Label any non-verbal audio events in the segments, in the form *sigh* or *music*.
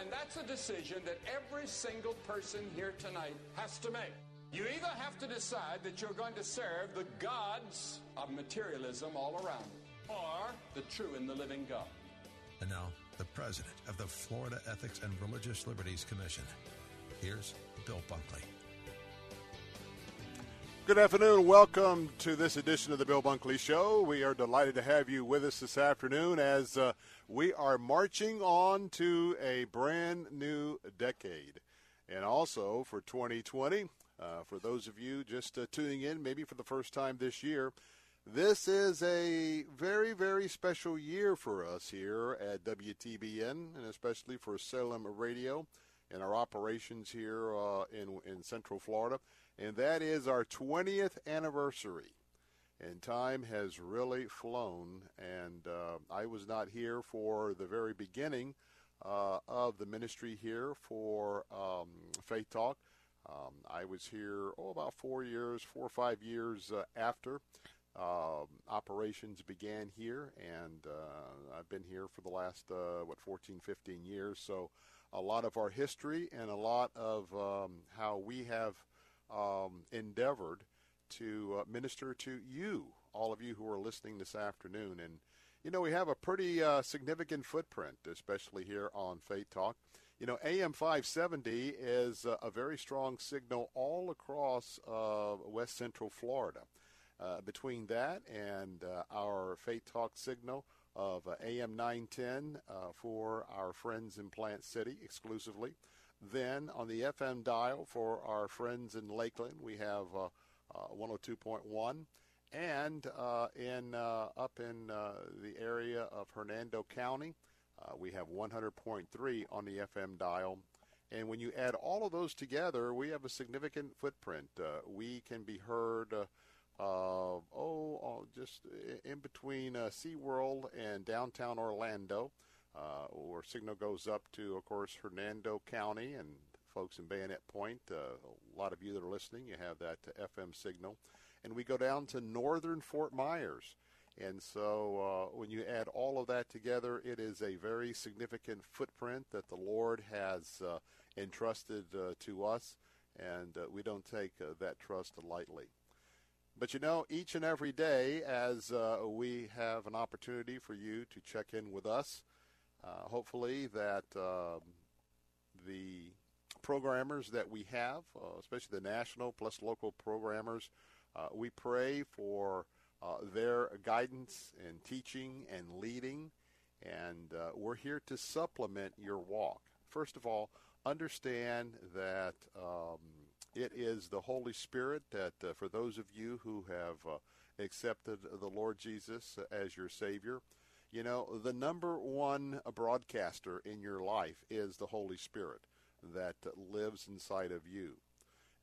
And that's a decision that every single person here tonight has to make. You either have to decide that you're going to serve the gods of materialism all around you, or the true and the living God. And now, the president of the Florida Ethics and Religious Liberties Commission. Here's Bill Bunkley. Good afternoon. Welcome to this edition of the Bill Bunkley Show. We are delighted to have you with us this afternoon as uh, we are marching on to a brand new decade. And also for 2020, uh, for those of you just uh, tuning in, maybe for the first time this year, this is a very, very special year for us here at WTBN, and especially for Salem Radio and our operations here uh, in, in Central Florida. And that is our 20th anniversary. And time has really flown. And uh, I was not here for the very beginning uh, of the ministry here for um, Faith Talk. Um, I was here, oh, about four years, four or five years uh, after uh, operations began here, and uh, I've been here for the last, uh, what, 14, 15 years. So a lot of our history and a lot of um, how we have um, endeavored to uh, minister to you, all of you who are listening this afternoon. And, you know, we have a pretty uh, significant footprint, especially here on Faith Talk. You know, AM 570 is a very strong signal all across uh, West Central Florida. Uh, between that and uh, our Faith Talk signal of uh, AM 910 uh, for our friends in Plant City exclusively. Then on the FM dial for our friends in Lakeland, we have 102.1 and uh, in uh, up in uh, the area of Hernando County, we have 100.3 on the FM dial. And when you add all of those together, we have a significant footprint. we can be heard. Uh, oh, just in between uh, SeaWorld and downtown Orlando, uh, where signal goes up to, of course, Hernando County and folks in Bayonet Point. Uh, a lot of you that are listening, you have that FM signal. And we go down to northern Fort Myers. And so uh, when you add all of that together, it is a very significant footprint that the Lord has uh, entrusted to us, and we don't take that trust lightly. But you know, each and every day, as uh, we have an opportunity for you to check in with us, uh, hopefully that um, the programmers that we have, uh, especially the national plus local programmers, uh, we pray for uh, their guidance and teaching and leading, and we're here to supplement your walk. First of all, understand that. Um, it is the Holy Spirit that, uh, for those of you who have uh, accepted the Lord Jesus as your Savior, you know, the number one broadcaster in your life is the Holy Spirit that lives inside of you.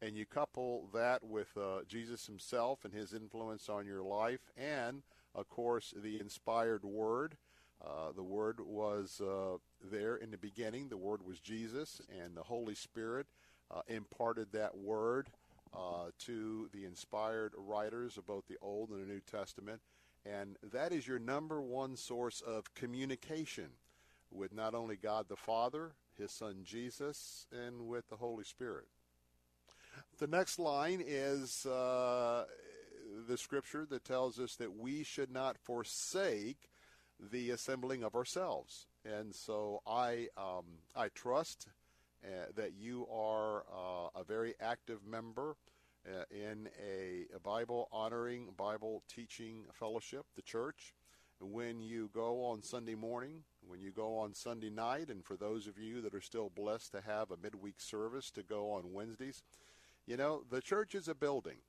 And you couple that with uh, Jesus himself and his influence on your life, and, of course, the inspired Word. Uh, the Word was uh, there in the beginning. The Word was Jesus, and the Holy Spirit uh, imparted that word uh, to the inspired writers of both the Old and the New Testament. And that is your number one source of communication with not only God the Father his son Jesus, and with the Holy Spirit. The next line is uh, the scripture that tells us that we should not forsake the assembling of ourselves. And so I, um, I trust uh, that you are uh, a very active member uh, in a, a Bible honoring, Bible teaching fellowship, the church. When you go on Sunday morning, when you go on Sunday night, and for those of you that are still blessed to have a midweek service to go on Wednesdays, you know, the church is a building.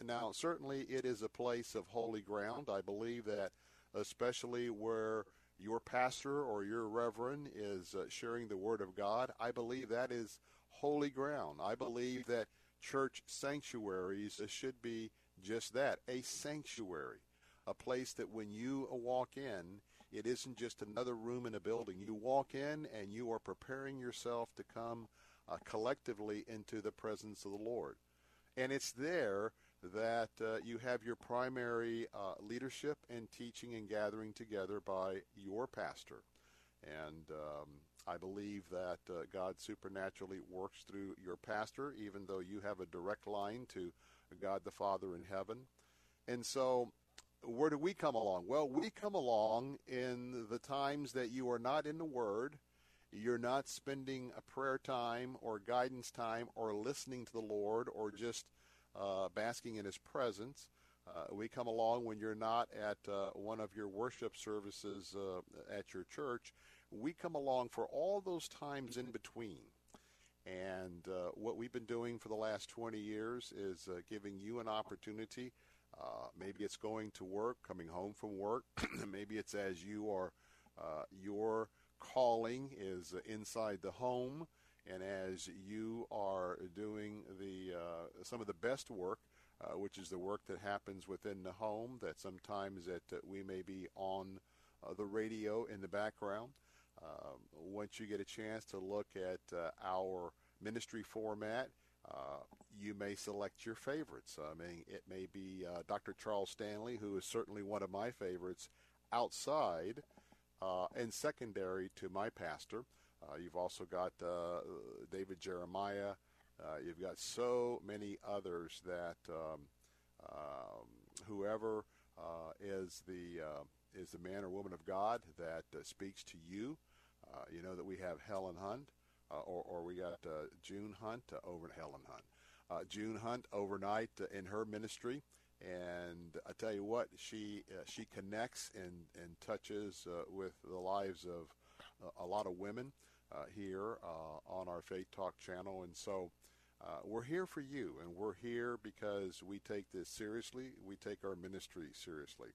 Now, certainly it is a place of holy ground. I believe that especially where your pastor or your reverend is uh, sharing the Word of God, I believe that is holy ground. I believe that church sanctuaries should be just that a sanctuary, a place that when you walk in, it isn't just another room in a building. You walk in and you are preparing yourself to come uh, collectively into the presence of the Lord. And it's there that uh, you have your primary uh, leadership and teaching and gathering together by your pastor. And um, I believe that uh, God supernaturally works through your pastor, even though you have a direct line to God the Father in heaven. And so, where do we come along? Well, we come along in the times that you are not in the Word, you're not spending a prayer time or guidance time or listening to the Lord or just uh, basking in His presence. Uh, we come along when you're not at uh, one of your worship services uh, at your church. We come along for all those times in between. And uh, what we've been doing for the last 20 years is uh, giving you an opportunity. Maybe it's going to work, coming home from work. *clears throat* maybe it's as you are your calling is inside the home, and as you are doing the uh, some of the best work, uh, which is the work that happens within the home, that sometimes that uh, we may be on uh, the radio in the background. Um, once you get a chance to look at uh, our ministry format, uh, you may select your favorites. I mean, it may be Dr. Charles Stanley, who is certainly one of my favorites outside uh, and secondary to my pastor. Uh, you've also got uh, David Jeremiah. Uh, you've got so many others that um, um, whoever uh, is the is the man or woman of God that speaks to you. you know that we have Helen Hunt, or, or we got June Hunt over at Helen Hunt. June Hunt overnight in her ministry and I tell you what, she uh, she connects and and touches uh, with the lives of uh, a lot of women uh, here uh, on our Faith Talk channel, and so. Uh, we're here for you, and we're here because we take this seriously. We take our ministry seriously.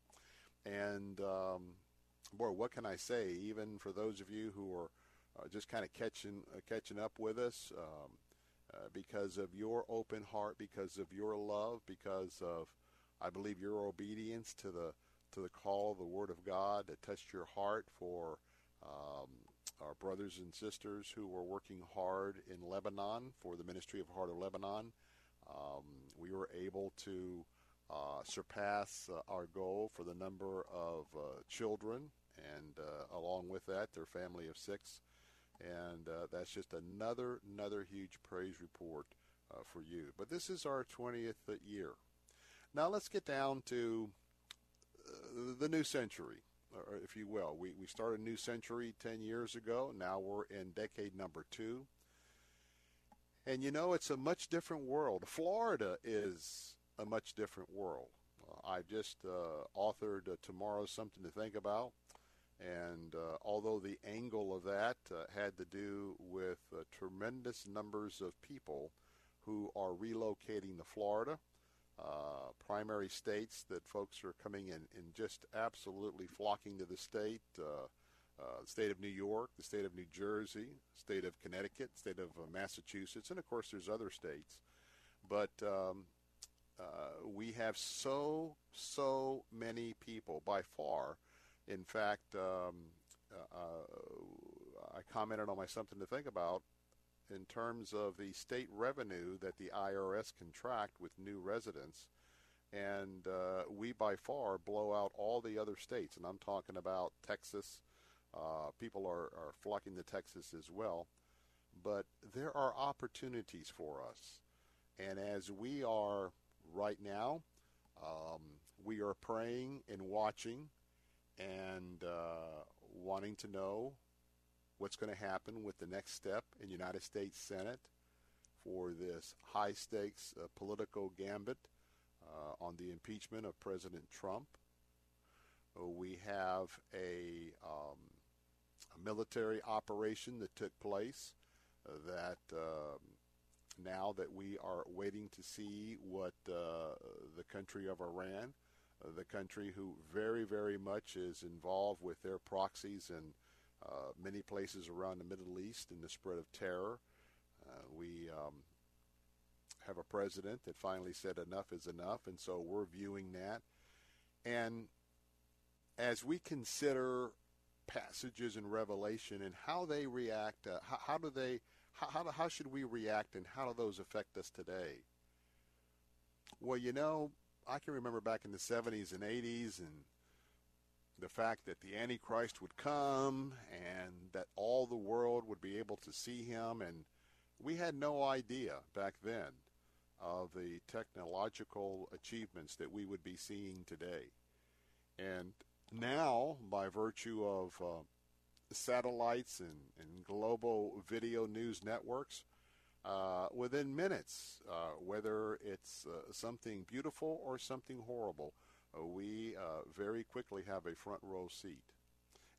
And, um, boy, what can I say? Even for those of you who are just kind of catching, catching up with us, um, because of your open heart, because of your love, because of I believe your obedience to the to the call of the Word of God that touched your heart for um, our brothers and sisters who were working hard in Lebanon for the Ministry of Heart of Lebanon. Um, we were able to uh, surpass uh, our goal for the number of uh, children, and uh, along with that, their family of six. And uh, that's just another another huge praise report uh, for you. But this is our 20th year now let's get down to uh, the new century, or if you will. We, we started a new century 10 years ago. Now we're in decade number two. And you know, it's a much different world. Florida is a much different world. Uh, I just uh, authored uh, Tomorrow Something to Think About. And uh, although the angle of that uh, had to do with uh, tremendous numbers of people who are relocating to Florida, uh, primary states that folks are coming in and just absolutely flocking to the state. Uh, uh, the state of New York, the state of New Jersey, state of Connecticut, state of Massachusetts, and of course there's other states. But um, we have so so many people by far. In fact, um, uh, I commented on my something to think about in terms of the state revenue that the IRS contract with new residents. And uh, we by far blow out all the other states. And I'm talking about Texas. Uh, people are, are flocking to Texas as well. but there are opportunities for us. And as we are right now, um, we are praying and watching and uh, wanting to know what's going to happen with the next step in United States Senate for this high stakes uh, political gambit uh, on the impeachment of President Trump. Uh, we have a, um, a, military operation that took place uh, that um, now that we are waiting to see what uh, the country of Iran, uh, the country who very, very much is involved with their proxies in uh, many places around the Middle East in the spread of terror. Uh, we um, have a president that finally said enough is enough, and so we're viewing that. And as we consider passages in Revelation and how they react, uh, how, how do they how, how, how should we react and how do those affect us today? Well, you know, I can remember back in the 70s and 80s and the fact that the Antichrist would come and that all the world would be able to see him. And we had no idea back then of the technological achievements that we would be seeing today. And now, by virtue of uh, satellites and, and global video news networks uh, within minutes, uh, whether it's uh, something beautiful or something horrible. Uh, we uh, very quickly have a front row seat.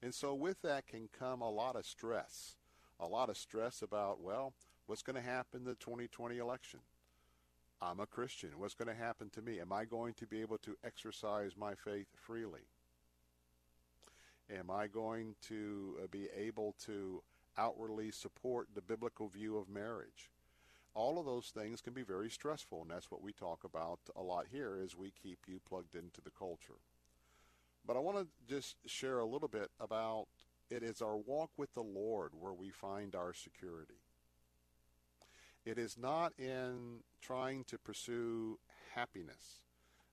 And so with that can come a lot of stress, a lot of stress about, well, what's going to happen in the 2020 election? I'm a Christian. What's going to happen to me? Am I going to be able to exercise my faith freely? Am I going to uh, be able to outwardly support the biblical view of marriage? All of those things can be very stressful, and that's what we talk about a lot here as we keep you plugged into the culture. But I want to just share a little bit about it is our walk with the Lord where we find our security. It is not in trying to pursue happiness,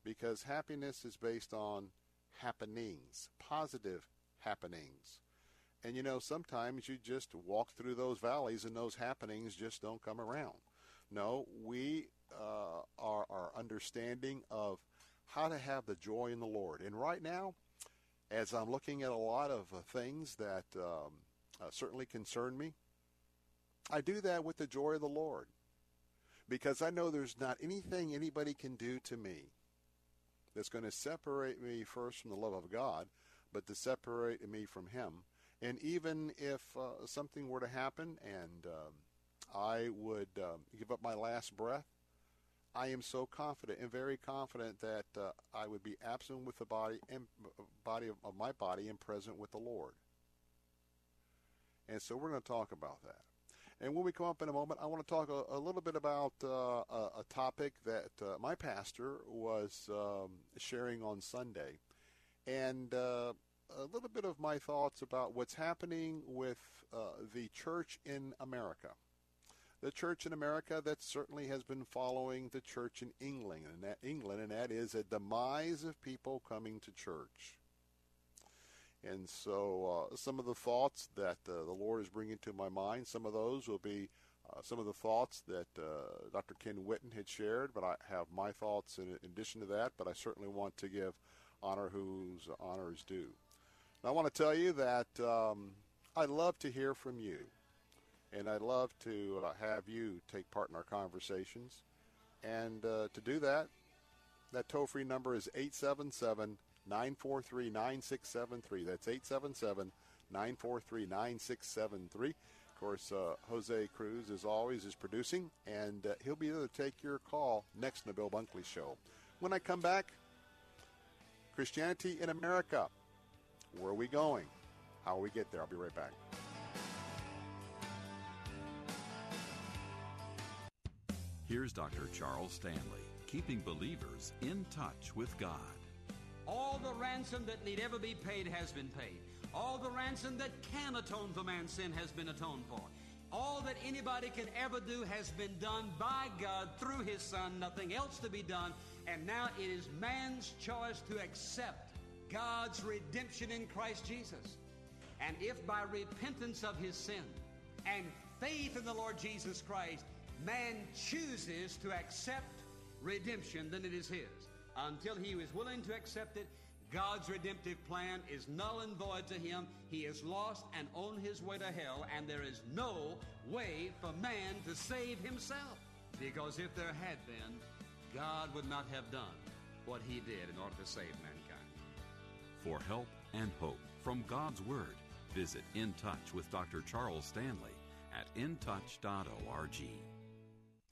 because happiness is based on happenings, positive happenings. And you know, sometimes you just walk through those valleys and those happenings just don't come around. No, we uh, are, are understanding of how to have the joy in the Lord. And right now, as I'm looking at a lot of uh, things that um, uh, certainly concern me, I do that with the joy of the Lord because I know there's not anything anybody can do to me that's going to separate me first from the love of God but to separate me from him. And even if uh, something were to happen and um, I would um, give up my last breath, I am so confident and very confident that uh, I would be absent with the body and uh, body of, of my body and present with the Lord. And so we're going to talk about that. And when we come up in a moment, I want to talk a, a little bit about uh, a, a, topic that uh, my pastor was um, sharing on Sunday and uh, a little bit of my thoughts about what's happening with uh, the church in America. The church in America that certainly has been following the church in England, and that England, and that is a demise of people coming to church. And so, uh, some of the thoughts that uh, the Lord is bringing to my mind, some of those will be uh, some of the thoughts that uh, Dr. Ken Whitten had shared, but I have my thoughts in, addition to that. But I certainly want to give honor whose honor is due. And I want to tell you that um, I'd love to hear from you, and I'd love to uh, have you take part in our conversations. And uh, to do that, that toll free number is 877 943 9673. That's 877 943 9673. Of course, uh, Jose Cruz, as always, is producing, and uh, he'll be there to take your call next in the Bill Bunkley Show. When I come back, Christianity in America. Where are we going? How will we get there? I'll be right back. Here's Dr. Charles Stanley, keeping believers in touch with God. All the ransom that need ever be paid has been paid. All the ransom that can atone for man's sin has been atoned for. All that anybody can ever do has been done by God through His Son, nothing else to be done. And now it is man's choice to accept God's redemption in Christ Jesus. And if by repentance of his sin and faith in the Lord Jesus Christ, man chooses to accept redemption, then it is his. Until he is willing to accept it, God's redemptive plan is null and void to him. He is lost and on his way to hell, and there is no way for man to save himself. Because if there had been, God would not have done what he did in order to save mankind. For help and hope from God's Word, visit In Touch with Dr. Charles Stanley at intouch.org.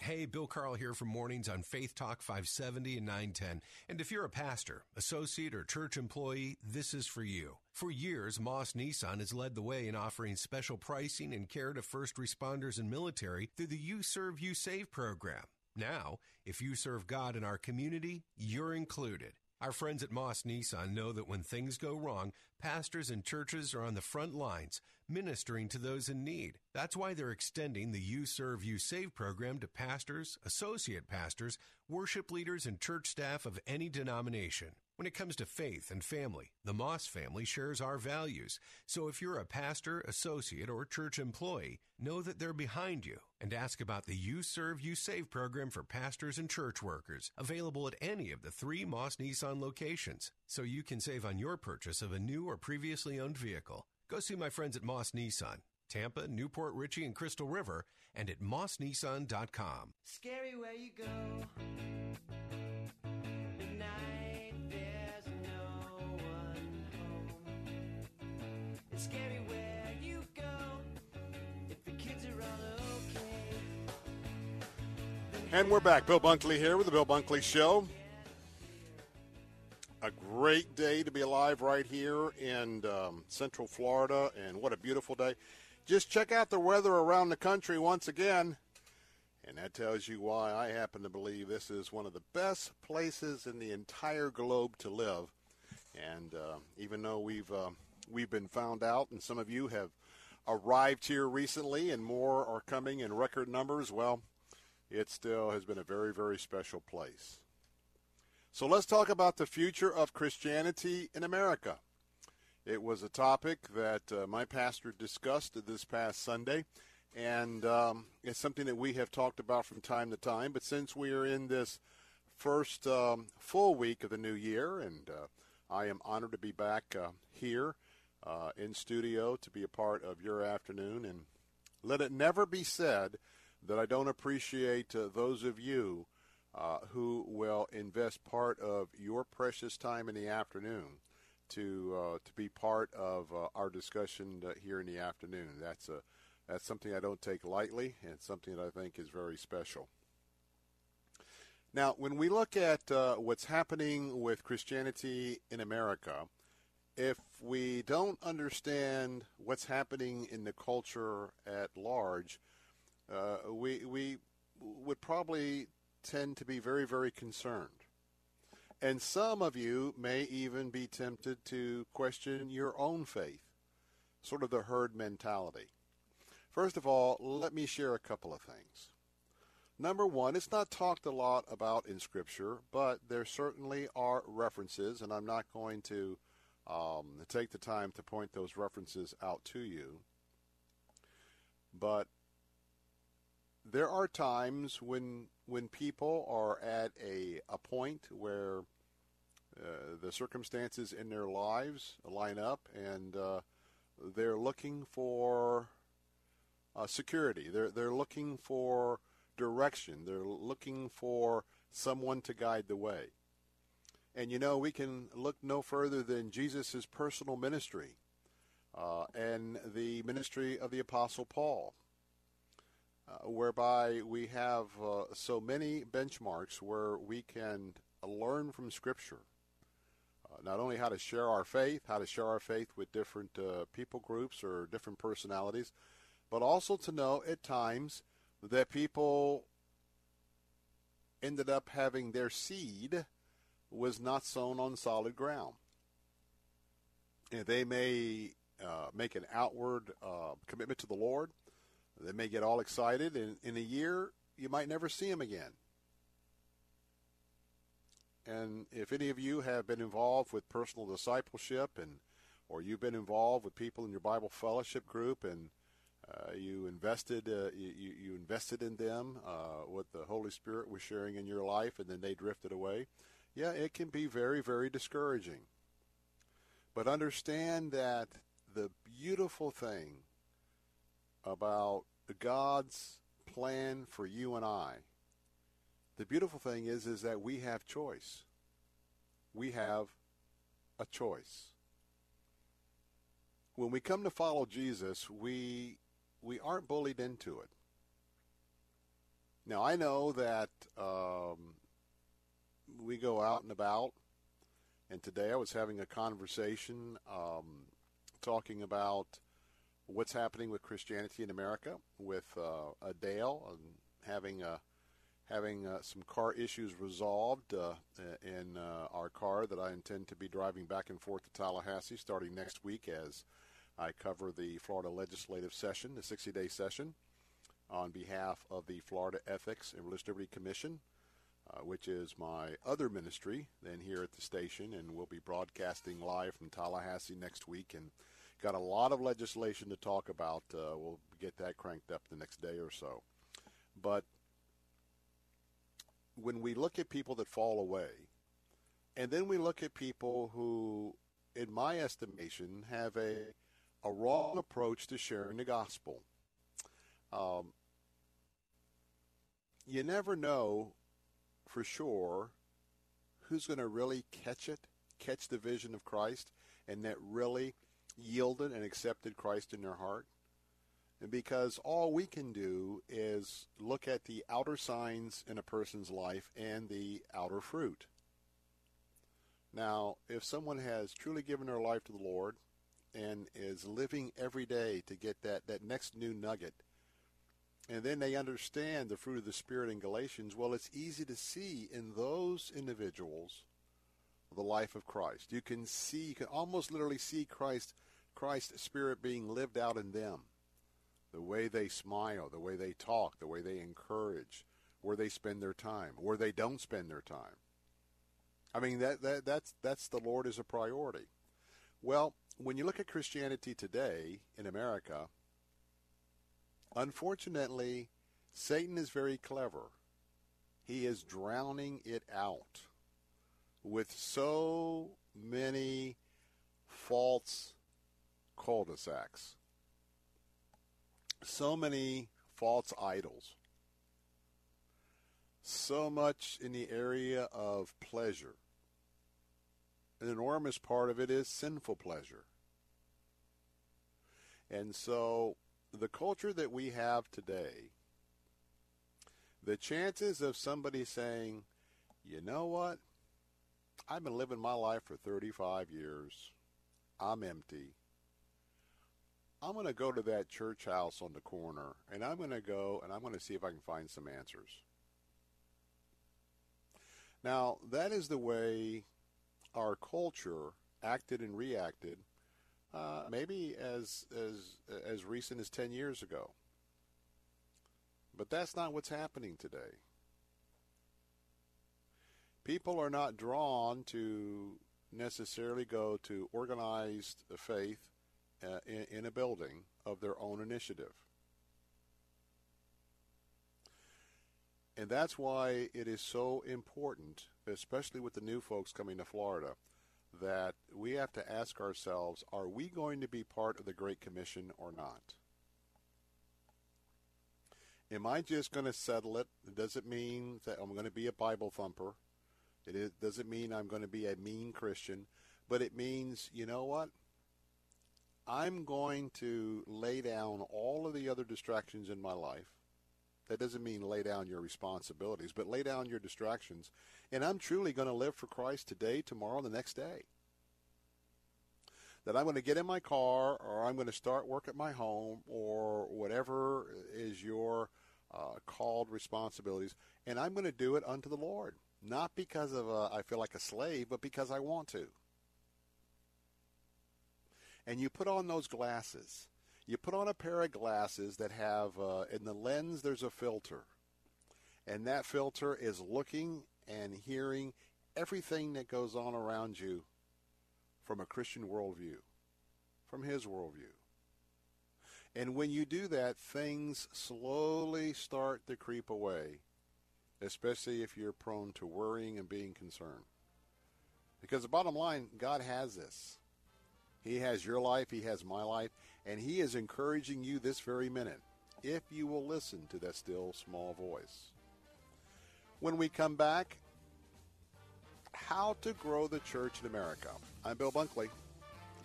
Hey, Bill Carl here from Mornings on Faith Talk 570 and 910. And if you're a pastor, associate, or church employee, this is for you. For years, Moss Nissan has led the way in offering special pricing and care to first responders and military through the You Serve, You Save program. Now, if you serve God in our community, you're included. Our friends at Moss Nissan know that when things go wrong, pastors and churches are on the front lines, ministering to those in need. That's why they're extending the You Serve, You Save program to pastors, associate pastors, worship leaders, and church staff of any denomination. When it comes to faith and family, the Moss family shares our values. So if you're a pastor, associate, or church employee, know that they're behind you and ask about the You Serve, You Save program for pastors and church workers, available at any of the three Moss Nissan locations, so you can save on your purchase of a new or previously owned vehicle. Go see my friends at Moss Nissan, Tampa, New Port Richey, and Crystal River, and at mossnissan.com. Scary where you go. It's scary where you go. If the kids are all okay. And we're back. Bill Bunkley here with the Bill Bunkley Show. A great day to be alive right here in um, Central Florida, and what a beautiful day. Just check out the weather around the country once again, and that tells you why I happen to believe this is one of the best places in the entire globe to live. And uh, even though we've uh, we've been found out, and some of you have arrived here recently, and more are coming in record numbers, well, it still has been a very, very special place. So let's talk about the future of Christianity in America. It was a topic that uh, my pastor discussed this past Sunday, and um, it's something that we have talked about from time to time. But since we are in this first um, full week of the new year, and uh, I am honored to be back uh, here uh, in studio to be a part of your afternoon, and let it never be said that I don't appreciate uh, those of you uh, who will invest part of your precious time in the afternoon to uh, to be part of uh, our discussion uh, here in the afternoon. That's a that's something I don't take lightly, and something that I think is very special. Now, when we look at what's happening with Christianity in America, if we don't understand what's happening in the culture at large, uh, we we would probably tend to be very, very concerned. And some of you may even be tempted to question your own faith, sort of the herd mentality. First of all, let me share a couple of things. Number one, it's not talked a lot about in Scripture, but there certainly are references, and I'm not going to um, take the time to point those references out to you. But there are times when when people are at a, a point where uh, the circumstances in their lives line up and uh, they're looking for uh, security. They're, they're looking for direction. They're looking for someone to guide the way. And you know, we can look no further than Jesus' personal ministry uh, and the ministry of the Apostle Paul. Uh, whereby we have uh, so many benchmarks where we can learn from Scripture. Uh, not only how to share our faith, how to share our faith with different uh, people groups or different personalities, but also to know at times that people ended up having their seed was not sown on solid ground. And they may uh, make an outward uh, commitment to the Lord, they may get all excited, and in a year, you might never see them again. And if any of you have been involved with personal discipleship, and or you've been involved with people in your Bible fellowship group, and uh, you invested uh, you, you invested in them uh, what the Holy Spirit was sharing in your life, and then they drifted away. Yeah, it can be very very discouraging. But understand that the beautiful thing about God's plan for you and I, the beautiful thing is is that we have choice. We have a choice. When we come to follow Jesus, we we aren't bullied into it. Now I know that um, we go out and about, and today I was having a conversation um, talking about what's happening with Christianity in America with uh, Adele and having a having uh, some car issues resolved uh, in uh, our car that I intend to be driving back and forth to Tallahassee starting next week as I cover the Florida legislative session, the 60 day session, on behalf of the Florida Ethics and Religious Liberty Commission, uh, which is my other ministry than here at the station, and we'll be broadcasting live from Tallahassee next week. And got a lot of legislation to talk about. Uh, we'll get that cranked up the next day or so. But when we look at people that fall away, and then we look at people who, in my estimation, have a a wrong approach to sharing the gospel. Um, you never know for sure who's going to really catch it, catch the vision of Christ, and that really yielded and accepted Christ in their heart. And because all we can do is look at the outer signs in a person's life and the outer fruit. Now, if someone has truly given their life to the Lord and is living every day to get that, that next new nugget, and then they understand the fruit of the Spirit in Galatians, well, it's easy to see in those individuals the life of Christ. You can see, you can almost literally see Christ, Christ's Spirit being lived out in them. The way they smile, the way they talk, the way they encourage, where they spend their time, where they don't spend their time. I mean that, that that's that's the Lord is a priority. Well, when you look at Christianity today in America, unfortunately, Satan is very clever. He is drowning it out with so many false cul-de-sacs, so many false idols, so much in the area of pleasure. An enormous part of it is sinful pleasure. And so the culture that we have today, the chances of somebody saying, you know what? I've been living my life for 35 years. I'm empty. I'm going to go to that church house on the corner and I'm going to go and I'm going to see if I can find some answers. Now, that is the way our culture acted and reacted uh, maybe as as as recent as 10 years ago. But that's not what's happening today. People are not drawn to necessarily go to organized faith uh, in, in a building of their own initiative. And that's why it is so important, especially with the new folks coming to Florida, that we have to ask ourselves are we going to be part of the Great Commission or not? Am I just going to settle it? Does it mean that I'm going to be a Bible thumper? It is, doesn't mean I'm going to be a mean Christian, but it means, you know what? I'm going to lay down all of the other distractions in my life. That doesn't mean lay down your responsibilities, but lay down your distractions. And I'm truly going to live for Christ today, tomorrow, the next day. That I'm going to get in my car or I'm going to start work at my home or whatever is your uh, called responsibilities. And I'm going to do it unto the Lord. Not because of uh, I feel like a slave, but because I want to. And you put on those glasses. You put on a pair of glasses that have, uh, in the lens, there's a filter. And that filter is looking and hearing everything that goes on around you from a Christian worldview, from his worldview. And when you do that, things slowly start to creep away, especially if you're prone to worrying and being concerned. Because the bottom line, God has this. He has your life, He has my life, and He is encouraging you this very minute if you will listen to that still small voice. When we come back, how to grow the church in America. I'm Bill Bunkley,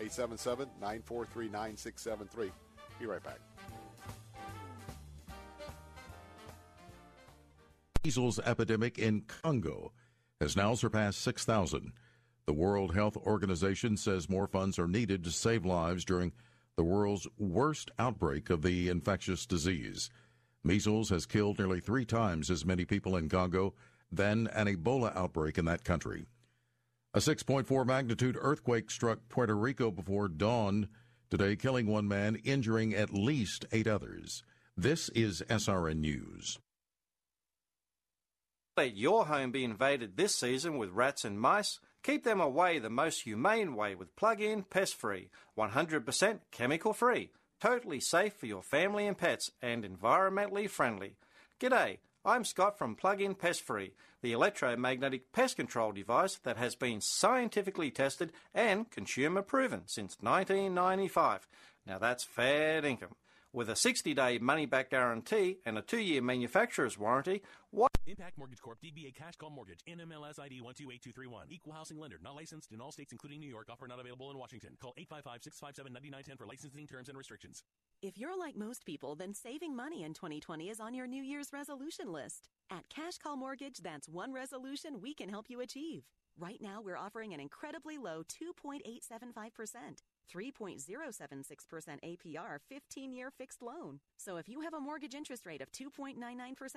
877 943 9673. Be right back. Measles epidemic in Congo has now surpassed 6,000. The World Health Organization says more funds are needed to save lives during the world's worst outbreak of the infectious disease. Measles has killed nearly three times as many people in Congo than an Ebola outbreak in that country. A 6.4 magnitude earthquake struck Puerto Rico before dawn today, killing one man, injuring at least eight others. This is SRN News. Let your home be invaded this season with rats and mice. Keep them away the most humane way with plug in pest free, 100% chemical free, totally safe for your family and pets, and environmentally friendly. G'day, I'm Scott from Plug In Pest Free, the electromagnetic pest control device that has been scientifically tested and consumer proven since 1995. Now that's fair income. With a 60 day money back guarantee and a two year manufacturer's warranty, what? Impac Mortgage Corp. DBA Cash Call Mortgage. NMLS ID 128231. Equal housing lender. Not licensed in all states including New York. Offer not available in Washington. Call 855-657-9910 for licensing terms and restrictions. If you're like most people, then saving money in 2020 is on your New Year's resolution list. At Cash Call Mortgage, that's one resolution we can help you achieve. Right now, we're offering an incredibly low 2.875%, 3.076% APR 15 year fixed loan. So if you have a mortgage interest rate of 2.99%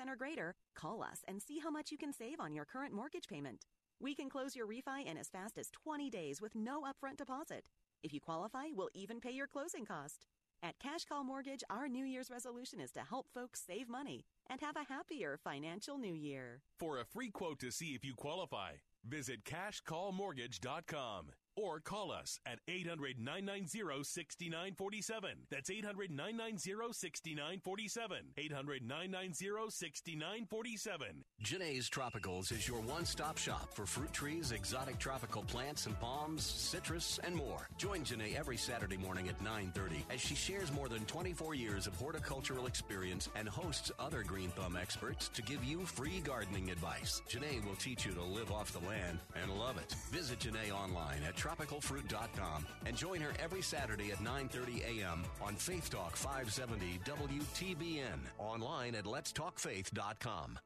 or greater, call us and see how much you can save on your current mortgage payment. We can close your refi in as fast as 20 days with no upfront deposit. If you qualify, we'll even pay your closing cost. At Cash Call Mortgage, our New Year's resolution is to help folks save money and have a happier financial new year. For a free quote to see if you qualify, visit cashcallmortgage.com or call us at 800 990 6947. That's 800 990 6947. 800 990 6947. Janae's Tropicals is your one stop shop for fruit trees, exotic tropical plants and palms, citrus, and more. Join Janae every Saturday morning at 9.30 as she shares more than 24 years of horticultural experience and hosts other Green Thumb experts to give you free gardening advice. Janae will teach you to live off the land and love it. Visit Janae online at tropicalfruit.com and join her every Saturday at 9.30 a.m. on Faith Talk 570 WTBN. Online at letstalkfaith.com.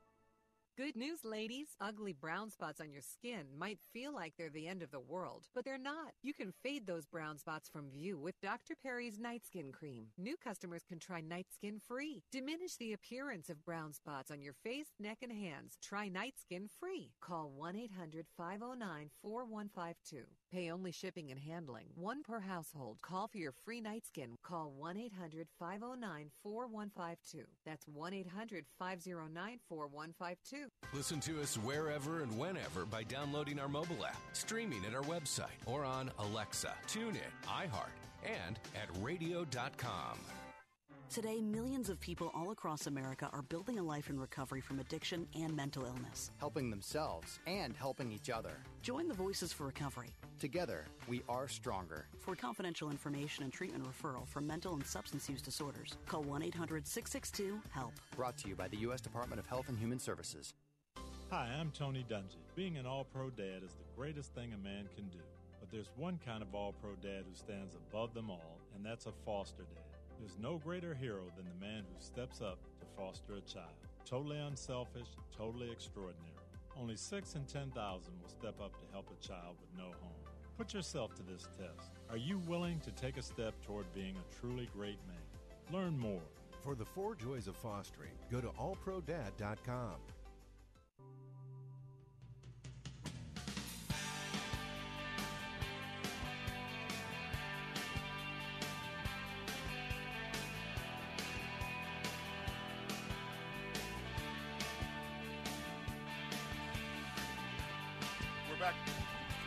Good news, ladies. Ugly brown spots on your skin might feel like they're the end of the world, but they're not. You can fade those brown spots from view with Dr. Perry's Night Skin Cream. New customers can try Night Skin free. Diminish the appearance of brown spots on your face, neck, and hands. Try Night Skin free. Call 1 800 509 4152. Pay only shipping and handling, one per household. Call for your free night skin. Call 1 800 509 4152. That's 1 800 509 4152. Listen to us wherever and whenever by downloading our mobile app, streaming at our website, or on Alexa, Tune TuneIn, iHeart, and at radio.com. Today, millions of people all across America are building a life in recovery from addiction and mental illness. helping themselves and helping each other. Join the Voices for Recovery. Together, we are stronger. For confidential information and treatment referral for mental and substance use disorders, call 1 800 662 HELP. Brought to you by the U.S. Department of Health and Human Services. Hi, I'm Tony Dungy. Being an all pro dad is the greatest thing a man can do. But there's one kind of all pro dad who stands above them all, and that's a foster dad. There's no greater hero than the man who steps up to foster a child. Totally unselfish, totally extraordinary. Only 6 in 10,000 will step up to help a child with no home. Put yourself to this test. Are you willing to take a step toward being a truly great man? Learn more. For the four joys of fostering, go to allprodad.com.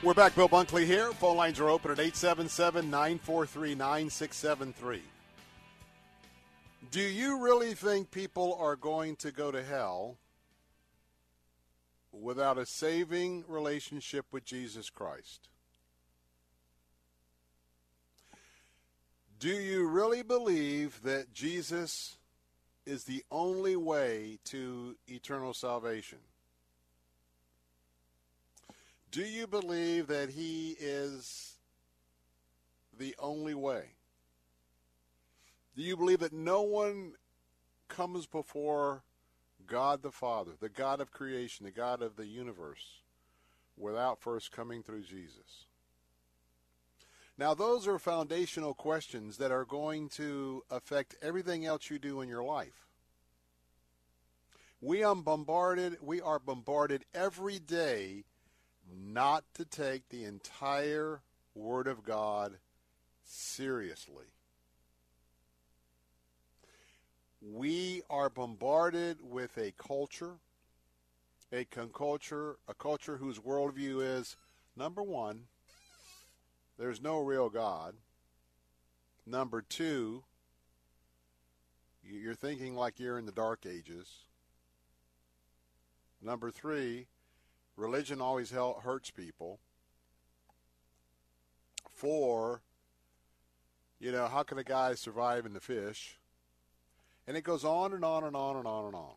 We're back. Bill Bunkley here. Phone lines are open at 877 943 9673. Do you really think people are going to go to hell without a saving relationship with Jesus Christ? Do you really believe that Jesus is the only way to eternal salvation? Do you believe that he is the only way? Do you believe that no one comes before God the Father, the God of creation, the God of the universe, without first coming through Jesus? Now, those are foundational questions that are going to affect everything else you do in your life. We are bombarded, we are bombarded every day not to take the entire Word of God seriously. We are bombarded with a culture, a culture, a culture whose worldview is number one, there's no real God. Number two, you're thinking like you're in the dark ages. Number three, religion always hurts people. Four, you know, how can a guy survive in the fish? And it goes on and on and on and on and on.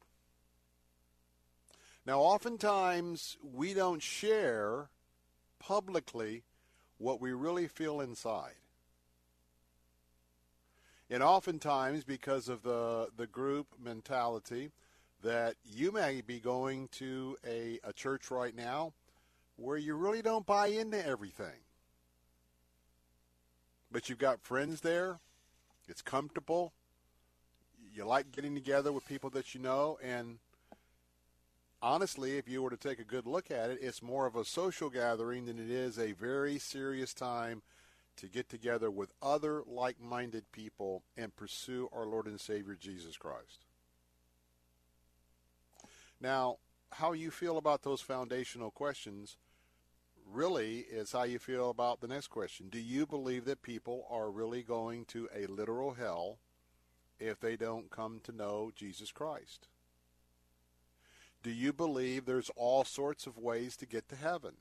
Now, oftentimes we don't share publicly what we really feel inside. And oftentimes, because of the, the group mentality, that you may be going to a, a church right now where you really don't buy into everything. But you've got friends there, it's comfortable, you like getting together with people that you know, and honestly, if you were to take a good look at it, it's more of a social gathering than it is a very serious time to get together with other like minded people and pursue our Lord and Savior Jesus Christ. Now, how you feel about those foundational questions really is how you feel about the next question. Do you believe that people are really going to a literal hell if they don't come to know Jesus Christ? Do you believe there's all sorts of ways to get to heaven?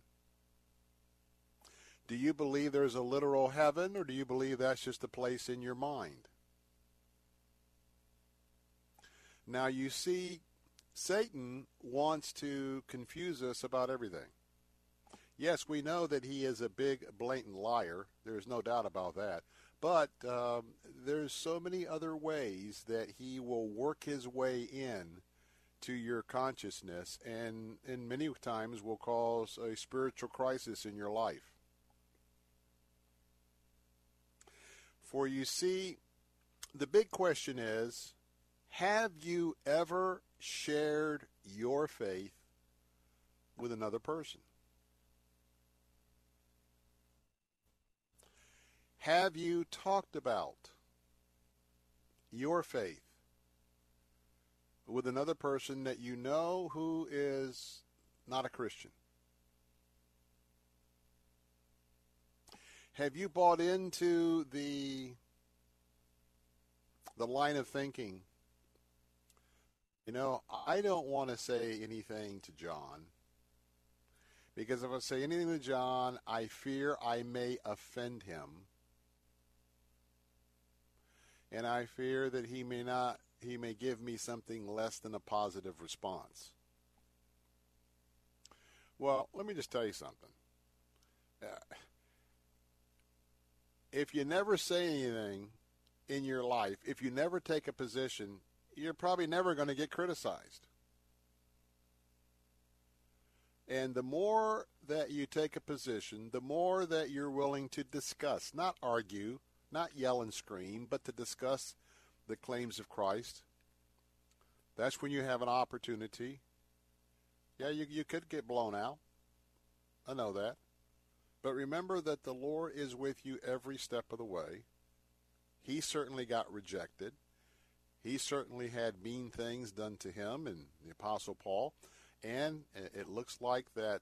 Do you believe there's a literal heaven, or do you believe that's just a place in your mind? Now, you see, Satan wants to confuse us about everything. Yes, we know that he is a big, blatant liar. There's no doubt about that. But um, there's so many other ways that he will work his way in to your consciousness and, and many times will cause a spiritual crisis in your life. For you see, the big question is have you ever shared your faith with another person? Have you talked about your faith with another person that you know who is not a Christian? Have you bought into the the line of thinking? You know, I don't want to say anything to John because if I say anything to John, I fear I may offend him. And I fear that he may not he may give me something less than a positive response. Well, let me just tell you something. Uh, if you never say anything in your life, if you never take a position, you're probably never going to get criticized. And the more that you take a position, the more that you're willing to discuss, not argue, not yell and scream, but to discuss the claims of Christ, that's when you have an opportunity. Yeah, you, you could get blown out. I know that. But remember that the Lord is with you every step of the way. He certainly got rejected. He certainly had mean things done to him and the Apostle Paul. And it looks like that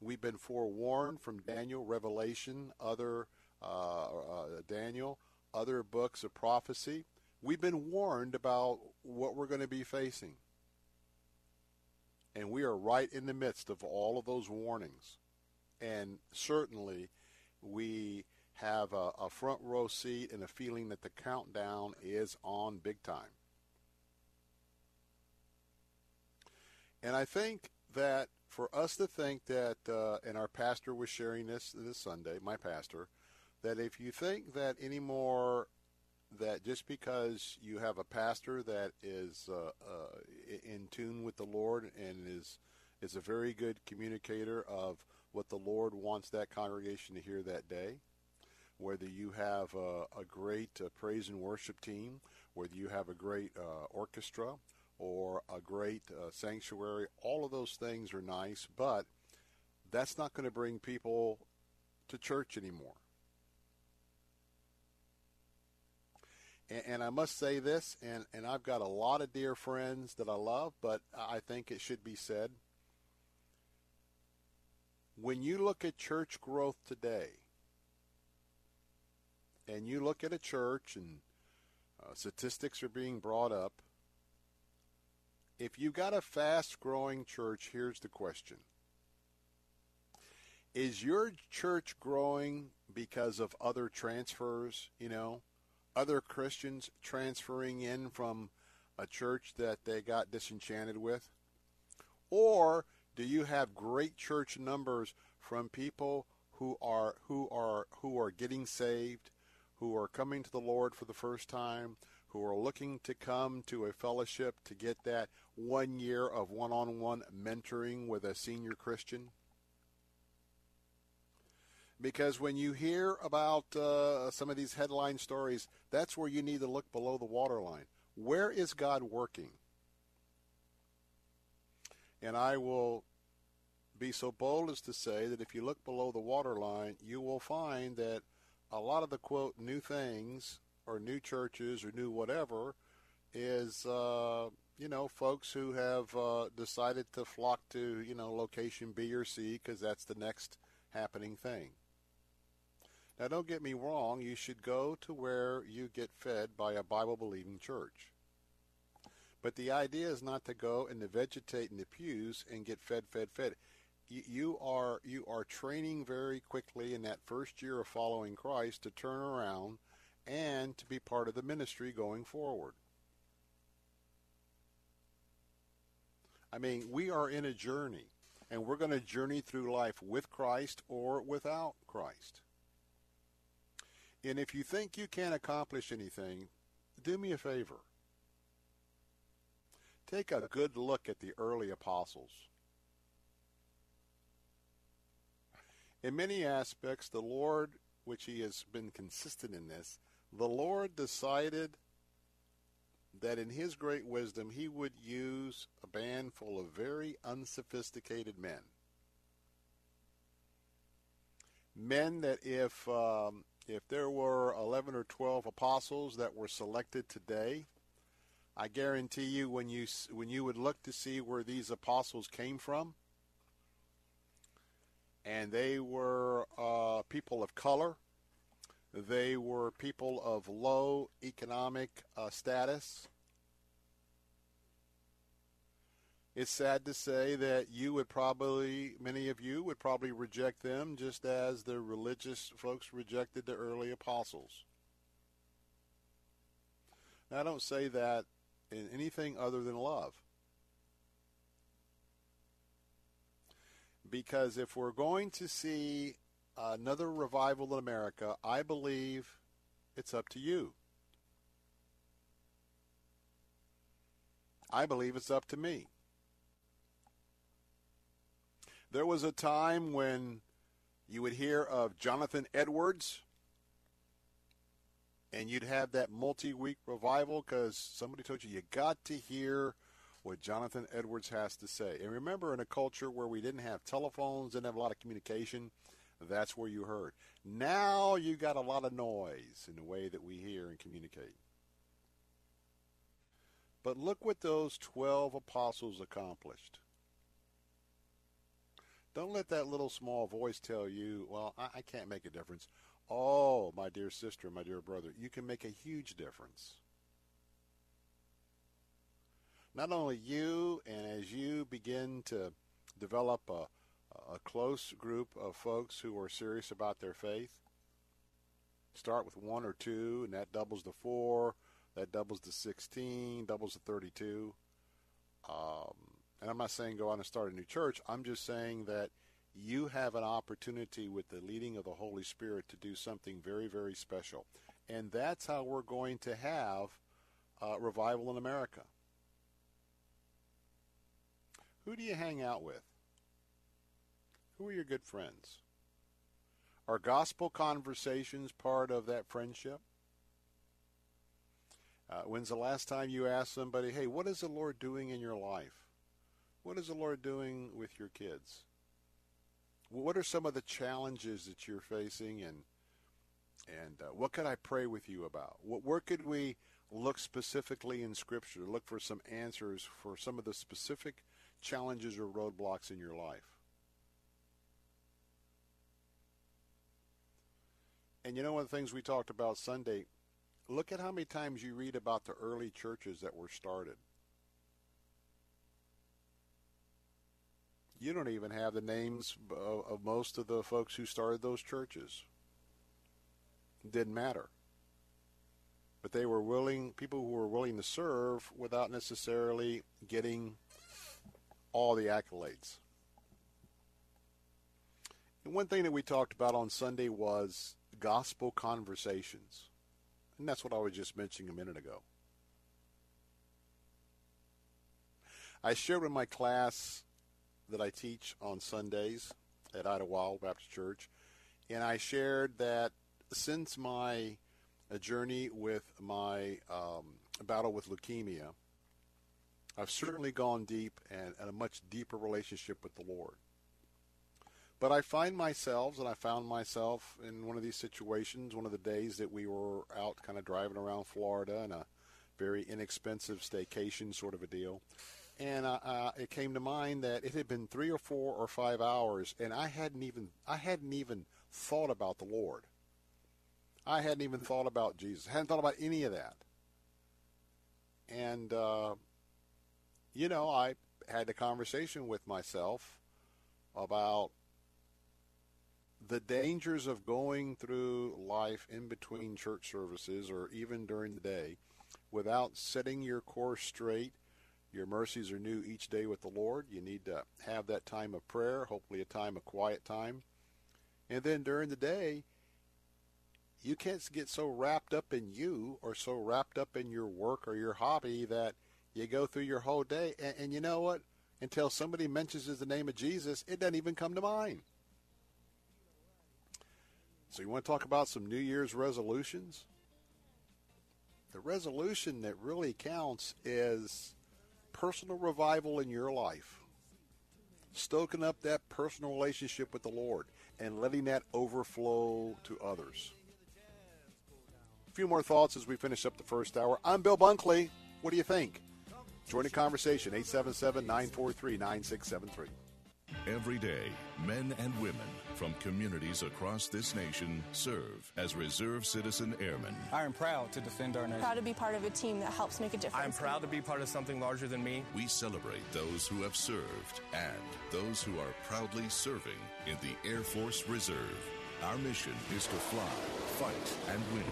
we've been forewarned from Daniel, Revelation, other uh, uh, Daniel, other books of prophecy We've been warned about what we're going to be facing. And we are right in the midst of all of those warnings. And certainly we have a, a front row seat and a feeling that the countdown is on big time. And I think that for us to think that, uh, and our pastor was sharing this this Sunday, my pastor, that if you think that anymore that just because you have a pastor that is uh, uh, in tune with the Lord and is is a very good communicator of what the Lord wants that congregation to hear that day, whether you have a, a great uh, praise and worship team, whether you have a great uh, orchestra or a great uh, sanctuary, all of those things are nice, but that's not going to bring people to church anymore. And, and I must say this, and, and I've got a lot of dear friends that I love, but I think it should be said. When you look at church growth today, and you look at a church and uh, statistics are being brought up, if you've got a fast growing church, here's the question Is your church growing because of other transfers, you know, other Christians transferring in from a church that they got disenchanted with? Or do you have great church numbers from people who are who are who are getting saved, who are coming to the Lord for the first time, who are looking to come to a fellowship to get that one year of one-on-one mentoring with a senior Christian? Because when you hear about uh, some of these headline stories, that's where you need to look below the waterline. Where is God working? And I will be so bold as to say that if you look below the waterline, you will find that a lot of the quote new things or new churches or new whatever is uh, you know folks who have uh, decided to flock to you know location B or C because that's the next happening thing. Now, don't get me wrong. You should go to where you get fed by a Bible believing church. But the idea is not to go and to vegetate in the pews and get fed, fed, fed. You, you are you are training very quickly in that first year of following Christ to turn around and to be part of the ministry going forward. I mean, we are in a journey, and we're going to journey through life with Christ or without Christ. And if you think you can't accomplish anything, do me a favor. Take a good look at the early apostles. In many aspects, the Lord, which He has been consistent in this, the Lord decided that in His great wisdom He would use a band full of very unsophisticated men. Men that if um, if there were 11 or 12 apostles that were selected today, I guarantee you when you when you would look to see where these apostles came from, and they were uh, people of color, they were people of low economic uh, status. It's sad to say that you would probably, many of you would probably reject them just as the religious folks rejected the early apostles. Now, I don't say that in anything other than love. Because if we're going to see another revival in America, I believe it's up to you. I believe it's up to me. There was a time when you would hear of Jonathan Edwards, and you'd have that multi-week revival because somebody told you you got to hear what Jonathan Edwards has to say. And remember, in a culture where we didn't have telephones, didn't have a lot of communication, that's where you heard. Now you got a lot of noise in the way that we hear and communicate. But look what those 12 apostles accomplished. Don't let that little small voice tell you, well, I, I can't make a difference. Oh, my dear sister, my dear brother, you can make a huge difference. not only you, and as you begin to develop a, a close group of folks who are serious about their faith, start with one or two, and that doubles to four, that doubles to 16, doubles to 32. Um, and I'm not saying go out and start a new church. I'm just saying that you have an opportunity with the leading of the Holy Spirit to do something very, very special. And that's how we're going to have uh, revival in America. Who do you hang out with? Who are your good friends? Are gospel conversations part of that friendship? Uh, when's the last time you asked somebody, hey, what is the Lord doing in your life? What is the Lord doing with your kids? What are some of the challenges that you're facing, and and uh, what could I pray with you about? What, where could we look specifically in Scripture, to look for some answers for some of the specific challenges or roadblocks in your life? And you know one of the things we talked about Sunday, look at how many times you read about the early churches that were started. You don't even have the names of, of most of the folks who started those churches. It didn't matter. But they were willing, people who were willing to serve without necessarily getting all the accolades. And one thing that we talked about on Sunday was gospel conversations. And that's what I was just mentioning a minute ago. I shared with my class that I teach on Sundays at Idlewild Baptist Church, and I shared that since my uh, journey with my um, battle with leukemia, I've certainly gone deep and, and a much deeper relationship with the Lord. But I find myself, and I found myself in one of these situations, one of the days that we were out kind of driving around Florida in a very inexpensive staycation sort of a deal. And uh, it came to mind that it had been three or four or five hours, and I hadn't even I hadn't even thought about the Lord. I hadn't even thought about Jesus. I hadn't thought about any of that. And uh, you know, I had a conversation with myself about the dangers of going through life in between church services or even during the day without setting your course straight. Your mercies are new each day with the Lord. You need to have that time of prayer, hopefully a time of quiet time. And then during the day, you can't get so wrapped up in you or so wrapped up in your work or your hobby that you go through your whole day. And, and you know what? Until somebody mentions the name of Jesus, it doesn't even come to mind. So you want to talk about some New Year's resolutions? The resolution that really counts is personal revival in your life. Stoking up that personal relationship with the Lord and letting that overflow to others. A few more thoughts as we finish up the first hour. I'm Bill Bunkley. What do you think? Join the conversation 877 943 9673. Every day, men and women from communities across this nation serve as Reserve Citizen Airmen. I am proud to defend our nation. Proud to be part of a team that helps make a difference. I'm proud to be part of something larger than me. We celebrate those who have served and those who are proudly serving in the Air Force Reserve. Our mission is to fly, fight, and win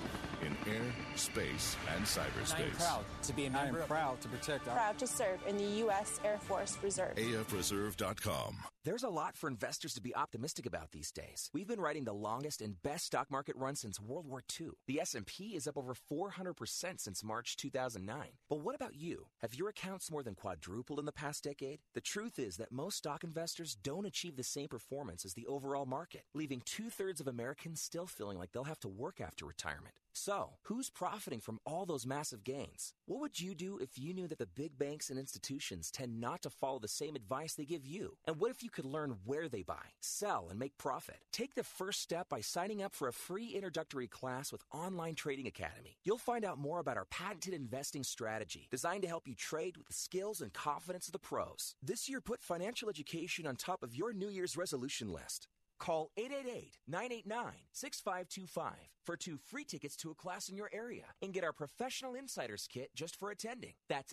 in air, space, and cyberspace. I am proud to be a member. I am proud to protect our. Proud to serve in the U.S. Air Force Reserve. AFReserve.com. There's a lot for investors to be optimistic about these days. We've been writing the longest and best stock market run since World War II. The S&P is up over 400% since March 2009. But what about you? Have your accounts more than quadrupled in the past decade? The truth is that most stock investors don't achieve the same performance as the overall market, leaving two-thirds of Americans still feeling like they'll have to work after retirement. So, who's profiting from all those massive gains? What would you do if you knew that the big banks and institutions tend not to follow the same advice they give you? And what if you could learn where they buy, sell, and make profit? Take the first step by signing up for a free introductory class with Online Trading Academy. You'll find out more about our patented investing strategy designed to help you trade with the skills and confidence of the pros. This year, put financial education on top of your New Year's resolution list. Call 888-989-6525 for two free tickets to a class in your area and get our professional insiders kit just for attending. That's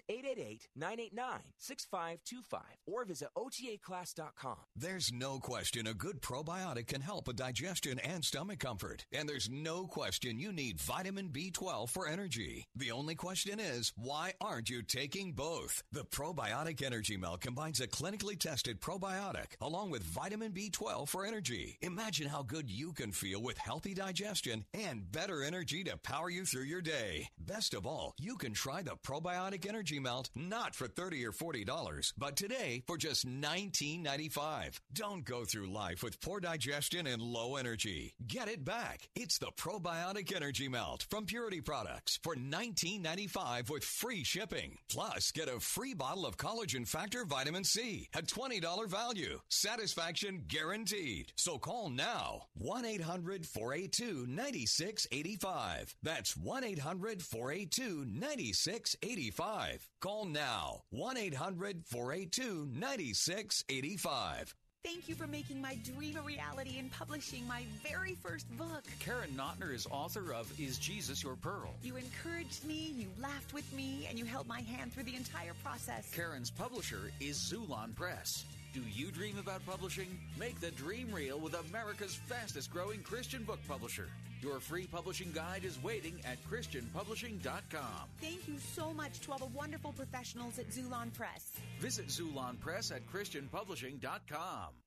888-989-6525 or visit otaclass.com. There's no question a good probiotic can help with digestion and stomach comfort. And there's no question you need vitamin B12 for energy. The only question is, why aren't you taking both? The Probiotic Energy Melt combines a clinically tested probiotic along with vitamin B12 for energy. Imagine how good you can feel with healthy digestion and better energy to power you through your day. Best of all, you can try the Probiotic Energy Melt not for 30 or $40, but today for just $19.95. Don't go through life with poor digestion and low energy. Get it back. It's the Probiotic Energy Melt from Purity Products for $19.95 with free shipping. Plus, get a free bottle of Collagen Factor Vitamin C at $20 value. Satisfaction guaranteed. So call now 1 800 482 9685. That's 1 800 482 9685. Call now 1 800 482 9685. Thank you for making my dream a reality and publishing my very first book. Karen Notner is author of Is Jesus Your Pearl? You encouraged me, you laughed with me, and you held my hand through the entire process. Karen's publisher is Xulon Press. Do you dream about publishing? Make the dream real with America's fastest growing Christian book publisher. Your free publishing guide is waiting at ChristianPublishing.com. Thank you so much to all the wonderful professionals at Xulon Press. Visit Xulon Press at ChristianPublishing.com.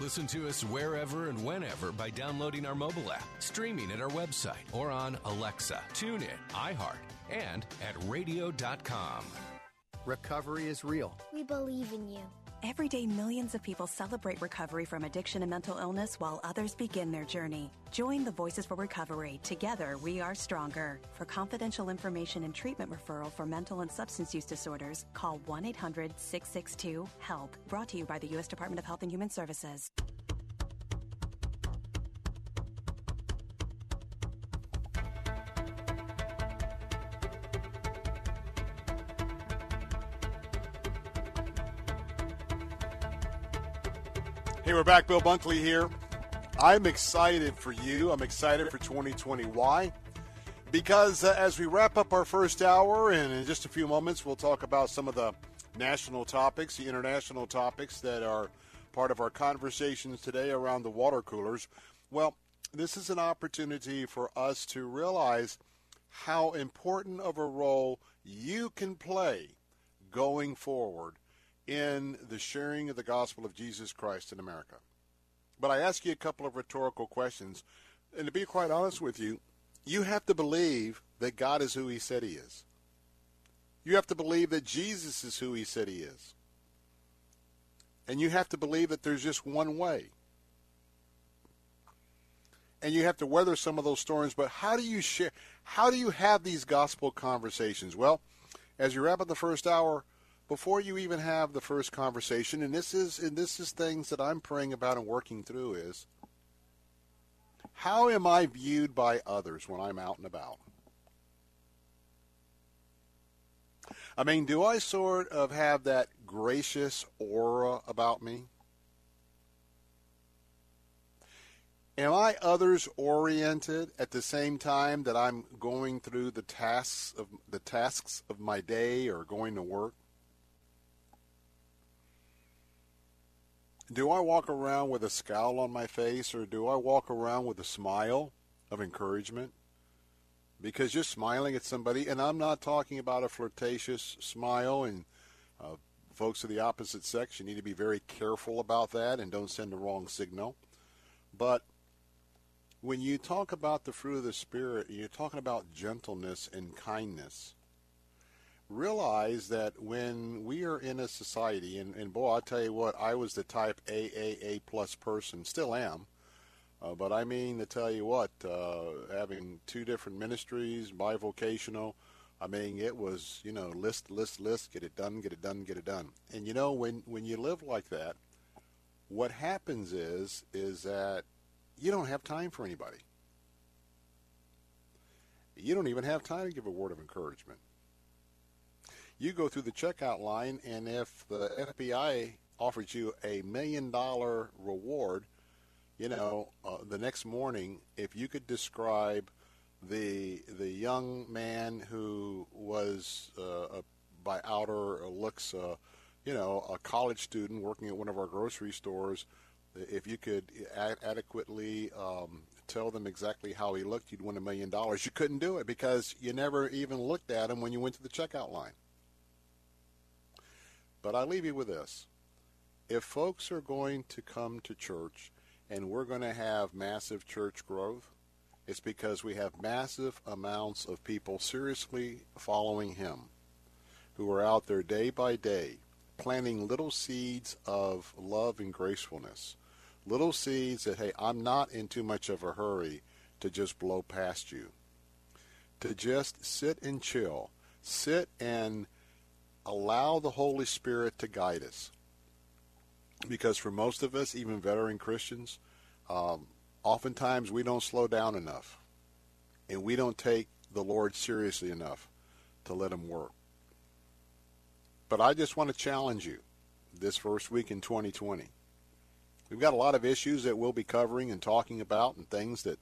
Listen to us wherever and whenever by downloading our mobile app, streaming at our website, or on Alexa, TuneIn, iHeart, and at radio.com. Recovery is real. We believe in you. Every day, millions of people celebrate recovery from addiction and mental illness while others begin their journey. Join the Voices for Recovery. Together, we are stronger. For confidential information and treatment referral for mental and substance use disorders, call 1 800 662 HELP. Brought to you by the U.S. Department of Health and Human Services. Hey, we're back. Bill Bunkley here. I'm excited for you. I'm excited for 2020. Why? Because uh, as we wrap up our first hour, and in just a few moments, we'll talk about some of the national topics, the international topics that are part of our conversations today around the water coolers. Well, this is an opportunity for us to realize how important of a role you can play going forward in the sharing of the gospel of Jesus Christ in America. But I ask you a couple of rhetorical questions. And to be quite honest with you, you have to believe that God is who he said he is. You have to believe that Jesus is who he said he is. And you have to believe that there's just one way. And you have to weather some of those storms, but how do you share how do you have these gospel conversations? Well, as you wrap up the first hour, before you even have the first conversation, and this is and this is things that I'm praying about and working through is how am I viewed by others when I'm out and about? I mean, do I sort of have that gracious aura about me? Am I others oriented at the same time that I'm going through the tasks of the tasks of my day or going to work? Do I walk around with a scowl on my face or do I walk around with a smile of encouragement? Because you're smiling at somebody, and I'm not talking about a flirtatious smile, and uh, folks of the opposite sex, you need to be very careful about that and don't send the wrong signal. But when you talk about the fruit of the Spirit, you're talking about gentleness and kindness realize that when we are in a society, and, and boy, I'll tell you what, I was the type AAA plus person, still am, Uh, but I mean to tell you what, uh, having two different ministries, bivocational, I mean it was you know list list list, get it done, get it done, get it done. And you know when when you live like that, what happens is is that you don't have time for anybody. You don't even have time to give a word of encouragement. You go through the checkout line, and if the FBI offers you a million dollar reward, you know, uh, the next morning, if you could describe the the young man who was uh, a, by outer looks, uh, you know, a college student working at one of our grocery stores, if you could ad- adequately um, tell them exactly how he looked, you'd win a million dollars. You couldn't do it because you never even looked at him when you went to the checkout line. But I leave you with this. If folks are going to come to church and we're going to have massive church growth, it's because we have massive amounts of people seriously following him who are out there day by day planting little seeds of love and gracefulness. Little seeds that, hey, I'm not in too much of a hurry to just blow past you. To just sit and chill. Sit and allow the Holy Spirit to guide us. Because for most of us, even veteran Christians, um, oftentimes we don't slow down enough. And we don't take the Lord seriously enough to let Him work. But I just want to challenge you this first week in 2020. We've got a lot of issues that we'll be covering and talking about, and things that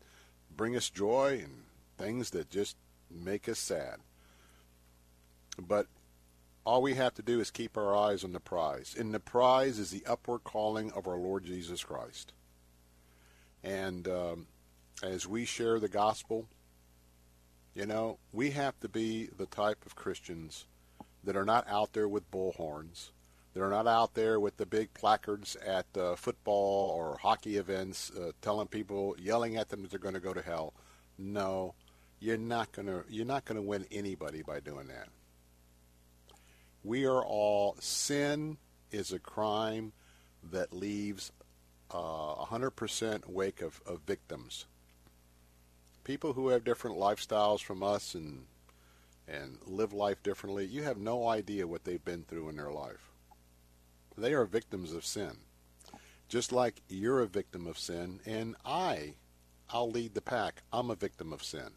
bring us joy and things that just make us sad. But all we have to do is keep our eyes on the prize. And the prize is the upward calling of our Lord Jesus Christ. And um, as we share the gospel, you know, we have to be the type of Christians that are not out there with bullhorns. They're not out there with the big placards at uh, football or hockey events uh, telling people, yelling at them that they're going to go to hell. No, you're not going to you're not going to win anybody by doing that. We are all sin is a crime that leaves uh, a hundred percent wake of, of victims. People who have different lifestyles from us and and live life differently, you have no idea what they've been through in their life. They are victims of sin. Just like you're a victim of sin, and I, I'll lead the pack. I'm a victim of sin.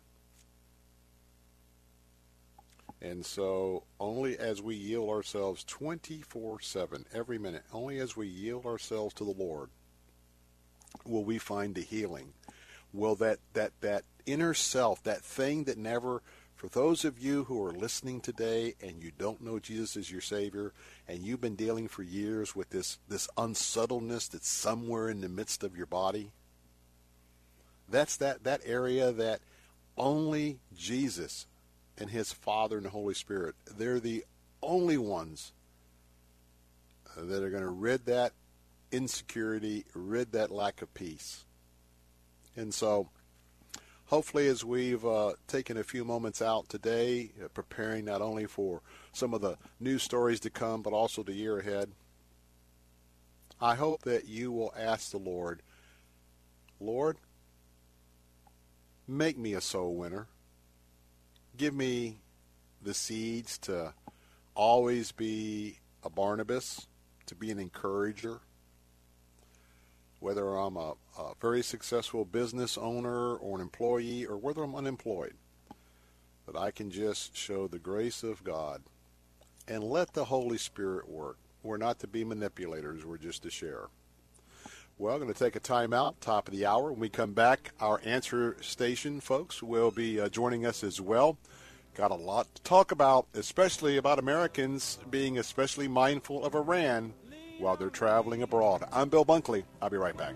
And so, only as we yield ourselves 24 7, every minute, only as we yield ourselves to the Lord, will we find the healing. Will that, that, that inner self, that thing that never for those of you who are listening today and you don't know Jesus as your Savior, and you've been dealing for years with this, this unsubtleness that's somewhere in the midst of your body, that's that, that area that only Jesus and His Father and the Holy Spirit, they're the only ones that are going to rid that insecurity, rid that lack of peace. And so, hopefully, as we've uh, taken a few moments out today, uh, preparing not only for some of the news stories to come, but also the year ahead, I hope that you will ask the Lord, Lord, make me a soul winner. Give me the seeds to always be a Barnabas, to be an encourager, whether I'm a, a, very successful business owner or an employee or whether I'm unemployed, that I can just show the grace of God and let the Holy Spirit work. We're not to be manipulators, we're just to share. Well, going to take a time out, top of the hour. When we come back, our answer station folks will be uh, joining us as well. Got a lot to talk about, especially about Americans being especially mindful of Iran while they're traveling abroad. I'm Bill Bunkley. I'll be right back.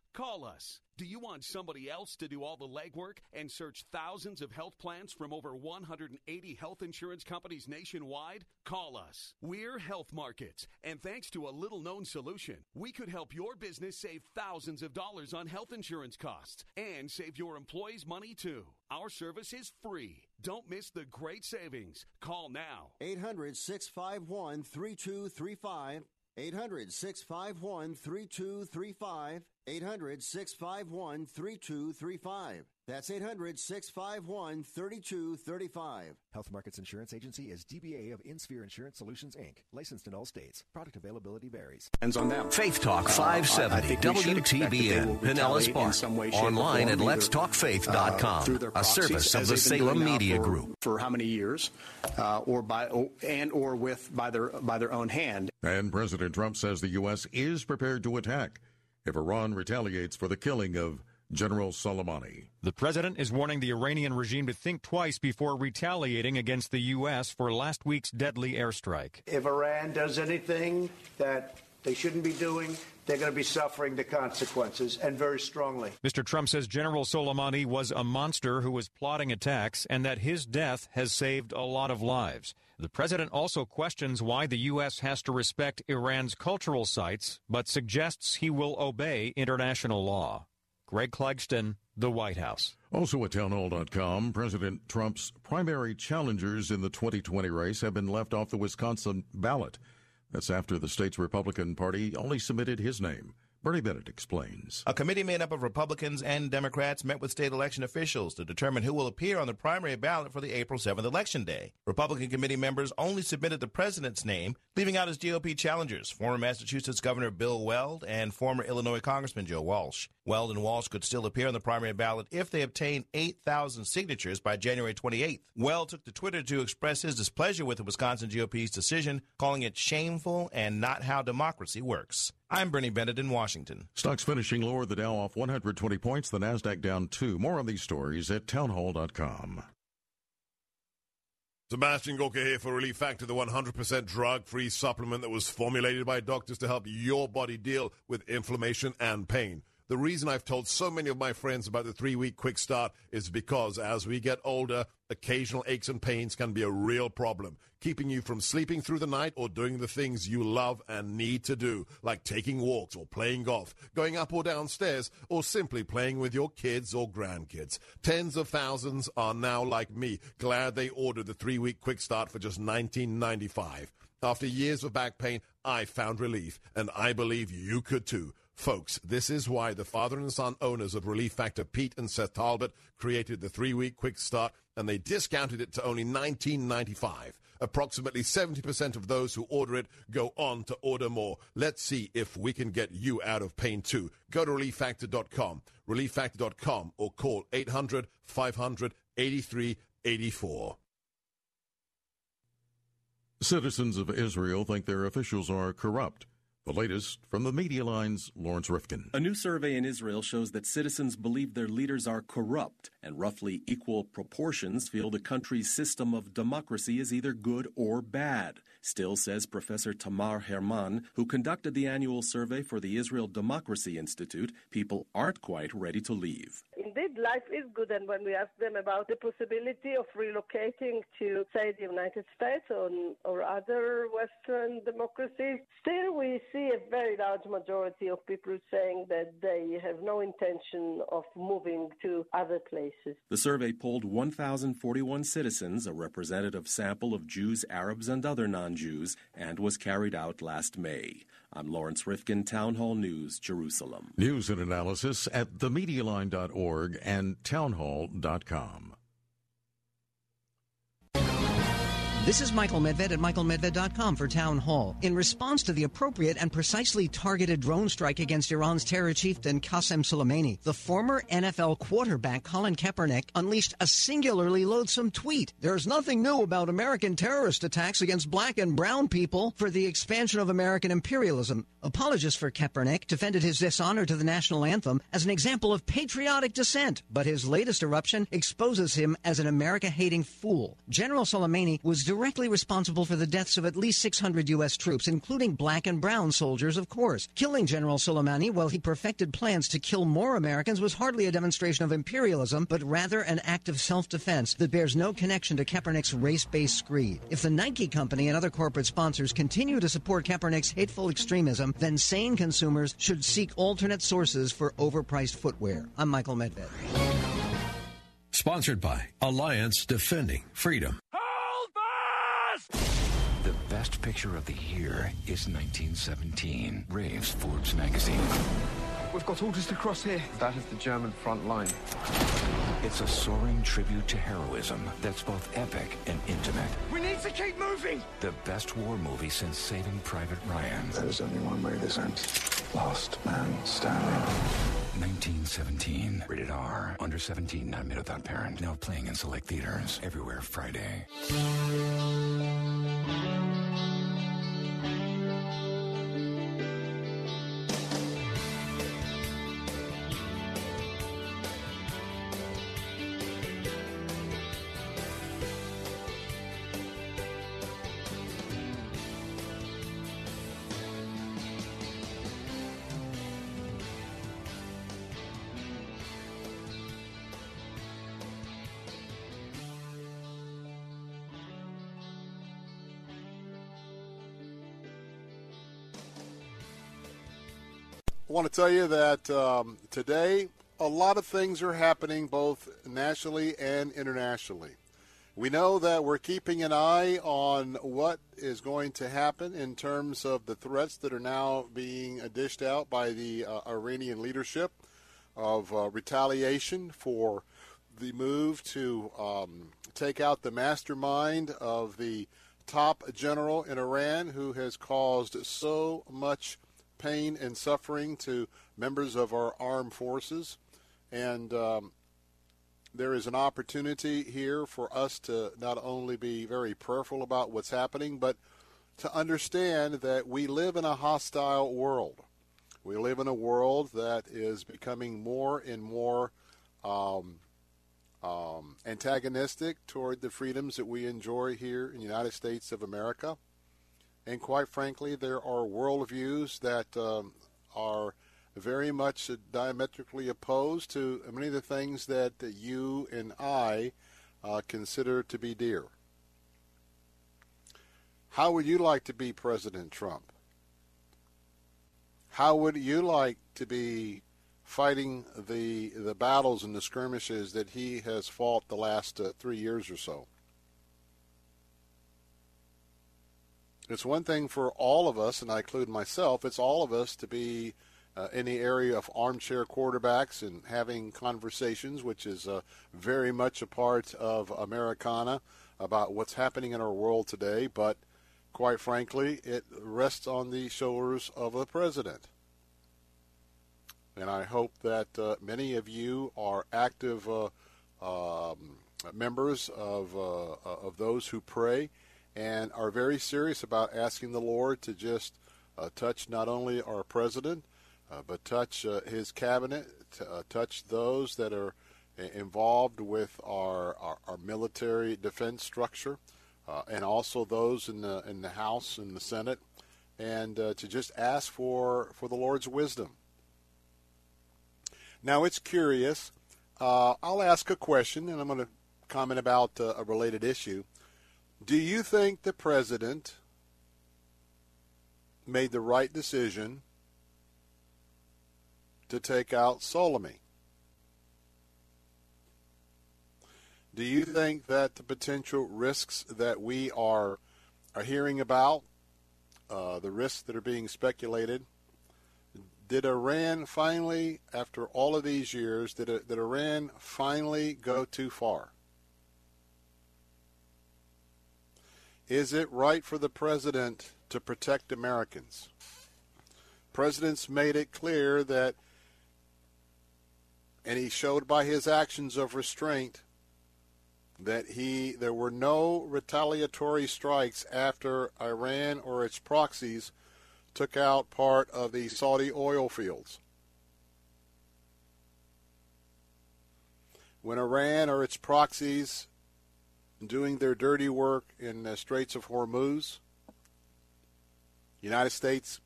Call us. Do you want somebody else to do all the legwork and search thousands of health plans from over 180 health insurance companies nationwide? Call us. We're Health Markets, and thanks to a little known solution, we could help your business save thousands of dollars on health insurance costs and save your employees money too. Our service is free. Don't miss the great savings. Call now. 800 651 3235. 800 651 3235. 800 651 3235. That's 800 651 3235. Health Markets Insurance Agency is DBA of InSphere Insurance Solutions, Inc., licensed in all states. Product availability varies. Depends on them. Faith Talk 570, WTBN, Pinellas Park. Online at letstalkfaith.com, uh, a service of the Salem Media for, Group. For how many years, uh, or by and or with by their by their own hand. And President Trump says the U.S. is prepared to attack if Iran retaliates for the killing of General Soleimani. The president is warning the Iranian regime to think twice before retaliating against the U.S. for last week's deadly airstrike. If Iran does anything that they shouldn't be doing, they're going to be suffering the consequences, and very strongly. Mr. Trump says General Soleimani was a monster who was plotting attacks and that his death has saved a lot of lives. The president also questions why the U.S. has to respect Iran's cultural sites, but suggests he will obey international law. Greg Clugston, The White House. Also at townhall.com, President Trump's primary challengers in the 2020 race have been left off the Wisconsin ballot. That's after the state's Republican Party only submitted his name. Bernie Bennett explains. A committee made up of Republicans and Democrats met with state election officials to determine who will appear on the primary ballot for the April 7th election day. Republican committee members only submitted the president's name, leaving out his GOP challengers, former Massachusetts Governor Bill Weld and former Illinois Congressman Joe Walsh. Weld and Walsh could still appear on the primary ballot if they obtain 8,000 signatures by January 28th. Weld took to Twitter to express his displeasure with the Wisconsin GOP's decision, calling it shameful and not how democracy works. I'm Bernie Bennett in Washington. Stocks finishing lower, the Dow off 120 points, the NASDAQ down two. More on these stories at townhall.com. Sebastian Gorka here for Relief Factor, the 100% drug free supplement that was formulated by doctors to help your body deal with inflammation and pain. The reason I've told so many of my friends about the three week quick start is because as we get older, occasional aches and pains can be a real problem, keeping you from sleeping through the night or doing the things you love and need to do, like taking walks or playing golf, going up or downstairs, or simply playing with your kids or grandkids. Tens of thousands are now like me, glad they ordered the three week quick start for just $19.95. After years of back pain, I found relief, and I believe you could too. Folks, this is why the father and son owners of Relief Factor, Pete and Seth Talbot, created the three week quick start and they discounted it to only $19.95. Approximately 70% of those who order it go on to order more. Let's see if we can get you out of pain too. Go to relieffactor.com, relieffactor.com, or call 800 500 8384. Citizens of Israel think their officials are corrupt. The latest from the Media Line's Lawrence Rifkin. A new survey in Israel shows that citizens believe their leaders are corrupt, and roughly equal proportions feel the country's system of democracy is either good or bad. Still, says Professor Tamar Hermann, who conducted the annual survey for the Israel Democracy Institute, people aren't quite ready to leave. Indeed, life is good, and when we ask them about the possibility of relocating to, say, the United States or, or other Western democracies, still we see a very large majority of people saying that they have no intention of moving to other places. The survey polled 1,041 citizens, a representative sample of Jews, Arabs, and other non Jews, and was carried out last May. I'm Lawrence Rifkin, Town Hall News, Jerusalem. News and analysis at themedialine.org and townhall.com. This is Michael Medved at michaelmedved.com for Town Hall. In response to the appropriate and precisely targeted drone strike against Iran's terror chieftain Qasem Soleimani, the former NFL quarterback Colin Kaepernick unleashed a singularly loathsome tweet. There's nothing new about American terrorist attacks against black and brown people for the expansion of American imperialism. Apologists for Kaepernick defended his dishonor to the national anthem as an example of patriotic dissent, but his latest eruption exposes him as an America-hating fool. General Soleimani was directly responsible for the deaths of at least 600 U.S. troops, including black and brown soldiers, of course. Killing General Soleimani while he perfected plans to kill more Americans was hardly a demonstration of imperialism, but rather an act of self-defense that bears no connection to Kaepernick's race-based screed. If the Nike company and other corporate sponsors continue to support Kaepernick's hateful extremism, then sane consumers should seek alternate sources for overpriced footwear. I'm Michael Medved. Sponsored by Alliance Defending Freedom. The best picture of the year is 1917, raves Forbes magazine. We've got orders to cross here. That is the German front line. It's a soaring tribute to heroism that's both epic and intimate. We need to keep moving! The best war movie since Saving Private Ryan. There's only one way this ends. Last man standing. 1917. Rated R. Under 17, not admitted without parent. Now playing in select theaters. Everywhere Friday. I want to tell you that um, today a lot of things are happening both nationally and internationally. We know that we're keeping an eye on what is going to happen in terms of the threats that are now being dished out by the uh, Iranian leadership of uh, retaliation for the move to um, take out the mastermind of the top general in Iran who has caused so much pain and suffering to members of our armed forces. And um, there is an opportunity here for us to not only be very prayerful about what's happening, but to understand that we live in a hostile world. We live in a world that is becoming more and more um, um, antagonistic toward the freedoms that we enjoy here in the United States of America. And quite frankly, there are worldviews that um, are very much diametrically opposed to many of the things that you and I uh, consider to be dear. How would you like to be President Trump? How would you like to be fighting the the battles and the skirmishes that he has fought the last uh, three years or so? It's one thing for all of us, and I include myself, it's all of us to be uh, in the area of armchair quarterbacks and having conversations, which is uh, very much a part of Americana about what's happening in our world today. But quite frankly, it rests on the shoulders of the president. And I hope that uh, many of you are active uh, um, members of, uh, of those who pray and are very serious about asking the Lord to just uh, touch not only our president, uh, but touch uh, his cabinet, uh, touch those that are uh, involved with our, our, our military defense structure, uh, and also those in the in the House and the Senate, and to just ask for for the Lord's wisdom. Now it's curious. I'll ask a question, and I'm going to comment about a related issue. Do you think the president made the right decision to take out Soleimani? Do you think that the potential risks that we are are hearing about, uh, the risks that are being speculated, did Iran finally, after all of these years, did, did Iran finally go too far? Is it right for the president to protect Americans? President's made it clear that, and he showed by his actions of restraint, that he there were no retaliatory strikes after Iran or its proxies took out part of the Saudi oil fields. When Iran or its proxies doing their dirty work in the Straits of Hormuz. United States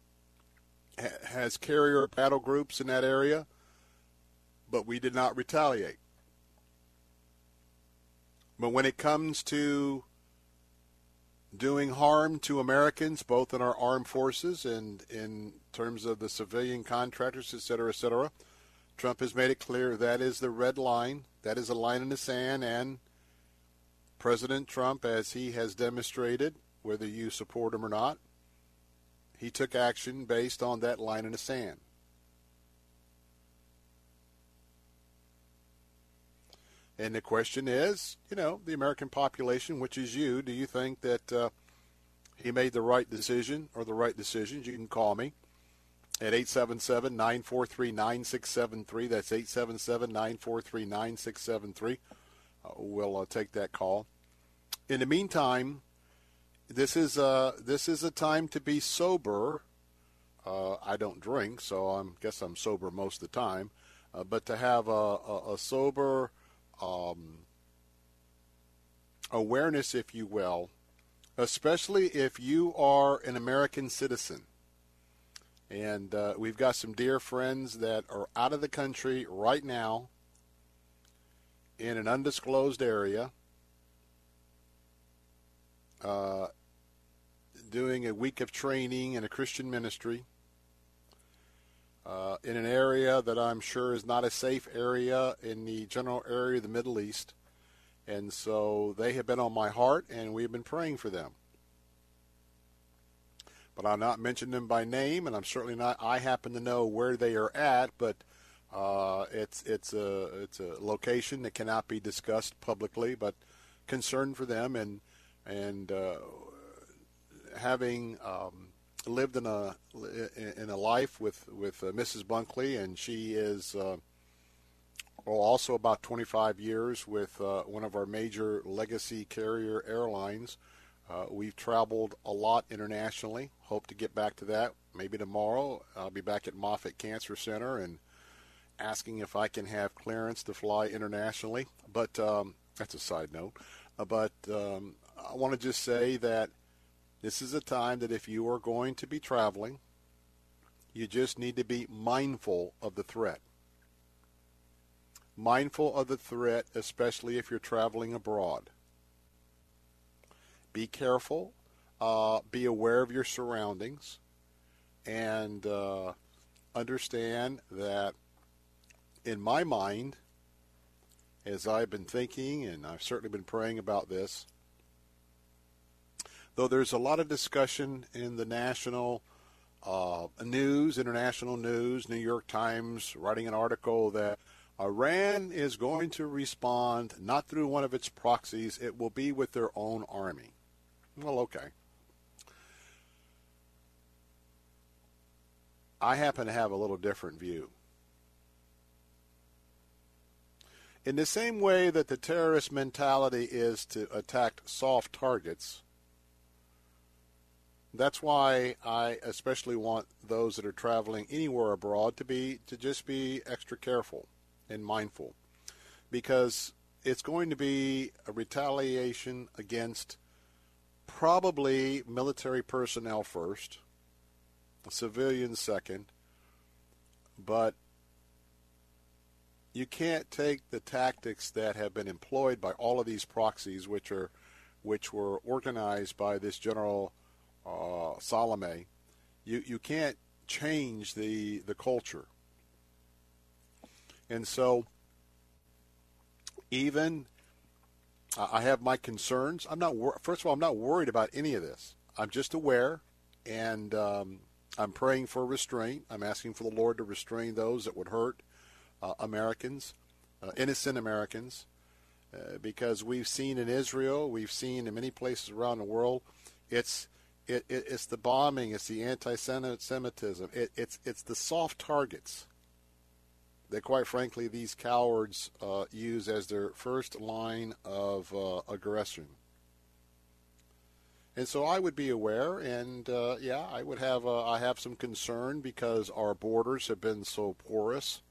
ha- has carrier battle groups in that area, but we did not retaliate. But when it comes to doing harm to Americans, both in our armed forces and in terms of the civilian contractors, et cetera, et cetera, Trump has made it clear that is the red line. That is a line in the sand. And President Trump, as he has demonstrated, whether you support him or not, he took action based on that line in the sand. And the question is, you know, the American population, which is you, do you think that uh, he made the right decision or the right decisions? You can call me at 877 943 9673. That's 877 943 9673. Uh, we'll uh, take that call. In the meantime, this is a this is a time to be sober. Uh, I don't drink, so I guess I'm sober most of the time. Uh, but to have a, a, a sober um, awareness, if you will, especially if you are an American citizen. And uh, we've got some dear friends that are out of the country right now in an undisclosed area uh, doing a week of training in a Christian ministry uh, in an area that I'm sure is not a safe area in the general area of the Middle East. And so they have been on my heart, and we've been praying for them. But I'll not mention them by name, and I'm certainly not. I happen to know where they are at, but uh, it's it's a it's a location that cannot be discussed publicly. But concern for them, and and uh, having um, lived in a in a life with with uh, Mrs. Bunkley, and she is uh, well, also about 25 years with uh, one of our major legacy carrier airlines. Uh, we've traveled a lot internationally. Hope to get back to that maybe tomorrow. I'll be back at Moffitt Cancer Center and asking if I can have clearance to fly internationally. But um, that's a side note. But um, I want to just say that this is a time that if you are going to be traveling, you just need to be mindful of the threat. Mindful of the threat, especially if you're traveling abroad. Be careful. Uh, be aware of your surroundings. And uh, understand that, in my mind, as I've been thinking, and I've certainly been praying about this, though there's a lot of discussion in the national uh, news, international news, New York Times writing an article that Iran is going to respond not through one of its proxies, it will be with their own army. Well, okay. I happen to have a little different view. In the same way that the terrorist mentality is to attack soft targets, that's why I especially want those that are traveling anywhere abroad to be to just be extra careful and mindful. Because it's going to be a retaliation against probably military personnel first, civilians second, but you can't take the tactics that have been employed by all of these proxies which are which were organized by this general uh, Salome, you you can't change the the culture. And so, even I have my concerns. I'm not wor- first of all, I'm not worried about any of this. I'm just aware, and um, I'm praying for restraint. I'm asking for the Lord to restrain those that would hurt uh, Americans, uh, innocent Americans, uh, because we've seen in Israel, we've seen in many places around the world, it's it, it, it's the bombing, it's the anti-Semitism, it, it's it's the soft targets that, quite frankly, these cowards uh, use as their first line of uh, aggression. And so I would be aware, and uh, yeah, I would have uh, I have some concern because our borders have been so porous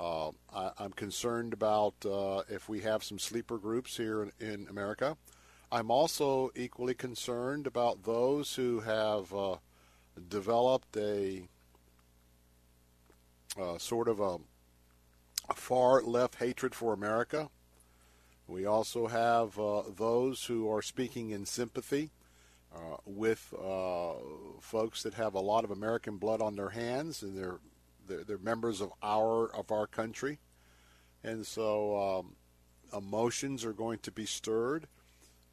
Uh, I, am concerned about uh, if we have some sleeper groups here in, in, America. I'm also equally concerned about those who have uh, developed a uh, sort of a, a, far left hatred for America. We also have uh, those who are speaking in sympathy uh, with folks that have a lot of American blood on their hands and they're they're, they're members of our of our country, and so um, emotions are going to be stirred,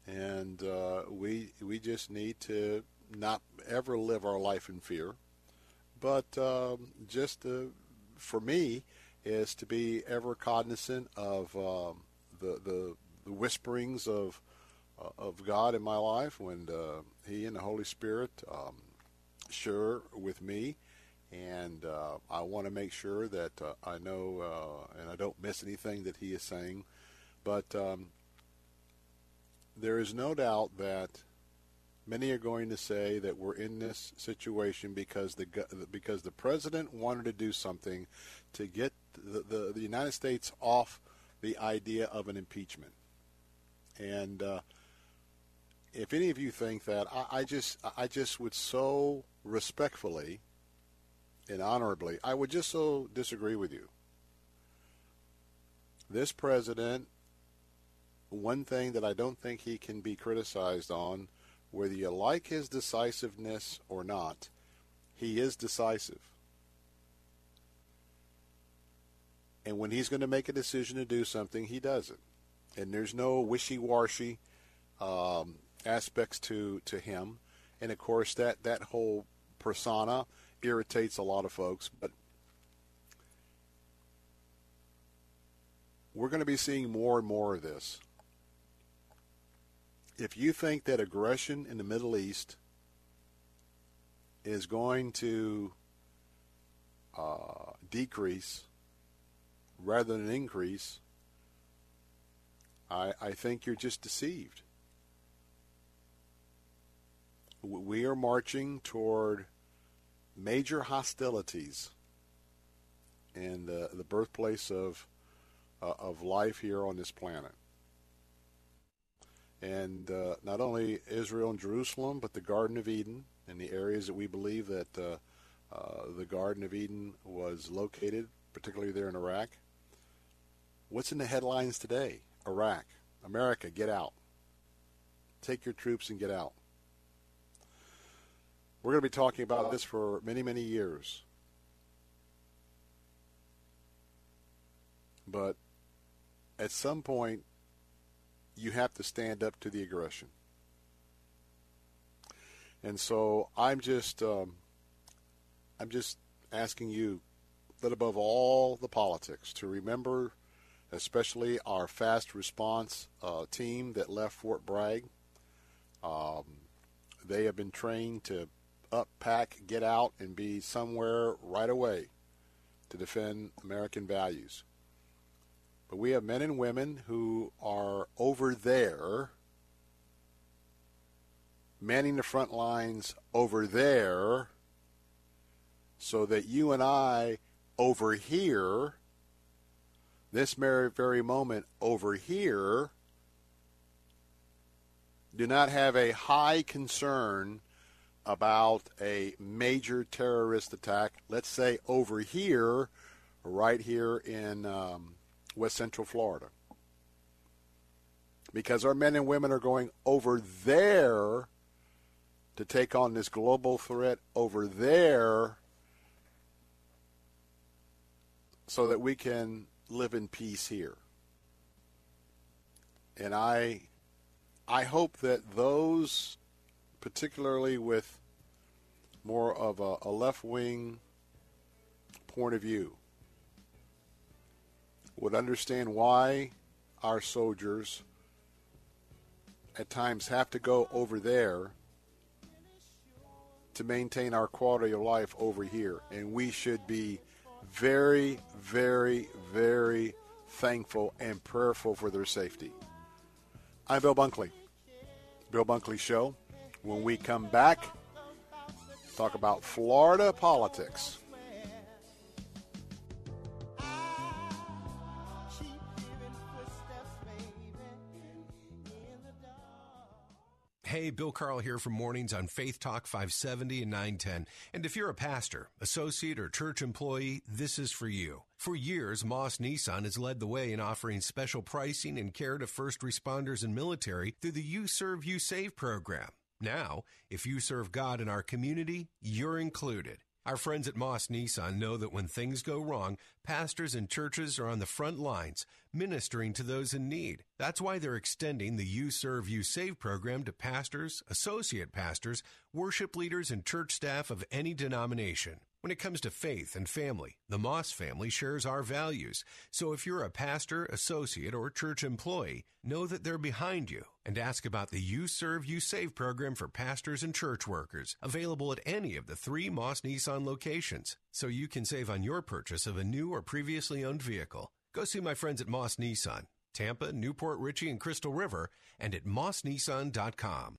and uh, we we just need to not ever live our life in fear, but um, just for me is to be ever cognizant of um, the, the the whisperings of uh, of God in my life when uh, He and the Holy Spirit um, share with me and uh, I want to make sure that uh, I know uh, and I don't miss anything that he is saying. But um, there is no doubt that many are going to say that we're in this situation because the because the president wanted to do something to get the, the, the United States off the idea of an impeachment. And uh, if any of you think that, I, I just I just would so respectfully and honorably, I would just so disagree with you. This president, one thing that I don't think he can be criticized on, whether you like his decisiveness or not, he is decisive. And when he's going to make a decision to do something, he does it. And there's no wishy-washy um, aspects to, to him. And of course, that, that whole persona irritates a lot of folks, but we're going to be seeing more and more of this. If you think that aggression in the Middle East is going to uh, decrease rather than increase, I, I think you're just deceived. We are marching toward major hostilities in the, the birthplace of uh, of life here on this planet. And uh, not only Israel and Jerusalem, but the Garden of Eden and the areas that we believe that uh, uh the Garden of Eden was located, particularly there in Iraq. What's in the headlines today? Iraq, America, get out. Take your troops and get out. We're going to be talking about this for many, many years. But at some point, you have to stand up to the aggression. And so I'm just, um, I'm just asking you that above all the politics, to remember, especially our fast response uh, team that left Fort Bragg. Um, they have been trained to up, pack, get out, and be somewhere right away to defend American values. But we have men and women who are over there, manning the front lines over there, so that you and I over here, this very, very moment over here, do not have a high concern about a major terrorist attack, let's say over here, right here in um, West Central Florida. Because our men and women are going over there to take on this global threat over there so that we can live in peace here. And I I hope that those particularly with more of a, a left wing point of view, would understand why our soldiers at times have to go over there to maintain our quality of life over here. And we should be very, very, very thankful and prayerful for their safety. I'm Bill Bunkley. Bill Bunkley Show. When we come back, talk about Florida politics. Hey, Bill Carl here from Mornings on Faith Talk 570 and 910. And if you're a pastor, associate, or church employee, this is for you. For years, Moss Nissan has led the way in offering special pricing and care to first responders and military through the You Serve, You Save program. Now, if you serve God in our community, you're included. Our friends at Moss Nissan know that when things go wrong, pastors and churches are on the front lines, ministering to those in need. That's why they're extending the You Serve, You Save program to pastors, associate pastors, worship leaders, and church staff of any denomination. When it comes to faith and family, the Moss family shares our values. So if you're a pastor, associate, or church employee, know that they're behind you and ask about the You Serve, You Save program for pastors and church workers, available at any of the three Moss Nissan locations, so you can save on your purchase of a new or previously owned vehicle. Go see my friends at Moss Nissan, Tampa, New Port Richey, and Crystal River, and at mossnissan.com.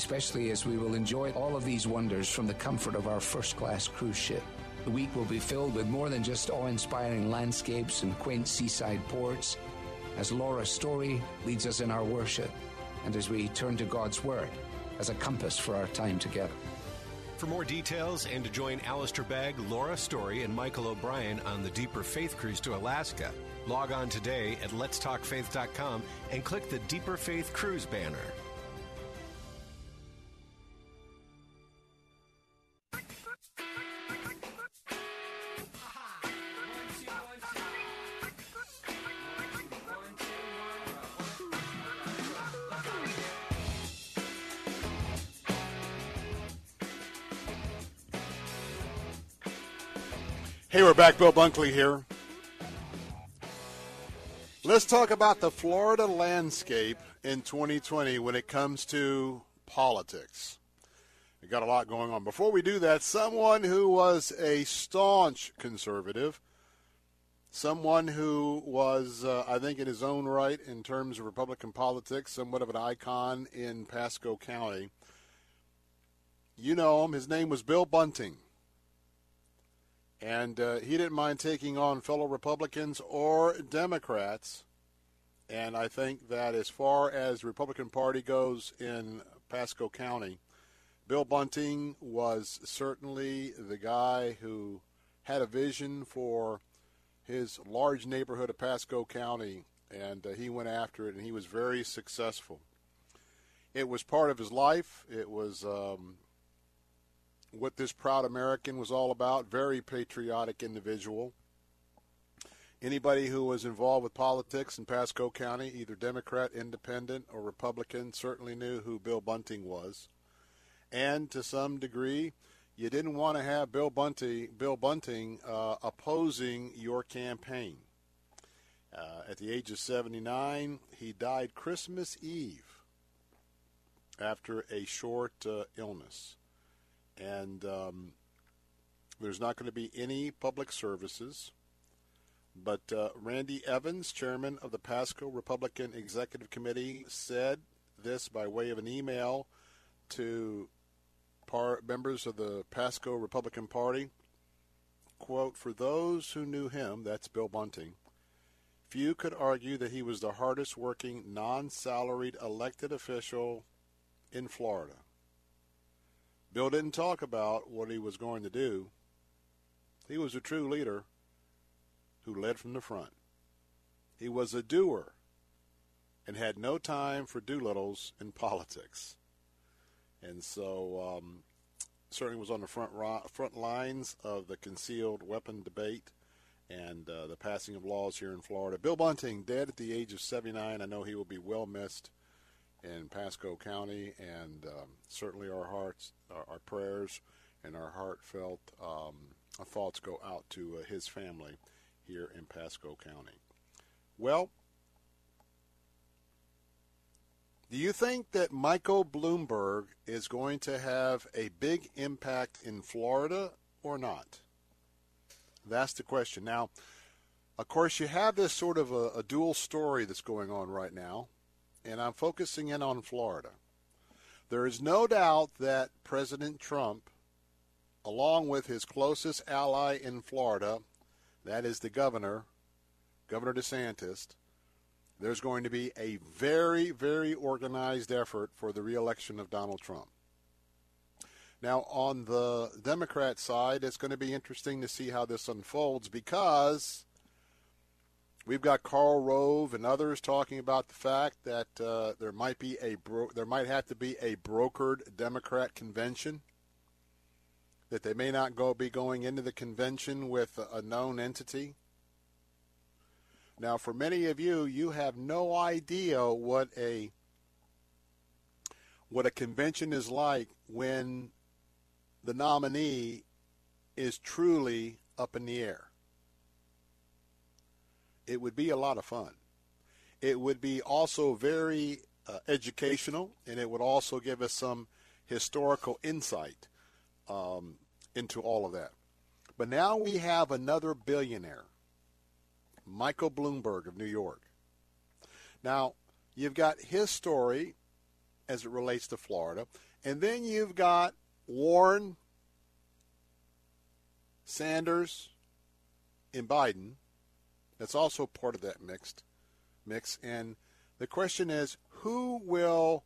especially as we will enjoy all of these wonders from the comfort of our first class cruise ship. The week will be filled with more than just awe inspiring landscapes and quaint seaside ports, as Laura Story leads us in our worship, and as we turn to God's Word as a compass for our time together. For more details and to join Alistair Begg, Laura Story, and Michael O'Brien on the Deeper Faith Cruise to Alaska, log on today at letstalkfaith.com and click the Deeper Faith Cruise banner. Back. Bill Bunkley here. Let's talk about the Florida landscape in 2020 when it comes to politics. We got a lot going on. Before we do that, someone who was a staunch conservative, someone who was, uh, I think, in his own right in terms of Republican politics, somewhat of an icon in Pasco County. You know him. His name was Bill Bunting and uh, he didn't mind taking on fellow Republicans or Democrats. And I think that as far as the Republican Party goes in Pasco County, Bill Bunting was certainly the guy who had a vision for his large neighborhood of Pasco County, and uh, he went after it, and he was very successful. It was part of his life. It was um, what this proud American was all about. Very patriotic individual. Anybody who was involved with politics in Pasco County, either Democrat, Independent, or Republican, certainly knew who Bill Bunting was. And to some degree, you didn't want to have Bill Bunting, Bill Bunting uh, opposing your campaign. Uh, at the age of 79, he died Christmas Eve after a short uh, illness and um, there's not going to be any public services. But uh, Randy Evans, chairman of the Pasco Republican Executive Committee, said this by way of an email to par- members of the Pasco Republican Party. Quote, for those who knew him, that's Bill Bunting, few could argue that he was the hardest working, non salaried elected official in Florida. Bill didn't talk about what he was going to do. He was a true leader who led from the front. He was a doer and had no time for doolittles in *laughs* politics. And so, um, certainly was on the front front lines of the concealed weapon debate and uh, the passing of laws here in Florida. Bill Bunting, dead at the age of 79. I know he will be well missed in Pasco County, and um, certainly our hearts, our, our, prayers, and our heartfelt um, thoughts go out to uh, his family here in Pasco County. Well, Do you think that Michael Bloomberg is going to have a big impact in Florida or not? That's the question. Now, of course, you have this sort of a, a dual story that's going on right now, and I'm focusing in on Florida. There is no doubt that President Trump, along with his closest ally in Florida, that is the governor, Governor DeSantis, there's going to be a very, very organized effort for the reelection of Donald Trump. Now, on the Democrat side, it's going to be interesting to see how this unfolds because we've got Karl Rove and others talking about the fact that uh, there might be a bro- there might have to be a brokered Democrat convention. That they may not go be going into the convention with a, a known entity. Now, for many of you, you have no idea what a what a convention is like when the nominee is truly up in the air. It would be a lot of fun. It would be also very uh, educational, and it would also give us some historical insight um, into all of that. But now we have another billionaire, Michael Bloomberg of New York. Now, you've got his story as it relates to Florida, and then you've got Warren, Sanders, and Biden. That's also part of that mixed mix. And the question is, who will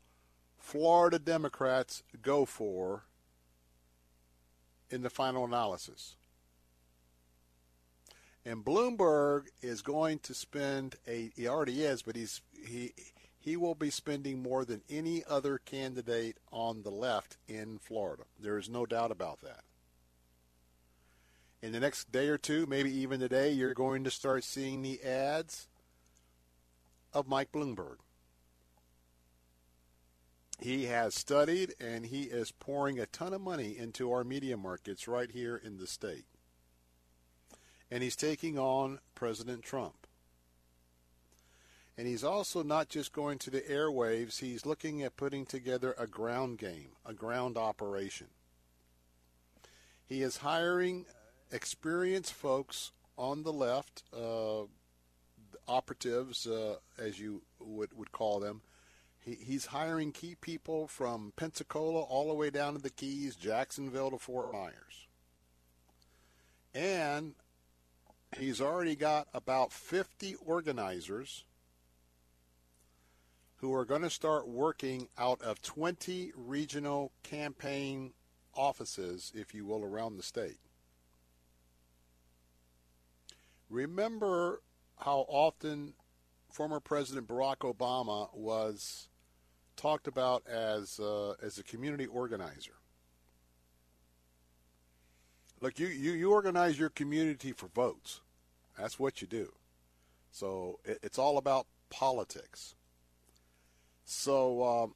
Florida Democrats go for in the final analysis? And Bloomberg is going to spend a he already is, but he's he he will be spending more than any other candidate on the left in Florida. There is no doubt about that. In the next day or two, maybe even today, you're going to start seeing the ads of Mike Bloomberg. He has studied and he is pouring a ton of money into our media markets right here in the state. And he's taking on President Trump. And he's also not just going to the airwaves, he's looking at putting together a ground game, a ground operation. He is hiring experienced folks on the left, uh, operatives, uh, as you would, would call them. He, he's hiring key people from Pensacola all the way down to the Keys, Jacksonville to Fort Myers. And he's already got about 50 organizers who are going to start working out of 20 regional campaign offices, if you will, around the state. Remember how often former President Barack Obama was talked about as uh, as a community organizer. Look, you, you, you organize your community for votes. That's what you do. So it, it's all about politics. So um,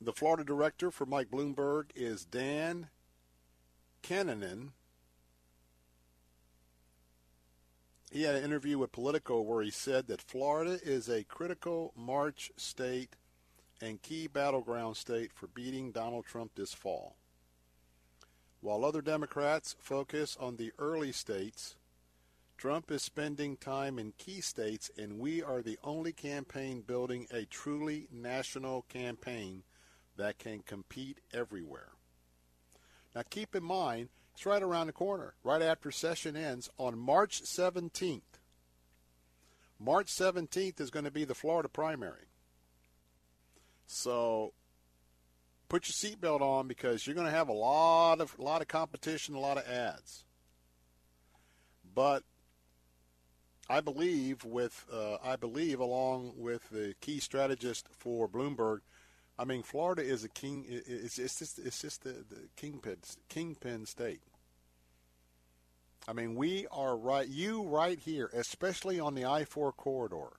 the Florida director for Mike Bloomberg is Dan Kanninen. He had an interview with Politico where he said that Florida is a critical March state and key battleground state for beating Donald Trump this fall. While other Democrats focus on the early states, Trump is spending time in key states, and we are the only campaign building a truly national campaign that can compete everywhere. Now, keep in mind, it's right around the corner, right after session ends on March 17th. March 17th is going to be the Florida primary. So put your seatbelt on because you're going to have a lot of a lot of competition, a lot of ads. But I believe with uh, I believe along with the key strategist for Bloomberg, I mean Florida is a king. It's, just it's just the, the kingpin kingpin state. I mean we are right you right here, especially on the I four corridor.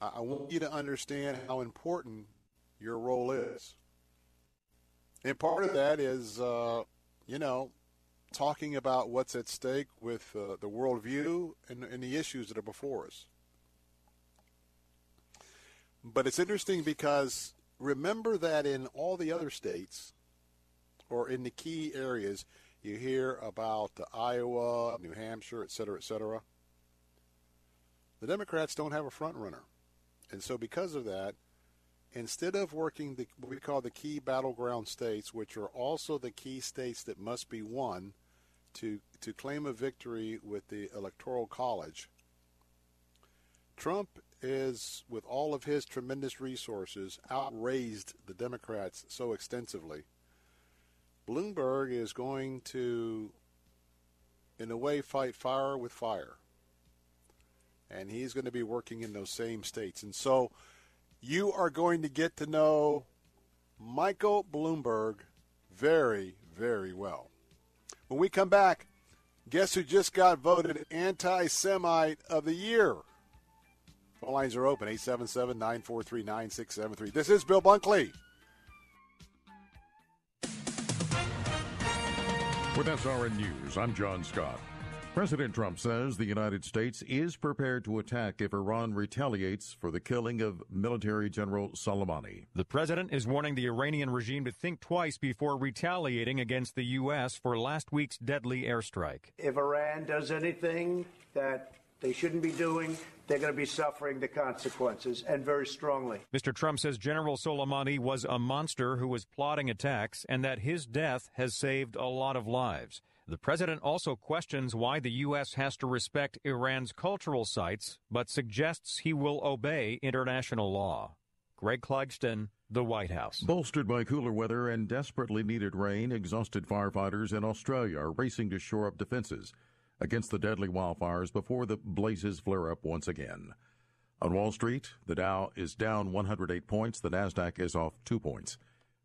I, I want you to understand how important your role is, and part of that is uh, you know talking about what's at stake with uh, the worldview and, and the issues that are before us. But it's interesting because remember that in all the other states or in the key areas, you hear about Iowa, New Hampshire, et cetera, et cetera. The Democrats don't have a front runner. And so because of that, instead of working the what we call the key battleground states, which are also the key states that must be won to to claim a victory with the electoral college, Trump is with all of his tremendous resources outraised the Democrats so extensively. Bloomberg is going to in a way fight fire with fire. And he's going to be working in those same states. And so you are going to get to know Michael Bloomberg very, very well. When we come back, guess who just got voted anti Semite of the year? Phone lines are open 877 943 9673. This is Bill Bunkley. With SRN News, I'm John Scott. President Trump says the United States is prepared to attack if Iran retaliates for the killing of military General Soleimani. The president is warning the Iranian regime to think twice before retaliating against the U.S. for last week's deadly airstrike. If Iran does anything that they shouldn't be doing, they're going to be suffering the consequences, and very strongly. Mr. Trump says General Soleimani was a monster who was plotting attacks and that his death has saved a lot of lives. The president also questions why the U.S. has to respect Iran's cultural sites, but suggests he will obey international law. Greg Clugston, the White House. Bolstered by cooler weather and desperately needed rain, exhausted firefighters in Australia are racing to shore up defenses against the deadly wildfires before the blazes flare up once again. On Wall Street, the Dow is down 108 points, the Nasdaq is off 2 points.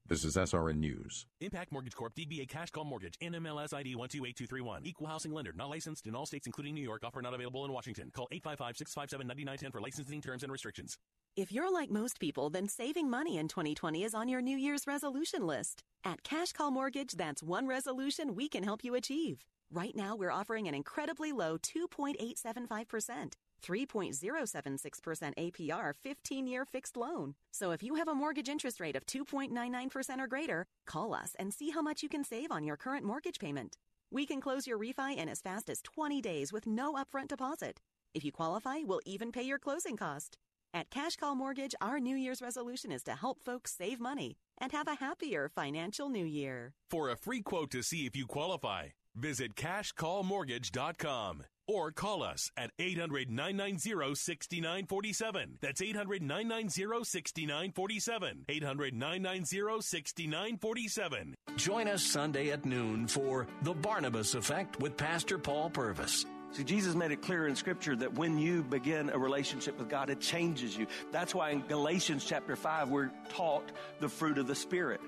This is SRN News. Impac Mortgage Corp. DBA Cash Call Mortgage. NMLS ID 128231. Equal housing lender. Not licensed in all states including New York. Offer not available in Washington. Call 855-657-9910 for licensing terms and restrictions. If you're like most people, then saving money in 2020 is on your New Year's resolution list. At Cash Call Mortgage, that's one resolution we can help you achieve. Right now, we're offering an incredibly low 2.875%. 3.076% APR 15 year fixed loan. So if you have a mortgage interest rate of 2.99% or greater, call us and see how much you can save on your current mortgage payment. We can close your refi in as fast as 20 days with no upfront deposit. If you qualify, we'll even pay your closing cost. At Cash Call Mortgage, our New Year's resolution is to help folks save money and have a happier financial new year. For a free quote to see if you qualify, visit cashcallmortgage.com or call us at 800 990 6947. That's 800 990 6947. 800 990 6947. Join us Sunday at noon for The Barnabas Effect with Pastor Paul Purvis. See, Jesus made it clear in Scripture that when you begin a relationship with God, it changes you. That's why in Galatians chapter 5, we're taught the fruit of the Spirit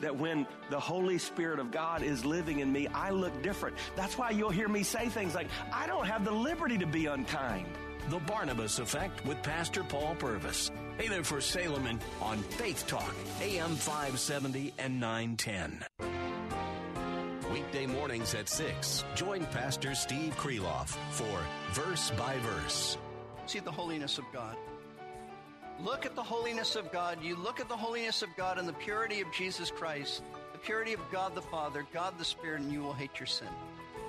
that when the Holy Spirit of God is living in me, I look different. That's why you'll hear me say things like, I don't have the liberty to be unkind. The Barnabas Effect with Pastor Paul Purvis. Hey there for Salem and on Faith Talk, AM 570 and 910. Weekday mornings at 6, join Pastor Steve Kreloff for Verse by Verse. See the holiness of God. Look at the holiness of God. You look at the holiness of God and the purity of Jesus Christ, the purity of God the Father, God the Spirit, and you will hate your sin.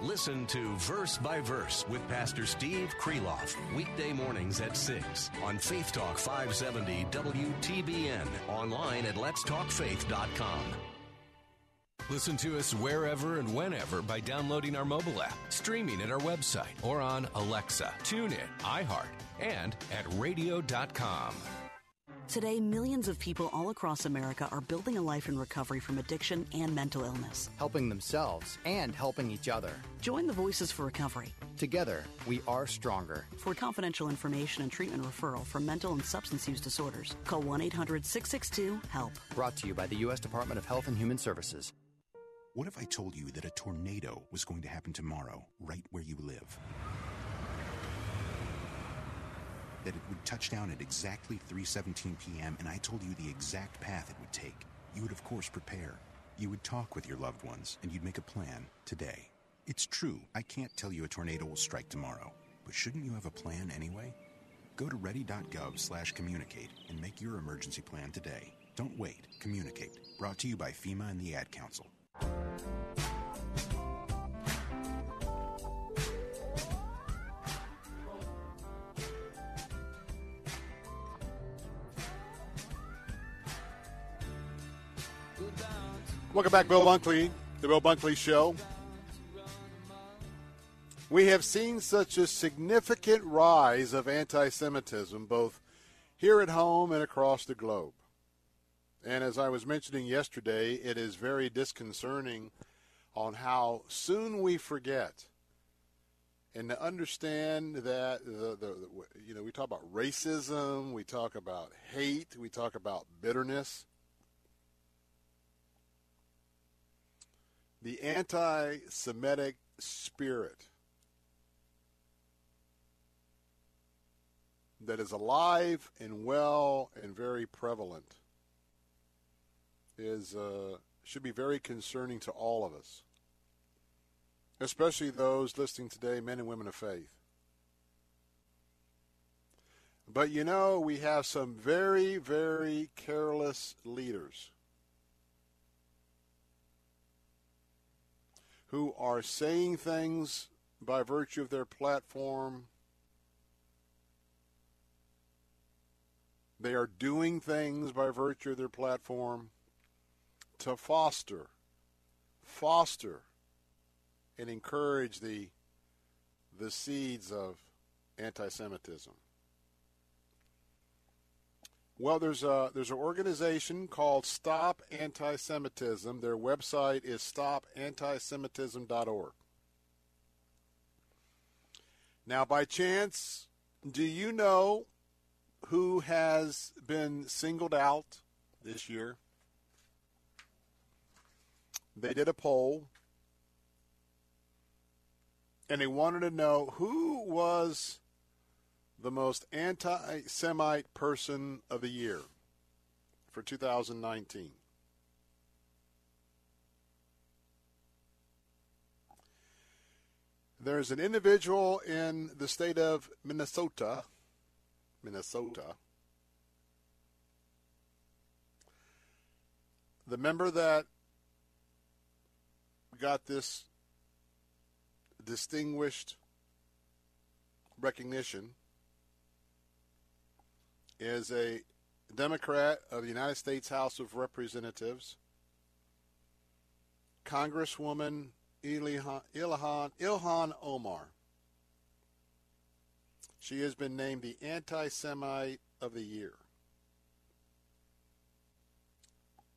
Listen to Verse by Verse with Pastor Steve Kreloff, weekday mornings at 6 on Faith Talk 570 WTBN, online at letstalkfaith.com. Listen to us wherever and whenever by downloading our mobile app, streaming at our website, or on Alexa, TuneIn, iHeart, and at radio.com. Today, millions of people all across America are building a life in recovery from addiction and mental illness, helping themselves and helping each other. Join the Voices for Recovery. Together, we are stronger. For confidential information and treatment referral for mental and substance use disorders, call 1 800 662 HELP. Brought to you by the U.S. Department of Health and Human Services. What if I told you that a tornado was going to happen tomorrow, right where you live? That it would touch down at exactly 3:17 p.m. and I told you the exact path it would take. You would of course prepare. You would talk with your loved ones and you'd make a plan today. It's true, I can't tell you a tornado will strike tomorrow, but shouldn't you have a plan anyway? Go to ready.gov slash communicate and make your emergency plan today. Don't wait. Communicate. Brought to you by FEMA and the Ad Council. Welcome back, Bill Bunkley, the Bill Bunkley Show. We have seen such a significant rise of anti Semitism both here at home and across the globe. And as I was mentioning yesterday, it is very disconcerting on how soon we forget. And to understand that the, the, the you know we talk about racism, we talk about hate, we talk about bitterness. The anti-Semitic spirit that is alive and well and very prevalent is uh, should be very concerning to all of us, especially those listening today, men and women of faith. But you know, we have some very, very careless leaders who are saying things by virtue of their platform. They are doing things by virtue of their platform to foster, foster, and encourage the the seeds of anti-Semitism. Well, there's a there's an organization called Stop Anti-Semitism. Their website is stopantisemitism.org. Now, by chance, do you know who has been singled out this year? They did a poll and they wanted to know who was the most anti Semite person of the year for 2019. There's an individual in the state of Minnesota, Minnesota. The member that got this distinguished recognition is a Democrat of the United States House of Representatives, Congresswoman Ilhan, Ilhan, Omar. She has been named the Anti Semite of the Year.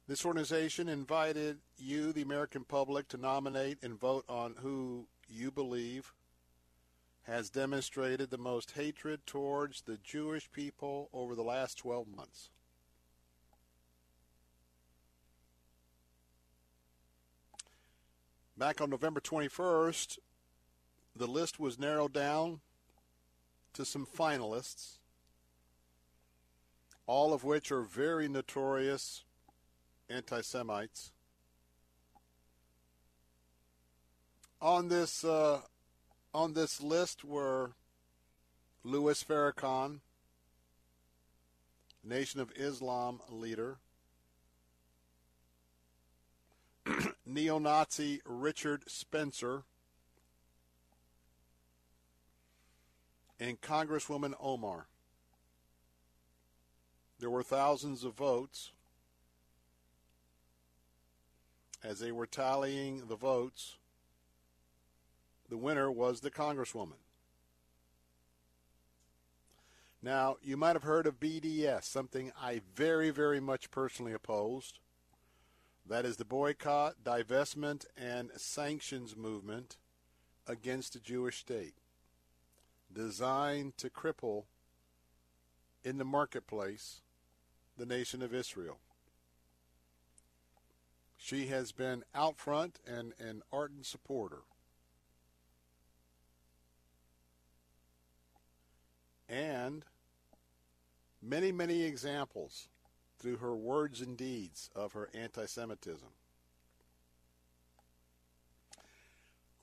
This organization invited you, the American public, to nominate and vote on who you believe has demonstrated the most hatred towards the Jewish people over the last 12 months. Back on November 21st, the list was narrowed down to some finalists, all of which are very notorious anti Semites. On this uh, on this list were Louis Farrakhan, Nation of Islam leader, *clears throat* neo Nazi Richard Spencer, and Congresswoman Omar. There were thousands of votes. As they were tallying the votes, the winner was the Congresswoman. Now, you might have heard of BDS, something I very, very much personally opposed. That is the boycott, divestment, and sanctions movement against the Jewish state, designed to cripple in the marketplace the nation of Israel. She has been out front and an ardent supporter. And many, many examples through her words and deeds of her anti Semitism.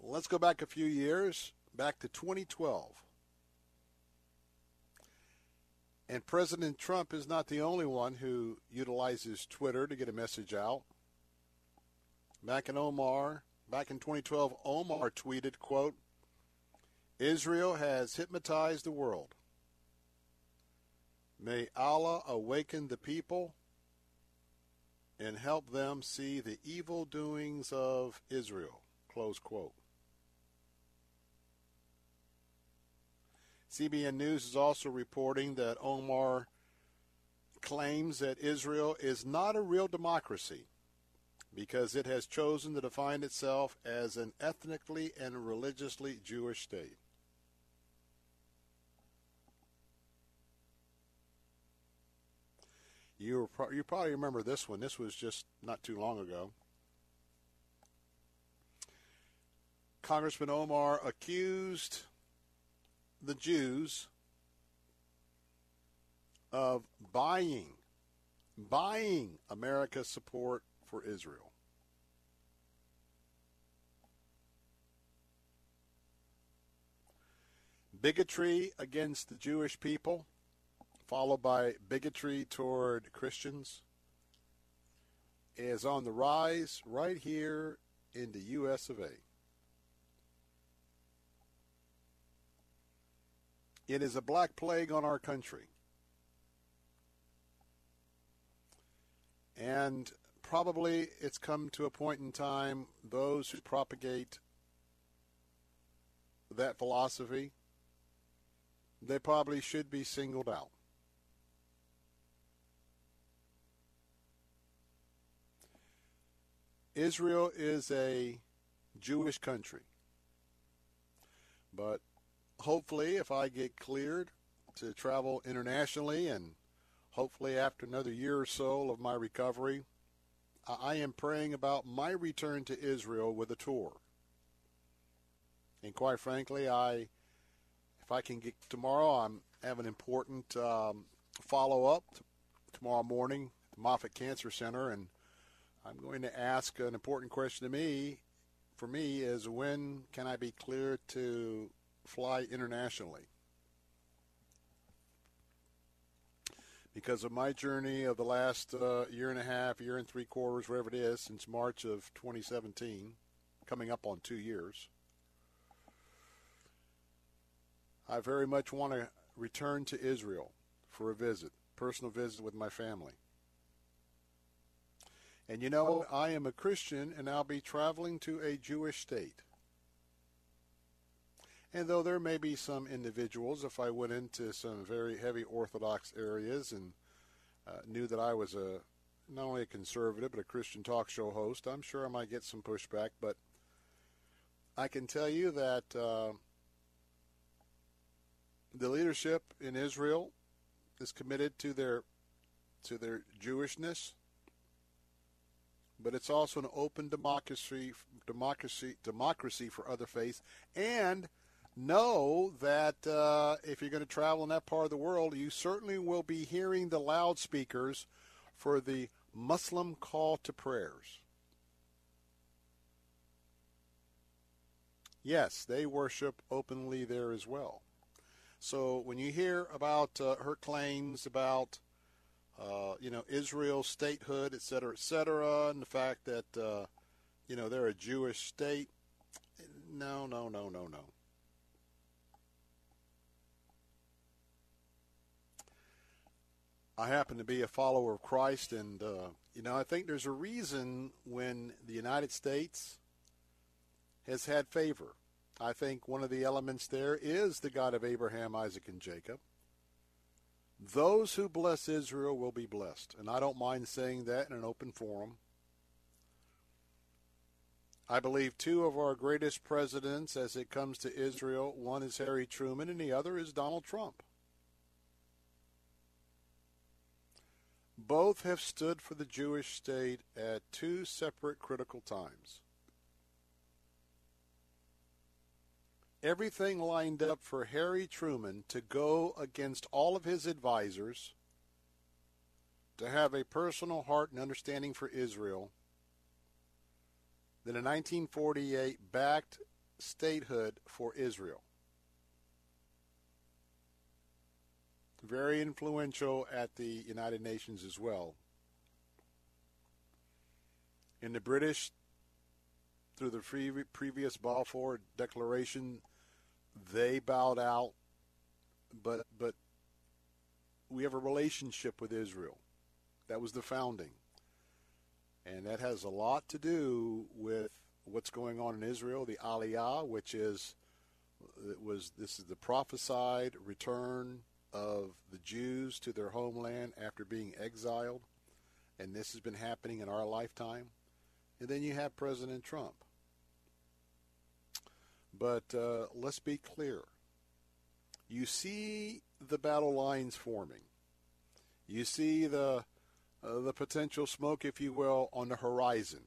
Let's go back a few years, back to 2012. And President Trump is not the only one who utilizes Twitter to get a message out. Back in Omar, back in 2012, Omar tweeted, quote, Israel has hypnotized the world. May Allah awaken the people and help them see the evil doings of Israel. Close quote. CBN News is also reporting that Omar claims that Israel is not a real democracy because it has chosen to define itself as an ethnically and religiously Jewish state. You, pro- you probably remember this one. This was just not too long ago. Congressman Omar accused the Jews of buying, buying America's support for Israel. Bigotry against the Jewish people followed by bigotry toward Christians, is on the rise right here in the U.S. of A. It is a black plague on our country. And probably it's come to a point in time, those who propagate that philosophy, they probably should be singled out. Israel is a Jewish country. But hopefully, if I get cleared to travel internationally and hopefully after another year or so of my recovery, I am praying about my return to Israel with a tour. And quite frankly, I, if I can get tomorrow, I'm have an important um, follow up tomorrow morning at the Moffitt Cancer Center, and I'm going to ask an important question to me. For me, is when can I be cleared to fly internationally? Because of my journey of the last uh, year and a half, year and three quarters, wherever it is, since March of 2017, coming up on two years, I very much want to return to Israel for a visit, personal visit with my family. And you know, I am a Christian and I'll be traveling to a Jewish state. And though there may be some individuals, if I went into some very heavy Orthodox areas and uh, knew that I was a not only a conservative but a Christian talk show host, I'm sure I might get some pushback. But I can tell you that uh, the leadership in Israel is committed to their to their Jewishness but it's also an open democracy, democracy, democracy for other faiths. And know that uh, if you're going to travel in that part of the world, you certainly will be hearing the loudspeakers for the Muslim call to prayers. Yes, they worship openly there as well. So when you hear about uh, her claims about uh, you know, Israel statehood, et cetera, et cetera, and the fact that, uh, you know, they're a Jewish state. No, no, no, no, no. I happen to be a follower of Christ, and, uh, you know, I think there's a reason when the United States has had favor. I think one of the elements there is the God of Abraham, Isaac, and Jacob. Those who bless Israel will be blessed. And I don't mind saying that in an open forum. I believe two of our greatest presidents as it comes to Israel, one is Harry Truman and the other is Donald Trump. Both have stood for the Jewish state at two separate critical times. Everything lined up for Harry Truman to go against all of his advisors, to have a personal heart and understanding for Israel, then in 1948 backed statehood for Israel. very influential at the United Nations as well. In the British, through the pre- previous Balfour Declaration, they bowed out, but but we have a relationship with Israel. That was the founding, and that has a lot to do with what's going on in Israel. The Aliyah, which is it was this is the prophesied return of the Jews to their homeland after being exiled, and this has been happening in our lifetime. And then you have President Trump. But uh, let's be clear. You see the battle lines forming. You see the uh, the potential smoke, if you will, on the horizon.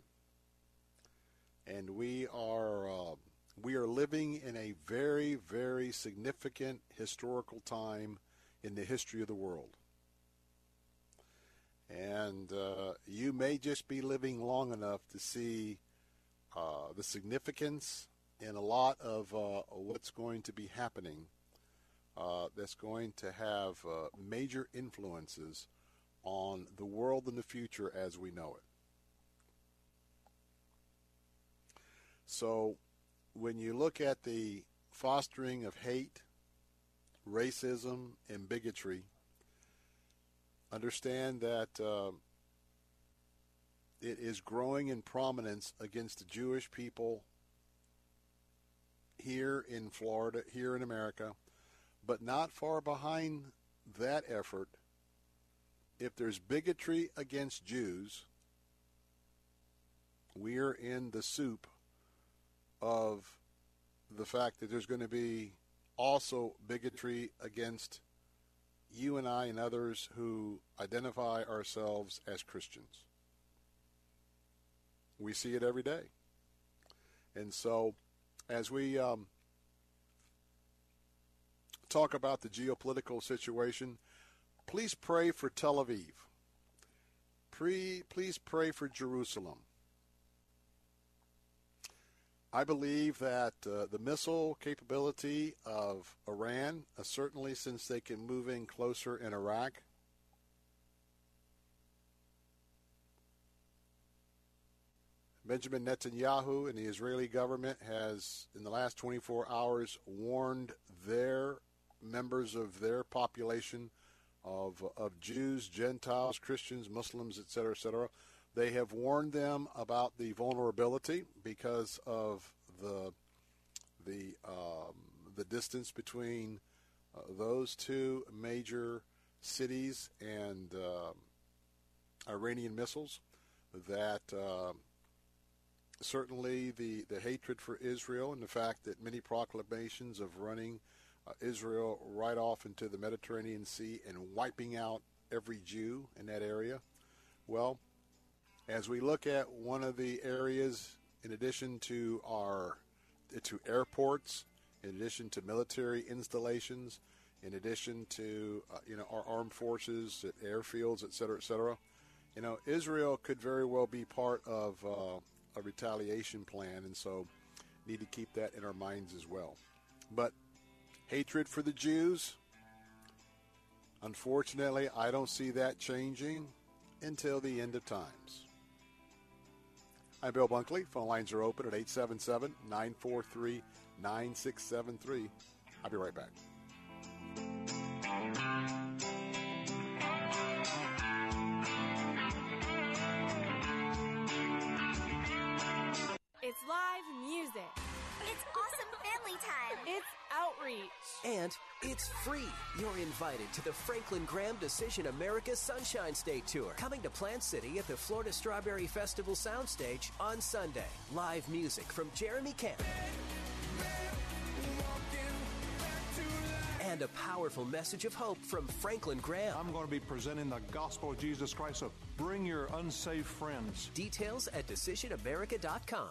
And we are uh, we are living in a very, very significant historical time in the history of the world. And uh, you may just be living long enough to see uh, the significance in a lot of uh, what's going to be happening uh, that's going to have uh, major influences on the world in the future as we know it. So when you look at the fostering of hate, racism, and bigotry, understand that uh, it is growing in prominence against the Jewish people here in Florida, here in America, but not far behind that effort. If there's bigotry against Jews, we're in the soup of the fact that there's going to be also bigotry against you and I and others who identify ourselves as Christians. We see it every day. And so, as we um, talk about the geopolitical situation, please pray for Tel Aviv. Pre, please pray for Jerusalem. I believe that uh, the missile capability of Iran, uh, certainly since they can move in closer in Iraq, Benjamin Netanyahu and the Israeli government has, in the last 24 hours, warned their members of their population of, of Jews, Gentiles, Christians, Muslims, etc., etc., they have warned them about the vulnerability because of the the um, the distance between uh, those two major cities and uh, Iranian missiles. That uh, certainly the the hatred for Israel and the fact that many proclamations of running uh, Israel right off into the Mediterranean Sea and wiping out every Jew in that area. Well, as we look at one of the areas, in addition to our to airports, in addition to military installations, in addition to uh, you know our armed forces airfields, et cetera, et cetera, you know Israel could very well be part of uh, a retaliation plan, and so need to keep that in our minds as well. But hatred for the Jews, unfortunately, I don't see that changing until the end of times. I'm Bill Bunkley. Phone lines are open at 877 943 9673. I'll be right back. Live music. It's awesome family time. It's outreach. And it's free. You're invited to the Franklin Graham Decision America Sunshine State Tour, coming to Plant City at the Florida Strawberry Festival Soundstage on Sunday. Live music from Jeremy Camp. And a powerful message of hope from Franklin Graham. I'm going to be presenting the gospel of Jesus Christ, so bring your unsaved friends. Details at decisionamerica.com.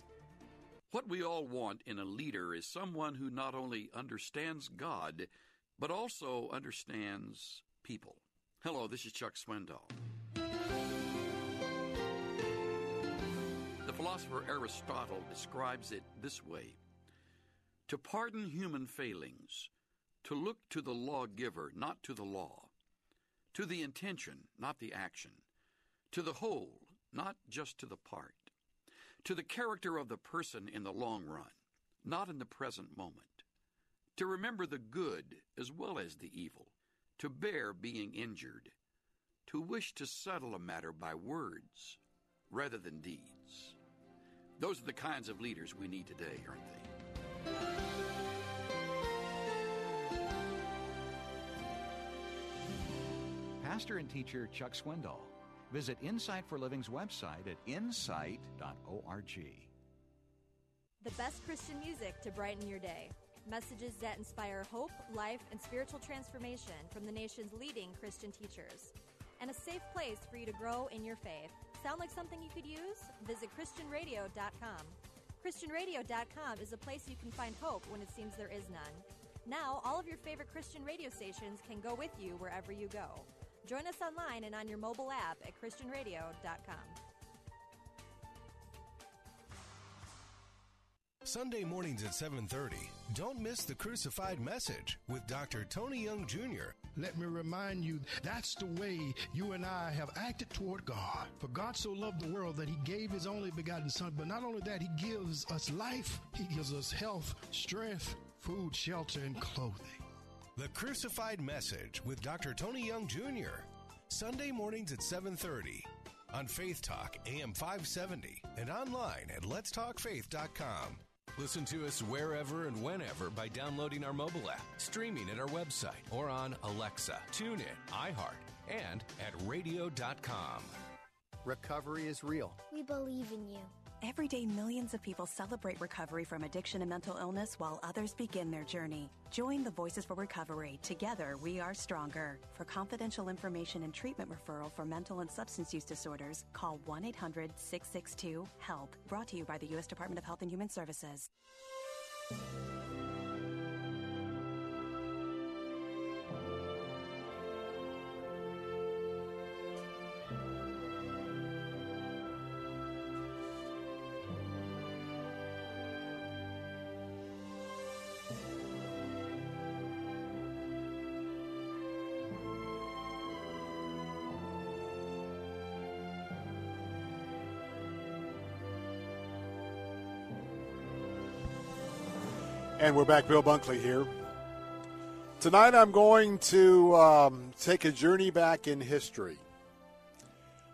What we all want in a leader is someone who not only understands God, but also understands people. Hello, this is Chuck Swindoll. The philosopher Aristotle describes it this way To pardon human failings, to look to the lawgiver, not to the law, to the intention, not the action, to the whole, not just to the part, to the character of the person in the long run, not in the present moment, to remember the good as well as the evil, to bear being injured, to wish to settle a matter by words rather than deeds. Those are the kinds of leaders we need today, aren't they? Pastor and teacher Chuck Swindoll. Visit Insight for Living's website at insight.org. The best Christian music to brighten your day. Messages that inspire hope, life, and spiritual transformation from the nation's leading Christian teachers. And a safe place for you to grow in your faith. Sound like something you could use? Visit ChristianRadio.com. ChristianRadio.com is a place you can find hope when it seems there is none. Now, all of your favorite Christian radio stations can go with you wherever you go. Join us online and on your mobile app at ChristianRadio.com. Sunday mornings at 7:30. Don't miss the crucified message with Dr. Tony Young Jr. Let me remind you, that's the way you and I have acted toward God. For God so loved the world that he gave his only begotten son, but not only that, he gives us life, he gives us health, strength, food, shelter, and clothing. The Crucified Message with Dr. Tony Young Jr. Sunday mornings at 7:30 on Faith Talk AM 570 and online at letstalkfaith.com. Listen to us wherever and whenever by downloading our mobile app, streaming at our website, or on Alexa, TuneIn, iHeart, and at radio.com. Recovery is real. We believe in you. Every day, millions of people celebrate recovery from addiction and mental illness while others begin their journey. Join the Voices for Recovery. Together, we are stronger. For confidential information and treatment referral for mental and substance use disorders, call 1 800 662 HELP. Brought to you by the U.S. Department of Health and Human Services. And we're back, Bill Bunkley here. Tonight I'm going to um, take a journey back in history.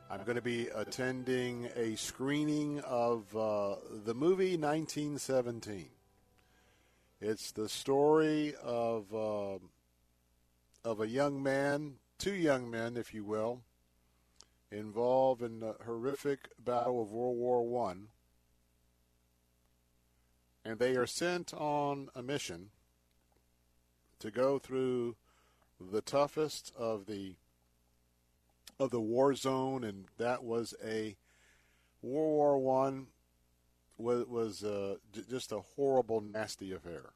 I'm going to be attending a screening of uh, the movie 1917. It's the story of uh, of a young man, two young men, if you will, involved in the horrific battle of World War One and they are sent on a mission to go through the toughest of the of the war zone, and that was a World War One was was uh, just a horrible, nasty affair.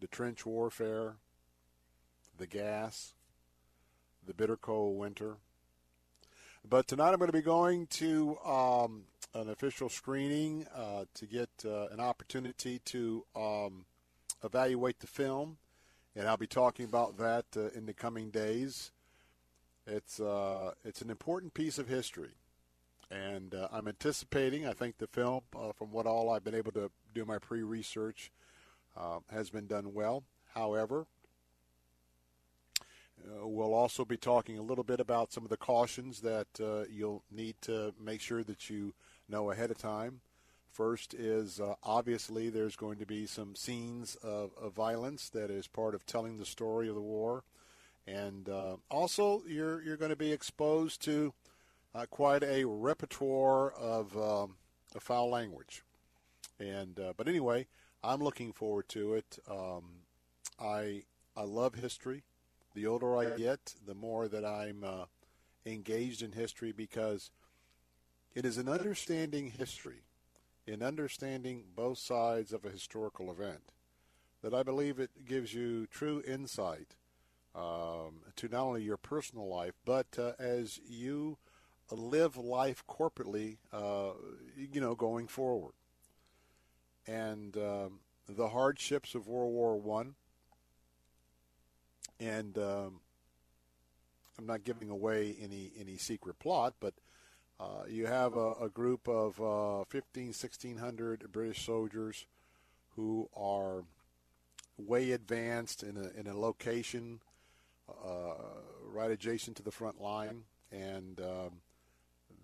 The trench warfare, the gas, the bitter cold winter. But tonight I'm going to be going to um, an official screening uh, to get uh, an opportunity to um, evaluate the film, and I'll be talking about that uh, in the coming days. It's uh, it's an important piece of history, and uh, I'm anticipating. I think the film, uh, from what all I've been able to do my pre-research, has been done well. However, uh, we'll also be talking a little bit about some of the cautions that uh, you'll need to make sure that you know ahead of time. First is uh, obviously there's going to be some scenes of, of, violence that is part of telling the story of the war, and uh, also you're you're going to be exposed to uh, quite a repertoire of, um, of foul language. And uh, but anyway, I'm looking forward to it. Um, I I love history. The older I get, the more that I'm uh, engaged in history because it is in understanding history, in understanding both sides of a historical event, that I believe it gives you true insight um, to not only your personal life, but uh, as you live life corporately, uh, you know, going forward. And um, the hardships of World War One and um, I'm not giving away any any secret plot, but uh, you have a, a group of uh, 15, 1600 British soldiers who are way advanced in a in a location uh, right adjacent to the front line, and um,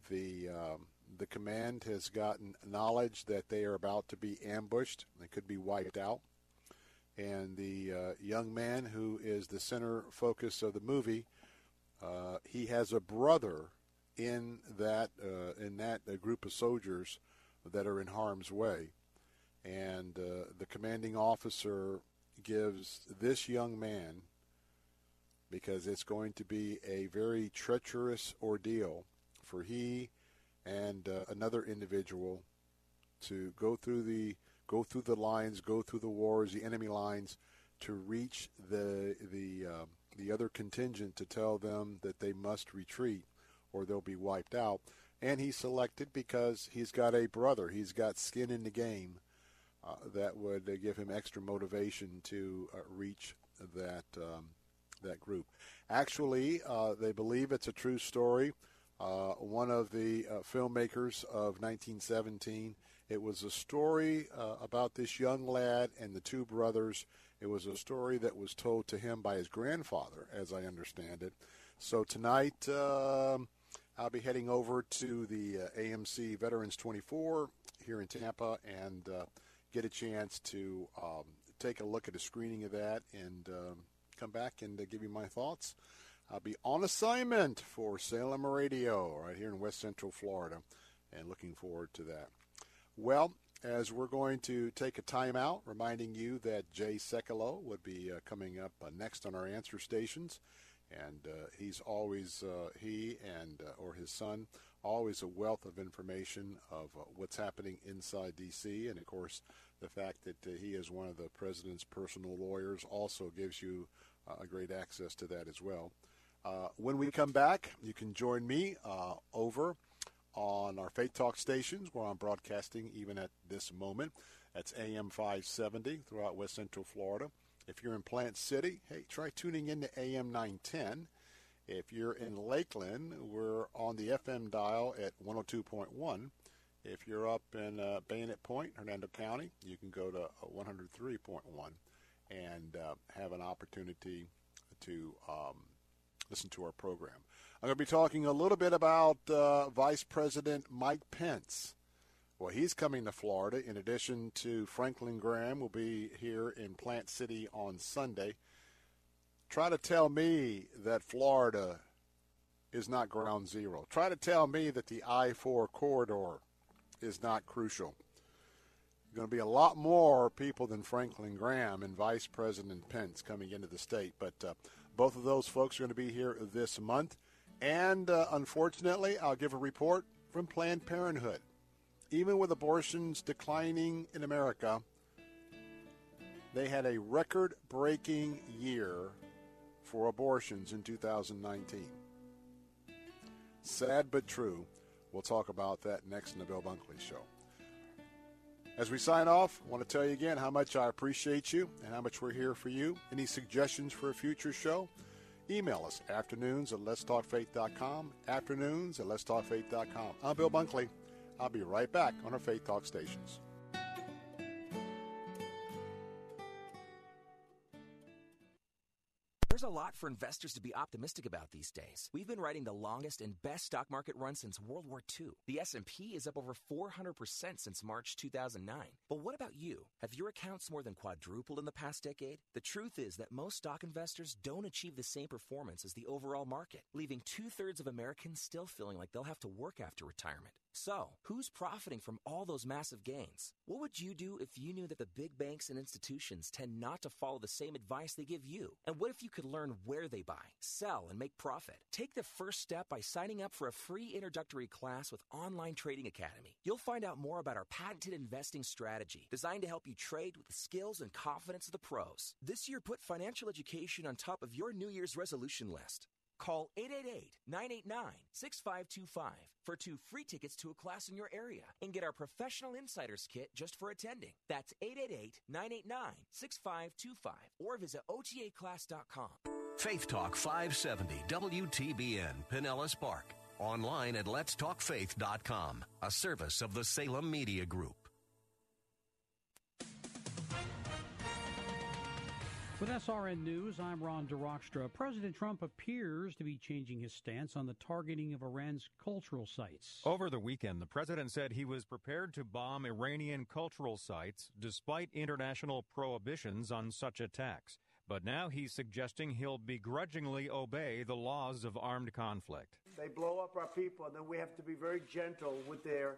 the um, the command has gotten knowledge that they are about to be ambushed. They could be wiped out and the uh, young man who is the center focus of the movie, uh, he has a brother in that uh, in that uh, group of soldiers that are in harm's way, and uh, the commanding officer gives this young man because it's going to be a very treacherous ordeal for he and uh, another individual to go through the go through the lines, go through the wars, the enemy lines, to reach the the uh, the other contingent to tell them that they must retreat or they'll be wiped out. And he's selected because he's got a brother. He's got skin in the game uh, that would uh, give him extra motivation to uh, reach that um, that group. Actually, uh, they believe it's a true story. Uh, one of the filmmakers of 1917 it was a story uh, about this young lad and the two brothers. It was a story that was told to him by his grandfather, as I understand it. So tonight, uh, I'll be heading over to the uh, AMC Veterans 24 here in Tampa and uh, get a chance to um, take a look at a screening of that and um, come back and uh, give you my thoughts. I'll be on assignment for Salem Radio right here in West Central Florida and looking forward to that. Well, as we're going to take a timeout, reminding you that Jay Sekulow would be uh, coming up uh, next on our answer stations, and uh, he's always uh, he and uh, or his son always a wealth of information of uh, what's happening inside D.C. and of course the fact that he is one of the president's personal lawyers also gives you a great access to that as well. when we come back, you can join me over on our Faith Talk stations where I'm broadcasting even at this moment. That's AM 570 throughout West Central Florida. If you're in Plant City, hey, try tuning in to AM 910. If you're in Lakeland, we're on the FM dial at 102.1. If you're up in uh, Bayonet Point, Hernando County, you can go to 103.1 and uh, have an opportunity to um, listen to our program. I'm going to be talking a little bit about uh, Vice President Mike Pence. Well, he's coming to Florida. In addition to Franklin Graham, will be here in Plant City on Sunday. Try to tell me that Florida is not ground zero. Try to tell me that the I-4 corridor is not crucial. Going to be a lot more people than Franklin Graham and Vice President Pence coming into the state, but uh, both of those folks are going to be here this month. And uh, unfortunately, I'll give a report from Planned Parenthood. Even with abortions declining in America, they had a record breaking year for abortions in 2019. Sad but true. We'll talk about that next in the Bill Bunkley Show. As we sign off, I want to tell you again how much I appreciate you and how much we're here for you. Any suggestions for a future show? Email us afternoons at letstalkfaith.com. Afternoons at letstalkfaith.com. I'm Bill Bunkley. I'll be right back on our Faith Talk stations. There's a lot for investors to be optimistic about these days. We've been writing the longest and best stock market run since World War II. The S&P is up over 400% since March 2009. But what about you? Have your accounts more than quadrupled in the past decade? The truth is that most stock investors don't achieve the same performance as the overall market, leaving two-thirds of Americans still feeling like they'll have to work after retirement. So, who's profiting from all those massive gains? What would you do if you knew that the big banks and institutions tend not to follow the same advice they give you? And what if you could learn where they buy, sell, and make profit? Take the first step by signing up for a free introductory class with Online Trading Academy. You'll find out more about our patented investing strategy designed to help you trade with the skills and confidence of the pros. This year, put financial education on top of your New Year's resolution list. Call 888-989-6525 for two free tickets to a class in your area and get our professional insiders kit just for attending. That's 888-989-6525 or visit otaclass.com. Faith Talk 570 WTBN Pinellas Park. Online at letstalkfaith.com, a service of the Salem Media Group. With SRN News, I'm Ron DeRockstra. President Trump appears to be changing his stance on the targeting of Iran's cultural sites. Over the weekend, the president said he was prepared to bomb Iranian cultural sites despite international prohibitions on such attacks. But now he's suggesting he'll begrudgingly obey the laws of armed conflict. They blow up our people, and then we have to be very gentle with their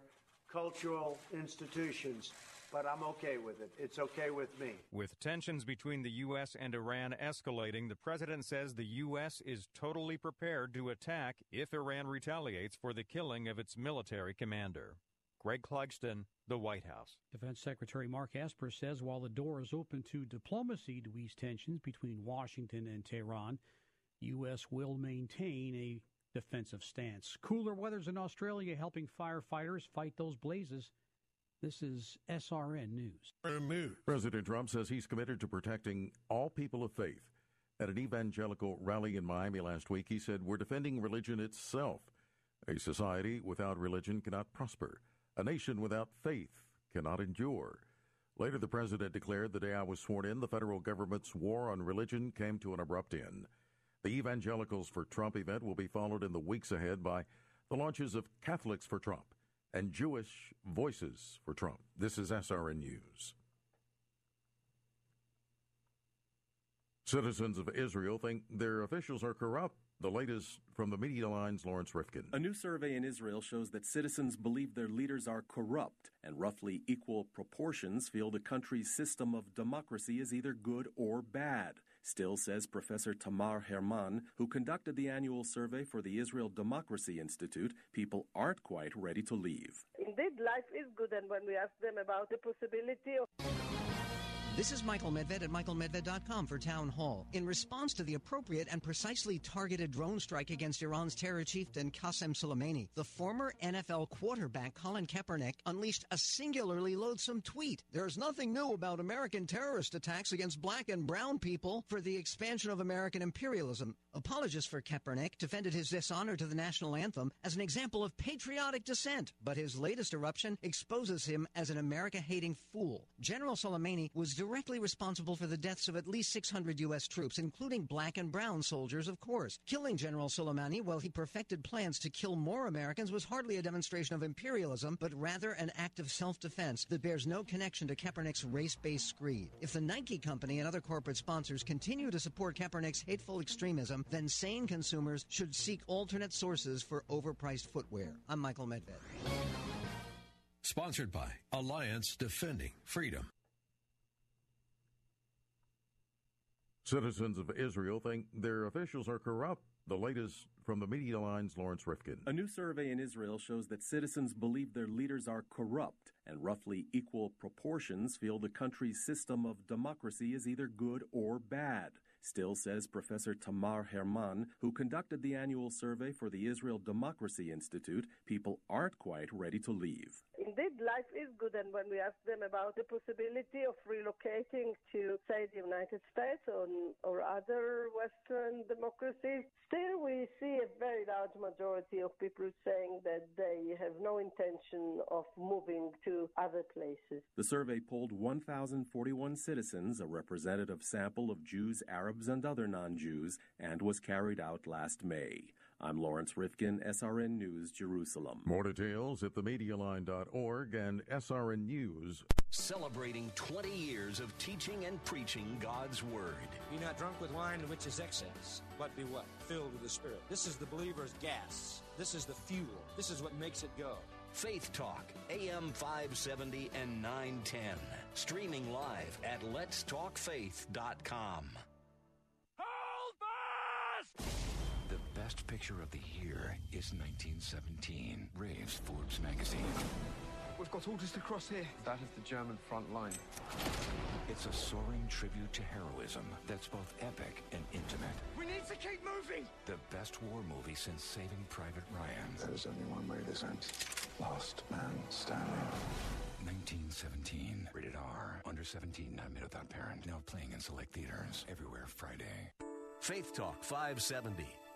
cultural institutions but I'm okay with it. It's okay with me. With tensions between the U.S. and Iran escalating, the president says the U.S. is totally prepared to attack if Iran retaliates for the killing of its military commander. Greg Clugston, the White House. Defense Secretary Mark Esper says while the door is open to diplomacy to ease tensions between Washington and Tehran, U.S. will maintain a defensive stance. Cooler weather's in Australia helping firefighters fight those blazes. This is SRN News. President Trump says he's committed to protecting all people of faith. At an evangelical rally in Miami last week, he said, We're defending religion itself. A society without religion cannot prosper. A nation without faith cannot endure. Later, the president declared the day I was sworn in, the federal government's war on religion came to an abrupt end. The Evangelicals for Trump event will be followed in the weeks ahead by the launches of Catholics for Trump and Jewish voices for Trump. This is SRN News. Citizens of Israel think their officials are corrupt. The latest from the Media Line's Lawrence Rifkin. A new survey in Israel shows that citizens believe their leaders are corrupt, and roughly equal proportions feel the country's system of democracy is either good or bad. Still, says Professor Tamar Hermann, who conducted the annual survey for the Israel Democracy Institute, people aren't quite ready to leave. Indeed, life is good, and when we ask them about the possibility of this is Michael Medved at michaelmedved.com for Town Hall. In response to the appropriate and precisely targeted drone strike against Iran's terror chieftain Qasem Soleimani, the former NFL quarterback Colin Kaepernick unleashed a singularly loathsome tweet. There's nothing new about American terrorist attacks against black and brown people for the expansion of American imperialism. Apologists for Kaepernick defended his dishonor to the national anthem as an example of patriotic dissent, but his latest eruption exposes him as an America-hating fool. General Soleimani was responsible for the deaths of at least 600 U.S. troops, including black and brown soldiers, of course. Killing General Soleimani while he perfected plans to kill more Americans was hardly a demonstration of imperialism, but rather an act of self-defense that bears no connection to Kaepernick's race-based screed. If the Nike company and other corporate sponsors continue to support Kaepernick's hateful extremism, then sane consumers should seek alternate sources for overpriced footwear. I'm Michael Medved. Sponsored by Alliance Defending Freedom. Citizens of Israel think their officials are corrupt. The latest from the Media Line's Lawrence Rifkin. A new survey in Israel shows that citizens believe their leaders are corrupt, and roughly equal proportions feel the country's system of democracy is either good or bad. Still, says Professor Tamar Hermann, who conducted the annual survey for the Israel Democracy Institute, people aren't quite ready to leave. Indeed, life is good, and when we ask them about the possibility of relocating to, say, the United States or, or other Western democracies, still we see a very large majority of people saying that they have no intention of moving to other places. The survey polled 1,041 citizens, a representative sample of Jews, Arabs, Arabs and other non Jews and was carried out last May. I'm Lawrence Rifkin, SRN News, Jerusalem. More details at themedialine.org and SRN News. Celebrating 20 years of teaching and preaching God's Word. Be not drunk with wine in which is excess, but be what? Filled with the Spirit. This is the believer's gas. This is the fuel. This is what makes it go. Faith Talk, AM 570 and 910. Streaming live at letstalkfaith.com. best picture of the year is 1917, Raves Forbes magazine. We've got orders to cross here. That is the German front line. It's a soaring tribute to heroism that's both epic and intimate. We need to keep moving! The best war movie since Saving Private Ryan. There's only one way this ends. Last man standing. 1917. Rated R. Under 17, not made without parent. Now playing in select theaters everywhere Friday. Faith Talk 570,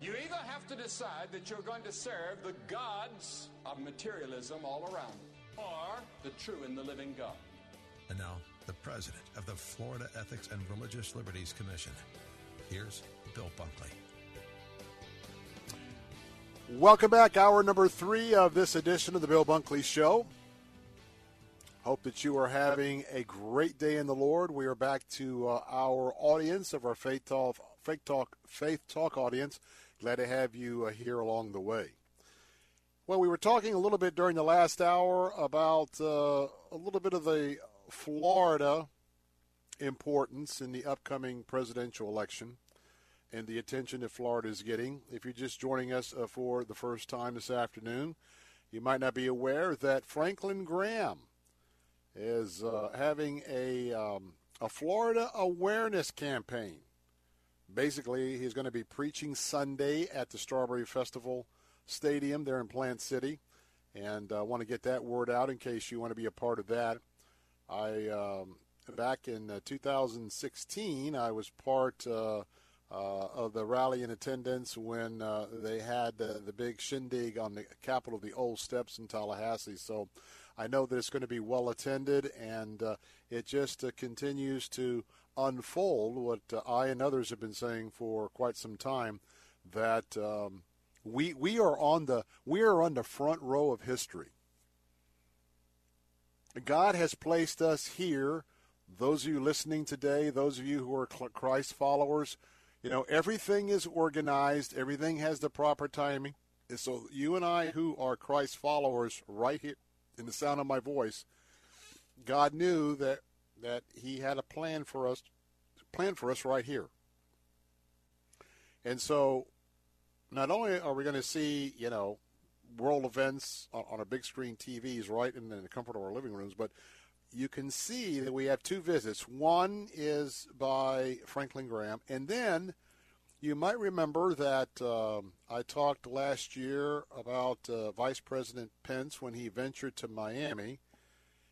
You either have to decide that you're going to serve the gods of materialism all around, or the true and the living God. And now, the president of the Florida Ethics and Religious Liberties Commission. Here's Bill Bunkley. Welcome back. Hour number three of this edition of the Bill Bunkley Show. Hope that you are having a great day in the Lord. We are back to uh, our audience of our Faith Talk, Faith Talk, Faith Talk audience. Glad to have you uh, here along the way. Well, we were talking a little bit during the last hour about uh, a little bit of the Florida importance in the upcoming presidential election and the attention that Florida is getting. If you're just joining us uh, for the first time this afternoon, you might not be aware that Franklin Graham is uh, having a um, a Florida awareness campaign. Basically, he's going to be preaching Sunday at the Strawberry Festival Stadium there in Plant City, and I uh, want to get that word out in case you want to be a part of that. I um, back in uh, 2016, I was part uh, uh, of the rally in attendance when uh, they had the, big shindig on the Capitol of the Old Steps in Tallahassee. So I know that it's going to be well attended, and uh, it just continues to unfold what uh, I and others have been saying for quite some time that um, we we are on the we are on the front row of history. God has placed us here. Those of you listening today, those of you who are Christ followers, you know everything is organized. Everything has the proper timing. And so you and I, who are Christ followers, right here in the sound of my voice, God knew that that He had a plan for us, plan for us right here. And so, not only are we going to see, you know, world events on, on our big screen TVs right in the comfort of our living rooms, but you can see that we have two visits. One is by Franklin Graham, and then you might remember that um, I talked last year about uh, Vice President Pence when he ventured to Miami,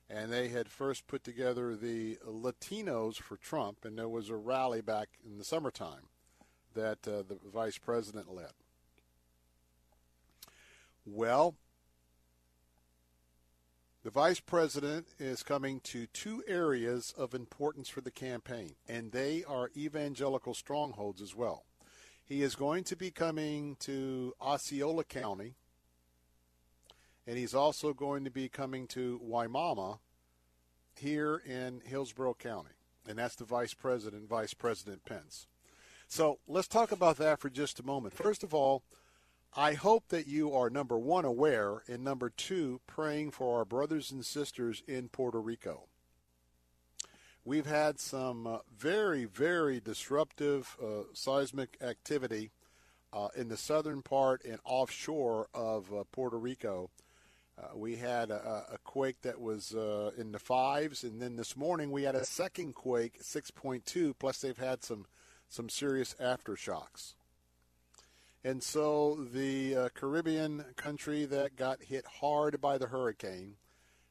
and they had first put together the Latinos for Trump, and there was a rally back in the summertime that uh, the vice president led. Well, the vice president is coming to two areas of importance for the campaign, and they are evangelical strongholds as well. He is going to be coming to Osceola County, and he's also going to be coming to Wimauma here in Hillsborough County, and that's the vice president, Vice President Pence. So let's talk about that for just a moment. First of all, I hope that you are number one aware and number two praying for our brothers and sisters in Puerto Rico. We've had some uh, very, very disruptive uh, seismic activity uh, in the southern part and offshore of uh, Puerto Rico. Uh, we had a, a, quake that was uh, in the fives, and then this morning we had a second quake, 6.2. Plus, they've had some some serious aftershocks. And so the uh, Caribbean country that got hit hard by the hurricane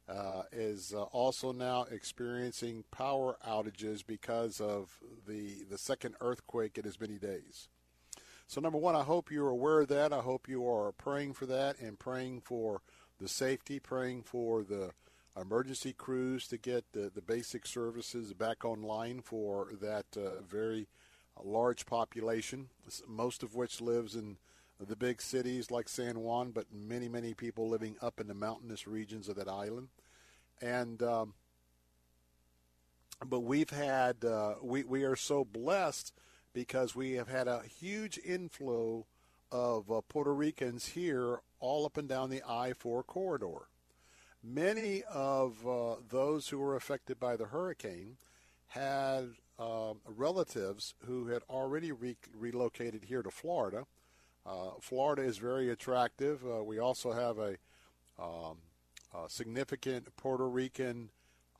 uh, is uh, also now experiencing power outages because of the the second earthquake in as many days. So number one, I hope you're aware of that. I hope you are praying for that and praying for the safety, praying for the emergency crews to get the, the basic services back online for that uh, very large population, most of which lives in the big cities like San Juan, but many, many people living up in the mountainous regions of that island. And um, but we've had uh, we we are so blessed because we have had a huge inflow of uh, Puerto Ricans here all up and down the I-4 corridor. Many of uh, those who were affected by the hurricane had uh, relatives who had already re- relocated here to Florida. Uh, Florida is very attractive. Uh, we also have a, um, a significant Puerto Rican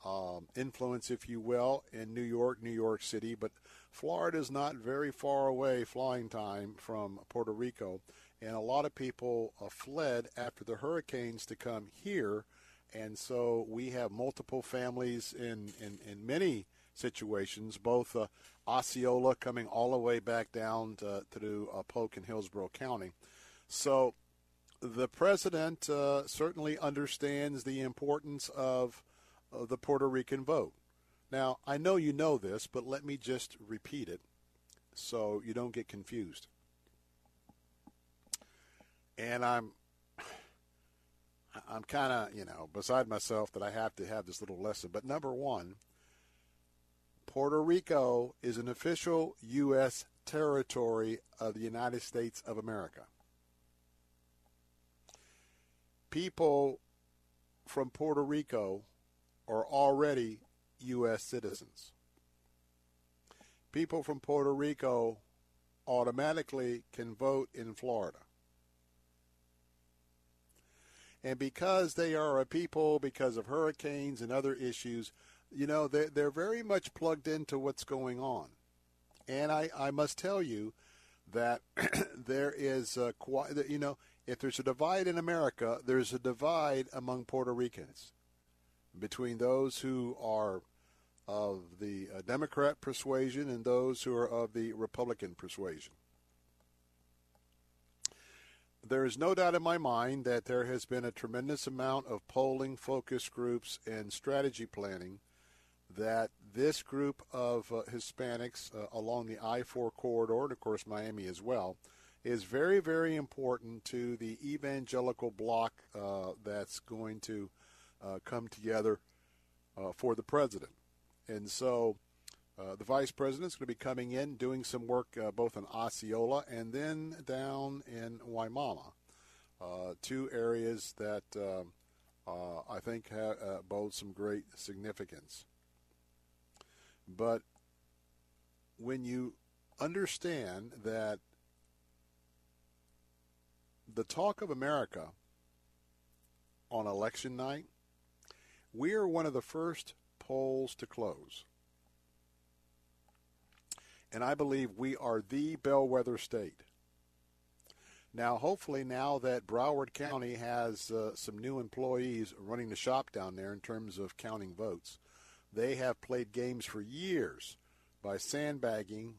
um, influence, if you will, in New York, New York City. But Florida is not very far away flying time from Puerto Rico. And a lot of people uh, fled after the hurricanes to come here. And so we have multiple families in, in, in many situations, both uh, Osceola coming all the way back down to, to uh, Polk and Hillsborough County. So the president uh, certainly understands the importance of uh, the Puerto Rican vote. Now, I know you know this, but let me just repeat it so you don't get confused. And I'm I'm kind of, you know, beside myself that I have to have this little lesson. But number one, Puerto Rico is an official U.S. territory of the United States of America. People from Puerto Rico are already U.S. citizens. People from Puerto Rico automatically can vote in Florida. And because they are a people, because of hurricanes and other issues, you know, they're, they're very much plugged into what's going on. And I, I must tell you that *clears throat* there is, a, you know, if there's a divide in America, there's a divide among Puerto Ricans between those who are of the uh, Democrat persuasion and those who are of the Republican persuasion. There is no doubt in my mind that there has been a tremendous amount of polling, focus groups, and strategy planning that this group of uh, Hispanics uh, along the I 4 corridor, and of course Miami as well, is very, very important to the evangelical bloc uh, that's going to uh, come together uh, for the president. And so uh, the vice president is going to be coming in, doing some work uh, both in Osceola and then down in Wimauma, uh, two areas that um, uh, I think have, both some great significance. But when you understand that the talk of America on election night, we are one of the first polls to close. And I believe we are the bellwether state. Now, hopefully, now that Broward County has uh, some new employees running the shop down there in terms of counting votes, they have played games for years by sandbagging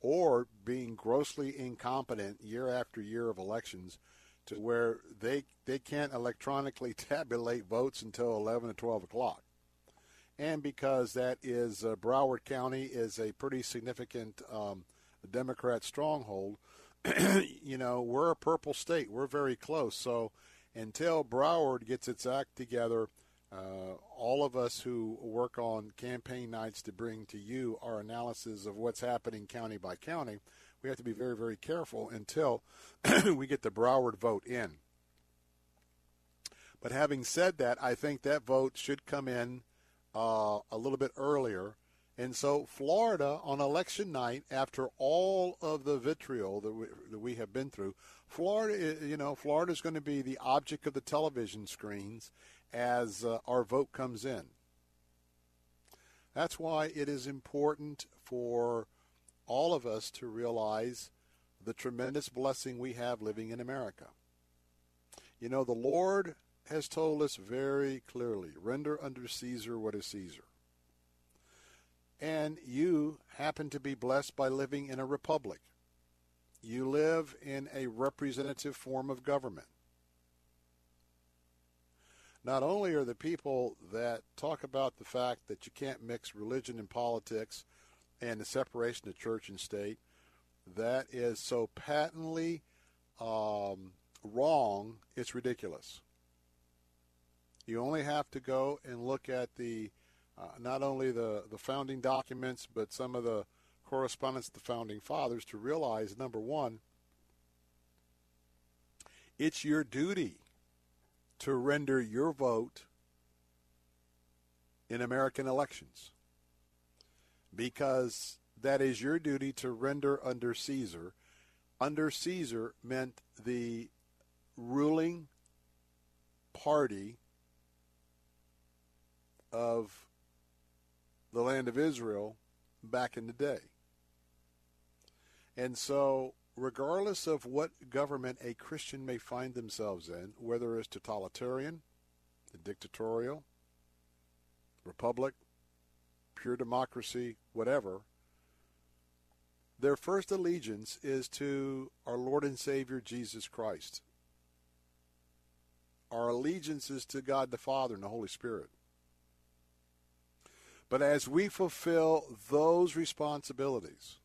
or being grossly incompetent year after year of elections to where they they can't electronically *laughs* tabulate votes until 11 or 12 o'clock. And because that is uh, Broward County is a pretty significant um, Democrat stronghold, *clears throat* you know we're a purple state. We're very close. So until Broward gets its act together uh, all of us who work on campaign nights to bring to you our analysis of what's happening county by county, we have to be very, very careful until *clears throat* we get the Broward vote in. But having said that, I think that vote should come in uh, a little bit earlier. And so, Florida on election night, after all of the vitriol that we, that we have been through, Florida, you know, Florida is going to be the object of the television screens as uh, our vote comes in. That's why it is important for all of us to realize the tremendous blessing we have living in America. You know, the Lord has told us very clearly render unto Caesar what is Caesar. And you happen to be blessed by living in a republic. You live in a representative form of government. Not only are the people that talk about the fact that you can't mix religion and politics and the separation of church and state, that is so patently um, wrong, it's ridiculous. You only have to go and look at the uh, not only the, the founding documents, but some of the correspondence of the founding fathers to realize number one, it's your duty to render your vote in American elections because that is your duty to render under Caesar. Under Caesar meant the ruling party of the land of Israel back in the day. And so, regardless of what government a Christian may find themselves in, whether it's totalitarian, dictatorial, republic, pure democracy, whatever, their first allegiance is to our Lord and Savior Jesus Christ. Our allegiance is to God the Father and the Holy Spirit. But as we fulfill those responsibilities,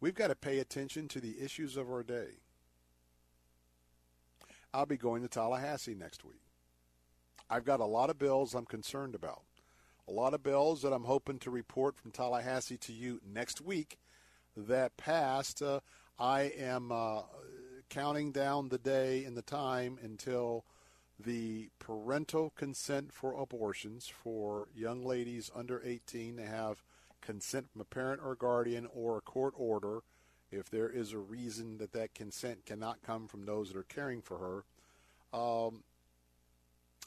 we've got to pay attention to the issues of our day. I'll be going to Tallahassee next week. I've got a lot of bills I'm concerned about. A lot of bills that I'm hoping to report from Tallahassee to you next week that passed. Uh, I am uh, counting down the day and the time until the parental consent for abortions for young ladies under 18 to have consent from a parent or guardian or a court order if there is a reason that that consent cannot come from those that are caring for her. Um,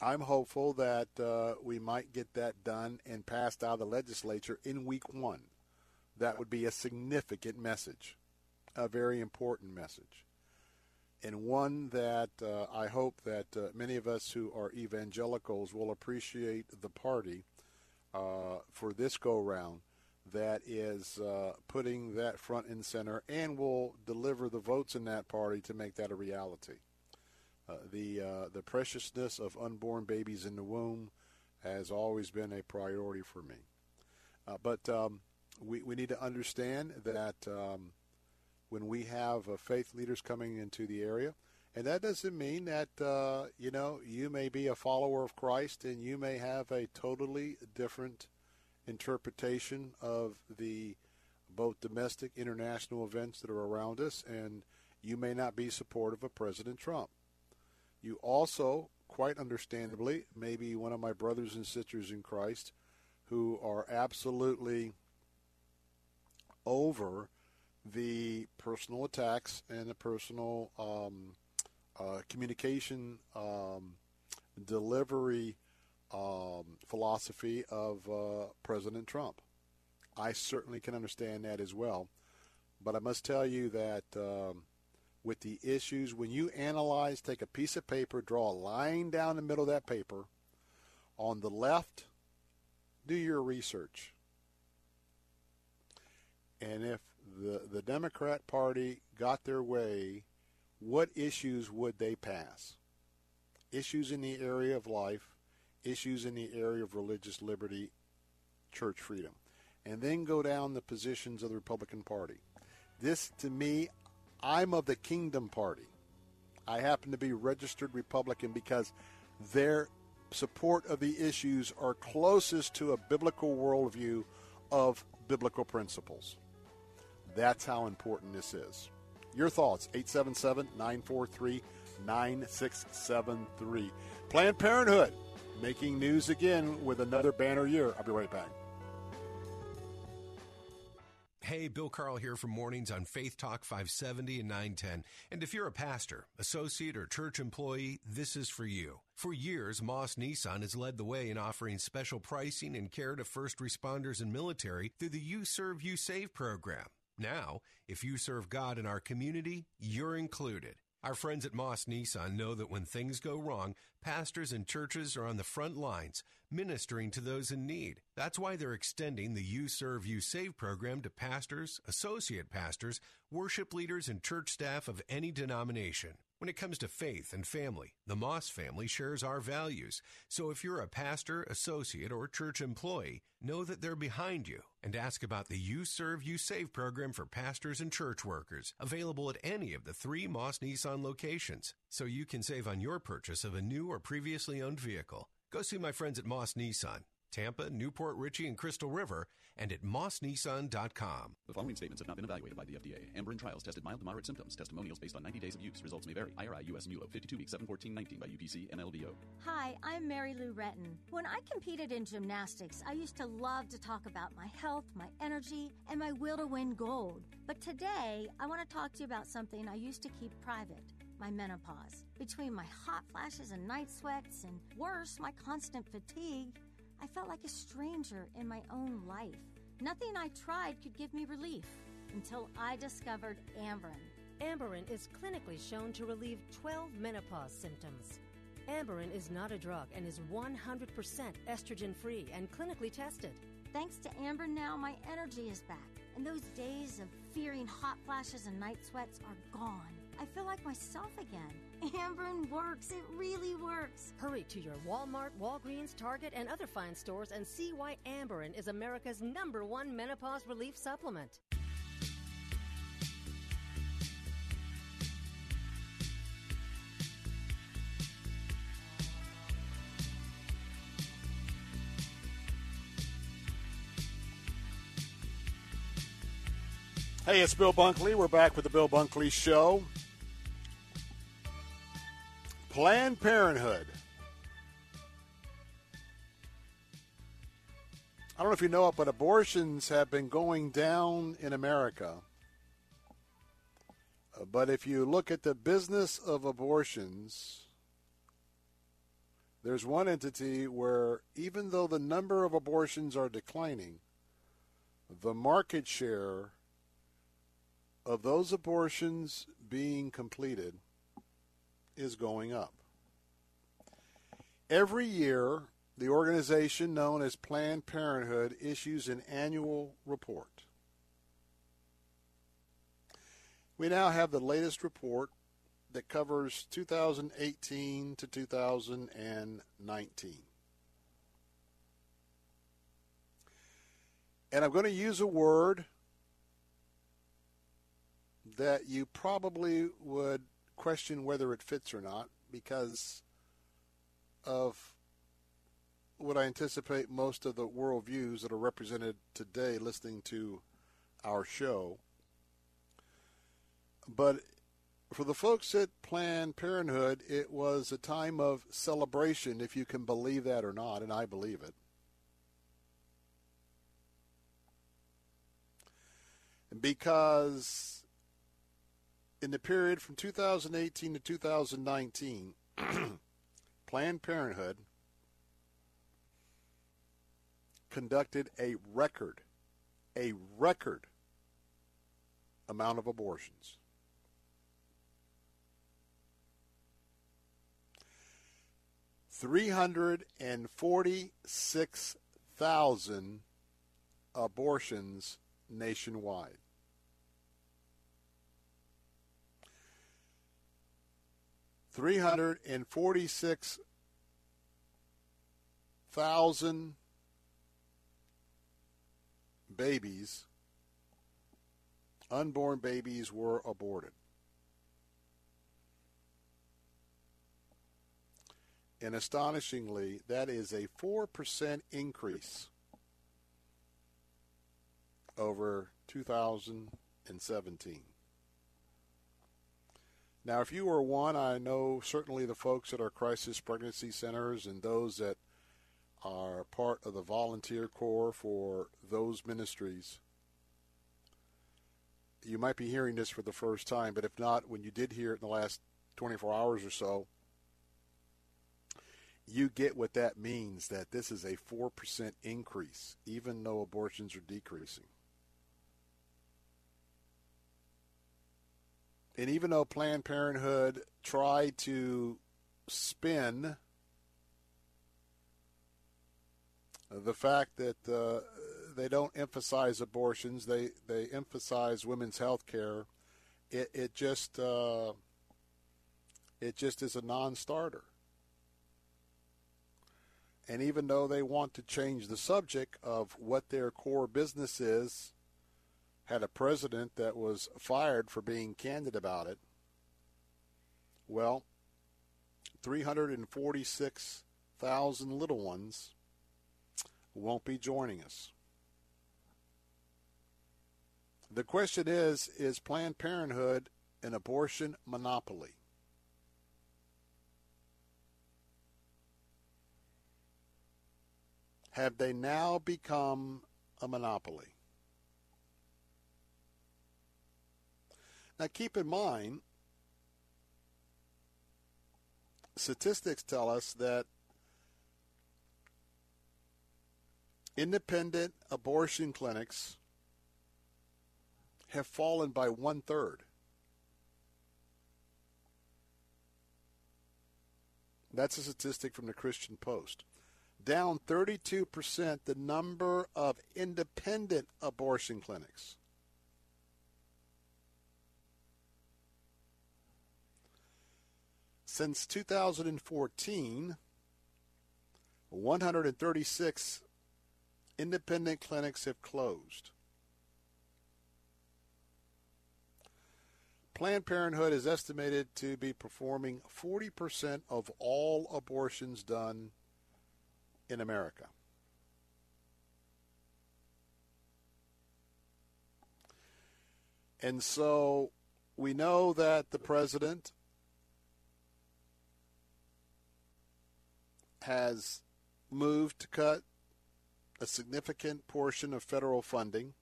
I'm hopeful that uh, we might get that done and passed out of the legislature in week one. That would be a significant message, a very important message and one that uh, I hope that uh, many of us who are evangelicals will appreciate the party uh, for this go round that is uh, putting that front and center and will deliver the votes in that party to make that a reality. Uh, the uh, the preciousness of unborn babies in the womb has always been a priority for me, but um, we we need to understand that. Um, when we have uh, faith leaders coming into the area. And that doesn't mean that, uh, you know, you may be a follower of Christ and you may have a totally different interpretation of the both domestic, international events that are around us, and you may not be supportive of President Trump. You also, quite understandably, may be one of my brothers and sisters in Christ who are absolutely over the personal attacks and the personal um, uh, communication um, delivery um, philosophy of uh, President Trump. I certainly can understand that as well. But I must tell you that um, with the issues, when you analyze, take a piece of paper, draw a line down the middle of that paper. On the left, do your research. And if the, the Democrat Party got their way, what issues would they pass? Issues in the area of life, issues in the area of religious liberty, church freedom. And then go down the positions of the Republican Party. This, to me, I'm of the Kingdom Party. I happen to be registered Republican because their support of the issues are closest to a biblical worldview of biblical principles. That's how important this is. Your thoughts, 877 943 9673. Planned Parenthood making news again with another banner year. I'll be right back. Hey, Bill Carl here from Mornings on Faith Talk 570 and 910. And if you're a pastor, associate, or church employee, this is for you. For years, Moss Nissan has led the way in offering special pricing and care to first responders and military through the You Serve, You Save program. Now, if you serve God in our community, you're included. Our friends at Moss Nissan know that when things go wrong, pastors and churches are on the front lines, ministering to those in need. That's why they're extending the You Serve, You Save program to pastors, associate pastors, worship leaders, and church staff of any denomination. When it comes to faith and family, the Moss family shares our values. So if you're a pastor, associate, or church employee, know that they're behind you and ask about the You Serve, You Save program for pastors and church workers, available at any of the three Moss Nissan locations, so you can save on your purchase of a new or previously owned vehicle. Go see my friends at Moss Nissan. Tampa, New Port Richey, and Crystal River, and at mossnissan.com. The following statements have not been evaluated by the FDA. Amberen trials tested mild to moderate symptoms. Testimonials based on 90 days of use. Results may vary. IRI US MULO 52 weeks 71419 by UPC NLVO. Hi, I'm Mary Lou Retton. When I competed in gymnastics, I used to love to talk about my health, my energy, and my will to win gold. But today, I want to talk to you about something I used to keep private my menopause. Between my hot flashes and night sweats, and worse, my constant fatigue, I felt like a stranger in my own life. Nothing I tried could give me relief until I discovered Amberen. Amberen is clinically shown to relieve 12 menopause symptoms. Amberen is not a drug and is 100% estrogen free and clinically tested. Thanks to Amberen now, my energy is back, and those days of fearing hot flashes and night sweats are gone. I feel like myself again. Amberen works. It really works. Hurry to your Walmart, Walgreens, Target, and other fine stores and see why Amberen is America's number one menopause relief supplement. Hey, it's Bill Bunkley. We're back with the Bill Bunkley Show. Planned Parenthood. I don't know if you know it, but abortions have been going down in America. Uh, But if you look at the business of abortions, there's one entity where even though the number of abortions are declining, the market share of those abortions being completed is going up. Every year, the organization known as Planned Parenthood issues an annual report. We now have the latest report that covers 2018 to 2019. And I'm going to use a word that you probably would question whether it fits or not because of what I anticipate most of the worldviews that are represented today listening to our show. But for the folks at Planned Parenthood, it was a time of celebration, if you can believe that or not, and I believe it. Because in the period from 2018 to 2019, *clears throat* Planned Parenthood conducted a record, a record amount of abortions. Three hundred and forty-six thousand abortions nationwide. Three hundred and forty-six thousand babies, unborn babies, were aborted. And astonishingly, that is a 4% increase over 2017. Now, if you are one, I know certainly the folks at our crisis pregnancy centers and those that are part of the volunteer corps for those ministries. You might be hearing this for the first time, but if not, when you did hear it in the last 24 hours or so, you get what that means that this is a 4% increase, even though abortions are decreasing. And even though Planned Parenthood tried to spin the fact that uh, they don't emphasize abortions, they, they emphasize women's health care, it, it just uh, it just is a non-starter. And even though they want to change the subject of what their core business is, had a president that was fired for being candid about it. Well, 346,000 little ones won't be joining us. The question is Is Planned Parenthood an abortion monopoly? Have they now become a monopoly? Now, keep in mind, statistics tell us that independent abortion clinics have fallen by one third. That's a statistic from the Christian Post. Down 32% the number of independent abortion clinics. Since 2014, 136 independent clinics have closed. Planned Parenthood is estimated to be performing 40% of all abortions done in America. And so we know that the president has moved to cut a significant portion of federal funding.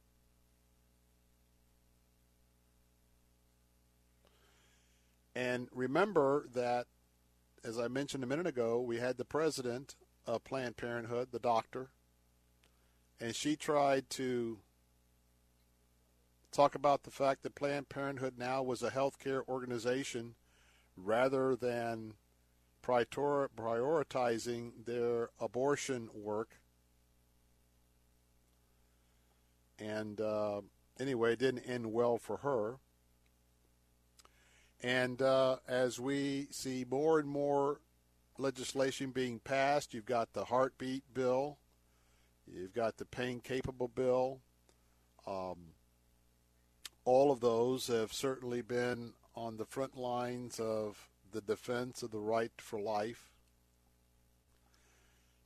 And remember that, as I mentioned a minute ago, we had the president of Planned Parenthood, the doctor, and she tried to talk about the fact that Planned Parenthood now was a healthcare organization rather than prioritizing their abortion work. And uh, anyway, it didn't end well for her. And uh, as we see more and more legislation being passed, you've got the heartbeat bill, you've got the pain capable bill. Um, all of those have certainly been on the front lines of the defense of the right for life.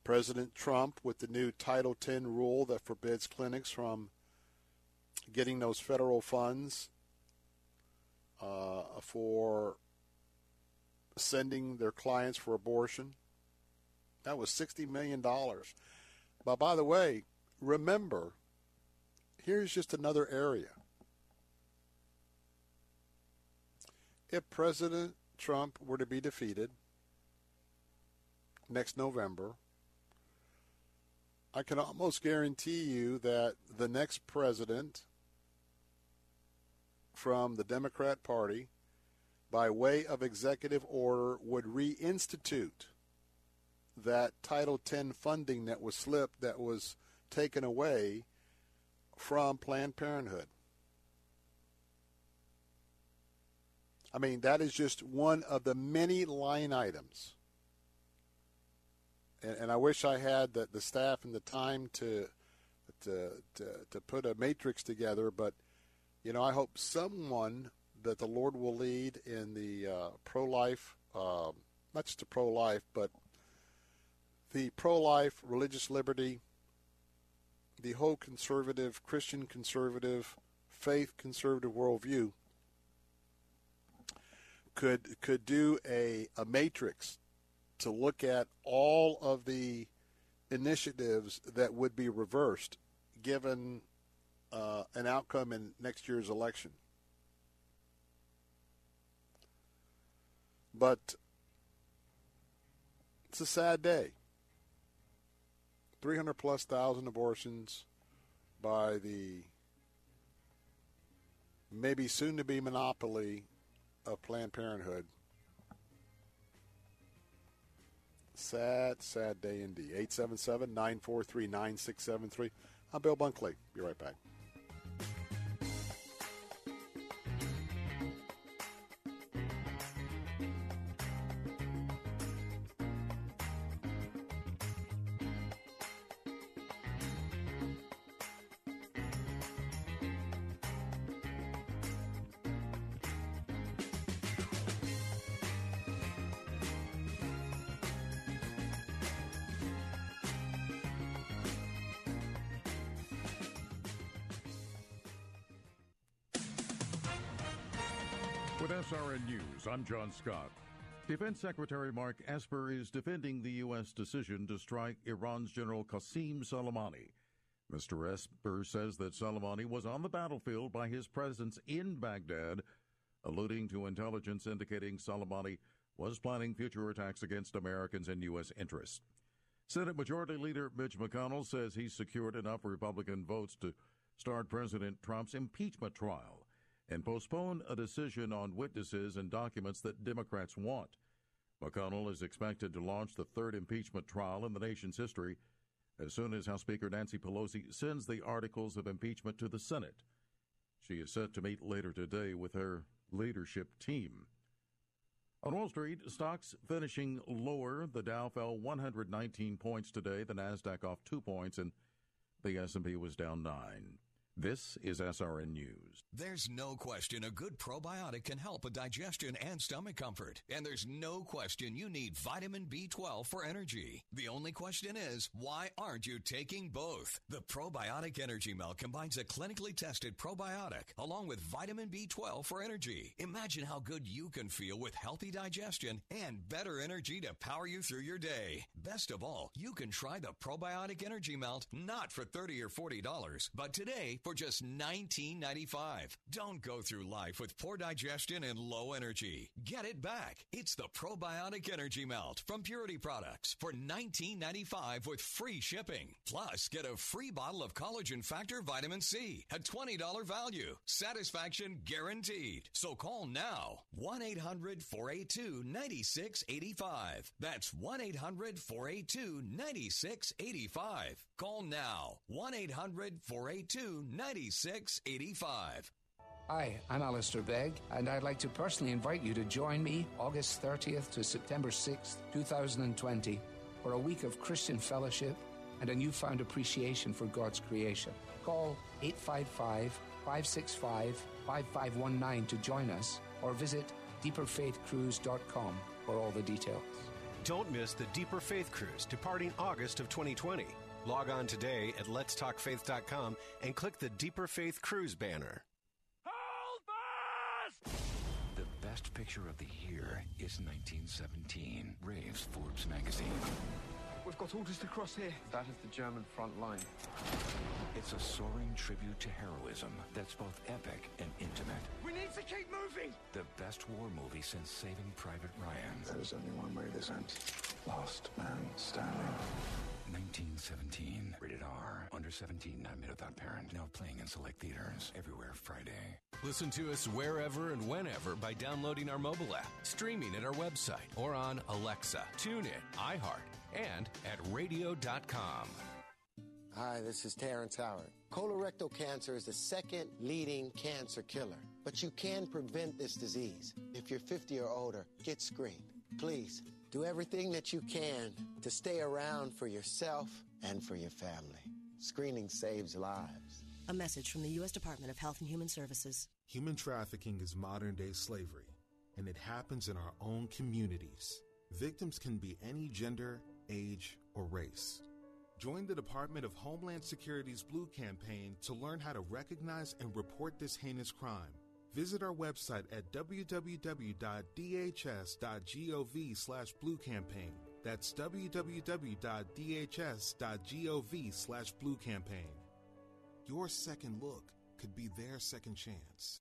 President Trump with the new Title X rule that forbids clinics from getting those federal funds uh, for sending their clients for abortion. That was $60 million. But by the way, remember, here's just another area. If President Trump were to be defeated next November, I can almost guarantee you that the next president from the Democrat Party, by way of executive order, would reinstitute that Title X funding that was slipped, that was taken away from Planned Parenthood. I mean, that is just one of the many line items. And, and I wish I had the, the staff and the time to, to, to, to put a matrix together, but, you know, I hope someone that the Lord will lead in the uh, pro life, uh, not just the pro life, but the pro life, religious liberty, the whole conservative, Christian conservative faith conservative worldview could could do a, a matrix to look at all of the initiatives that would be reversed given uh, an outcome in next year's election. But it's a sad day. 300 plus thousand abortions by the maybe soon to be monopoly of Planned Parenthood. Sad, sad day indeed. 877 943 9673. I'm Bill Bunkley. Be right back. John Scott. Defense Secretary Mark Esper is defending the U.S. decision to strike Iran's General Qasem Soleimani. Mr. Esper says that Soleimani was on the battlefield by his presence in Baghdad, alluding to intelligence indicating Soleimani was planning future attacks against Americans and U.S. interests. Senate Majority Leader Mitch McConnell says he's secured enough Republican votes to start President Trump's impeachment trial and postpone a decision on witnesses and documents that Democrats want. McConnell is expected to launch the third impeachment trial in the nation's history as soon as House Speaker Nancy Pelosi sends the articles of impeachment to the Senate. She is set to meet later today with her leadership team. On Wall Street, stocks finishing lower. The Dow fell 119 points today, the Nasdaq off 2 points and the S&P was down 9. This is SRN News. There's no question a good probiotic can help with digestion and stomach comfort. And there's no question you need vitamin B12 for energy. The only question is, why aren't you taking both? The Probiotic Energy Melt combines a clinically tested probiotic along with vitamin B12 for energy. Imagine how good you can feel with healthy digestion and better energy to power you through your day. Best of all, you can try the Probiotic Energy Melt not for 30 or $40, but today for just $19.95. Don't go through life with poor digestion and low energy. Get it back. It's the Probiotic Energy Melt from Purity Products for $19.95 with free shipping. Plus, get a free bottle of Collagen Factor Vitamin C at $20 value. Satisfaction guaranteed. So call now 1 800 482 9685. That's 1 800 482 9685. Call now 1 800 482 9685. Hi, I'm Alistair Begg, and I'd like to personally invite you to join me August 30th to September 6th, 2020, for a week of Christian fellowship and a newfound appreciation for God's creation. Call 855 565 5519 to join us or visit deeperfaithcruise.com for all the details. Don't miss the Deeper Faith Cruise departing August of 2020. Log on today at letstalkfaith.com and click the Deeper Faith Cruise banner. Hold by the best picture of the year is 1917, Rave's Forbes magazine. We've got orders to cross here. That is the German front line. It's a soaring tribute to heroism that's both epic and intimate. We need to keep moving. The best war movie since Saving Private Ryan. There's only one way this ends. Last man standing. 1917, rated R, under 17, not admitted without parent. Now playing in select theaters everywhere Friday. Listen to us wherever and whenever by downloading our mobile app, streaming at our website, or on Alexa, TuneIn, iHeart, and at radio.com. Hi, this is Terrence Howard. Colorectal cancer is the second leading cancer killer, but you can prevent this disease. If you're 50 or older, get screened. Please do everything that you can to stay around for yourself and for your family. Screening saves lives. A message from the U.S. Department of Health and Human Services. Human trafficking is modern day slavery, and it happens in our own communities. Victims can be any gender, age, or race. Join the Department of Homeland Security's Blue Campaign to learn how to recognize and report this heinous crime. Visit our website at www.dhs.gov slash blue campaign. That's www.dhs.gov slash blue campaign. Your second look could be their second chance.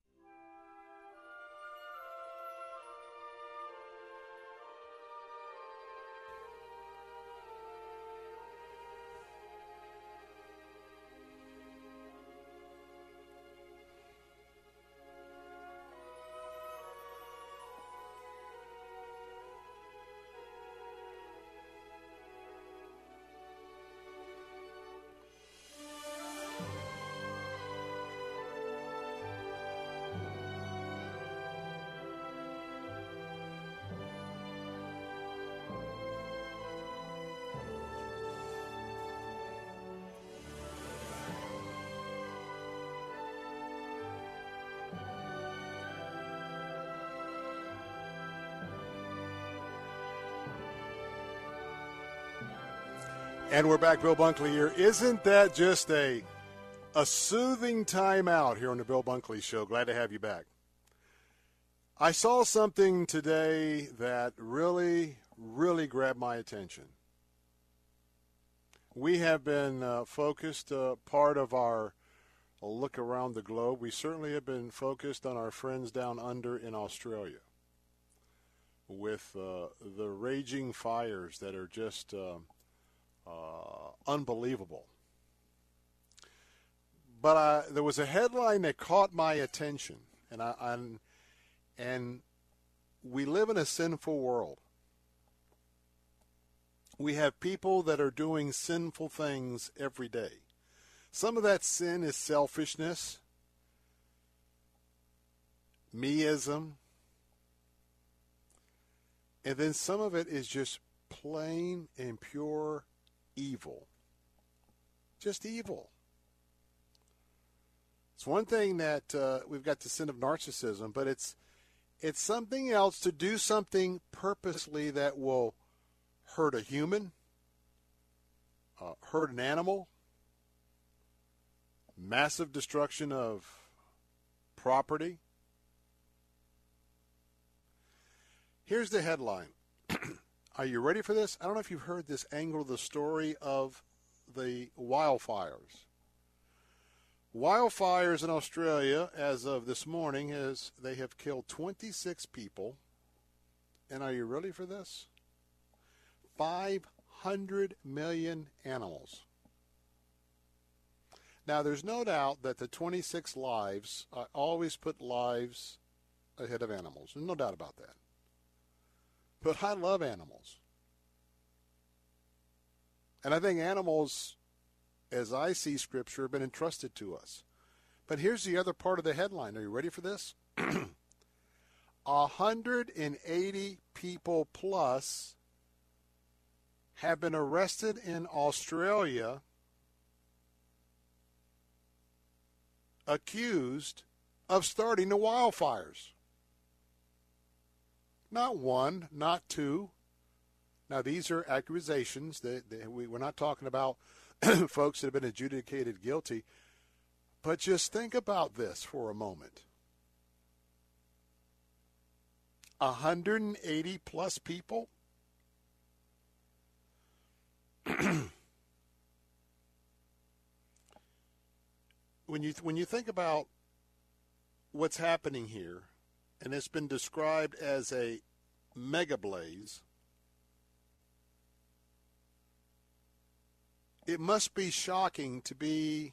And we're back, Bill Bunkley here. Isn't that just a a soothing time out here on the Bill Bunkley Show? Glad to have you back. I saw something today that really, really grabbed my attention. We have been uh, focused, uh, part of our look around the globe. We certainly have been focused on our friends down under in Australia with uh, the raging fires that are just uh, uh, unbelievable. But uh, there was a headline that caught my attention, and I, I'm, and we live in a sinful world. We have people that are doing sinful things every day. Some of that sin is selfishness, meism, and then some of it is just plain and pure evil. Just evil. It's one thing that uh, we've got the sin of narcissism, but it's it's something else to do something purposely that will hurt a human, uh, hurt an animal, massive destruction of property. Here's the headline *clears throat* Are you ready for this? I don't know if you've heard this angle of the story of the wildfires. Wildfires in Australia, as of this morning, is they have killed 26 people. And are you ready for this? 500 million animals. Now, there's no doubt that the 26 lives, I always put lives ahead of animals. No doubt about that. But I love animals. And I think animals, as I see Scripture, have been entrusted to us. But here's the other part of the headline. Are you ready for this? *clears throat* 180 people plus have been arrested in Australia accused of starting the wildfires. Not one, not two. Now, these are accusations. That, that we, we're not talking about *clears throat* folks that have been adjudicated guilty. But just think about this for a moment. 180 plus people. *clears throat* when you when you think about what's happening here, and it's been described as a mega blaze, it must be shocking to be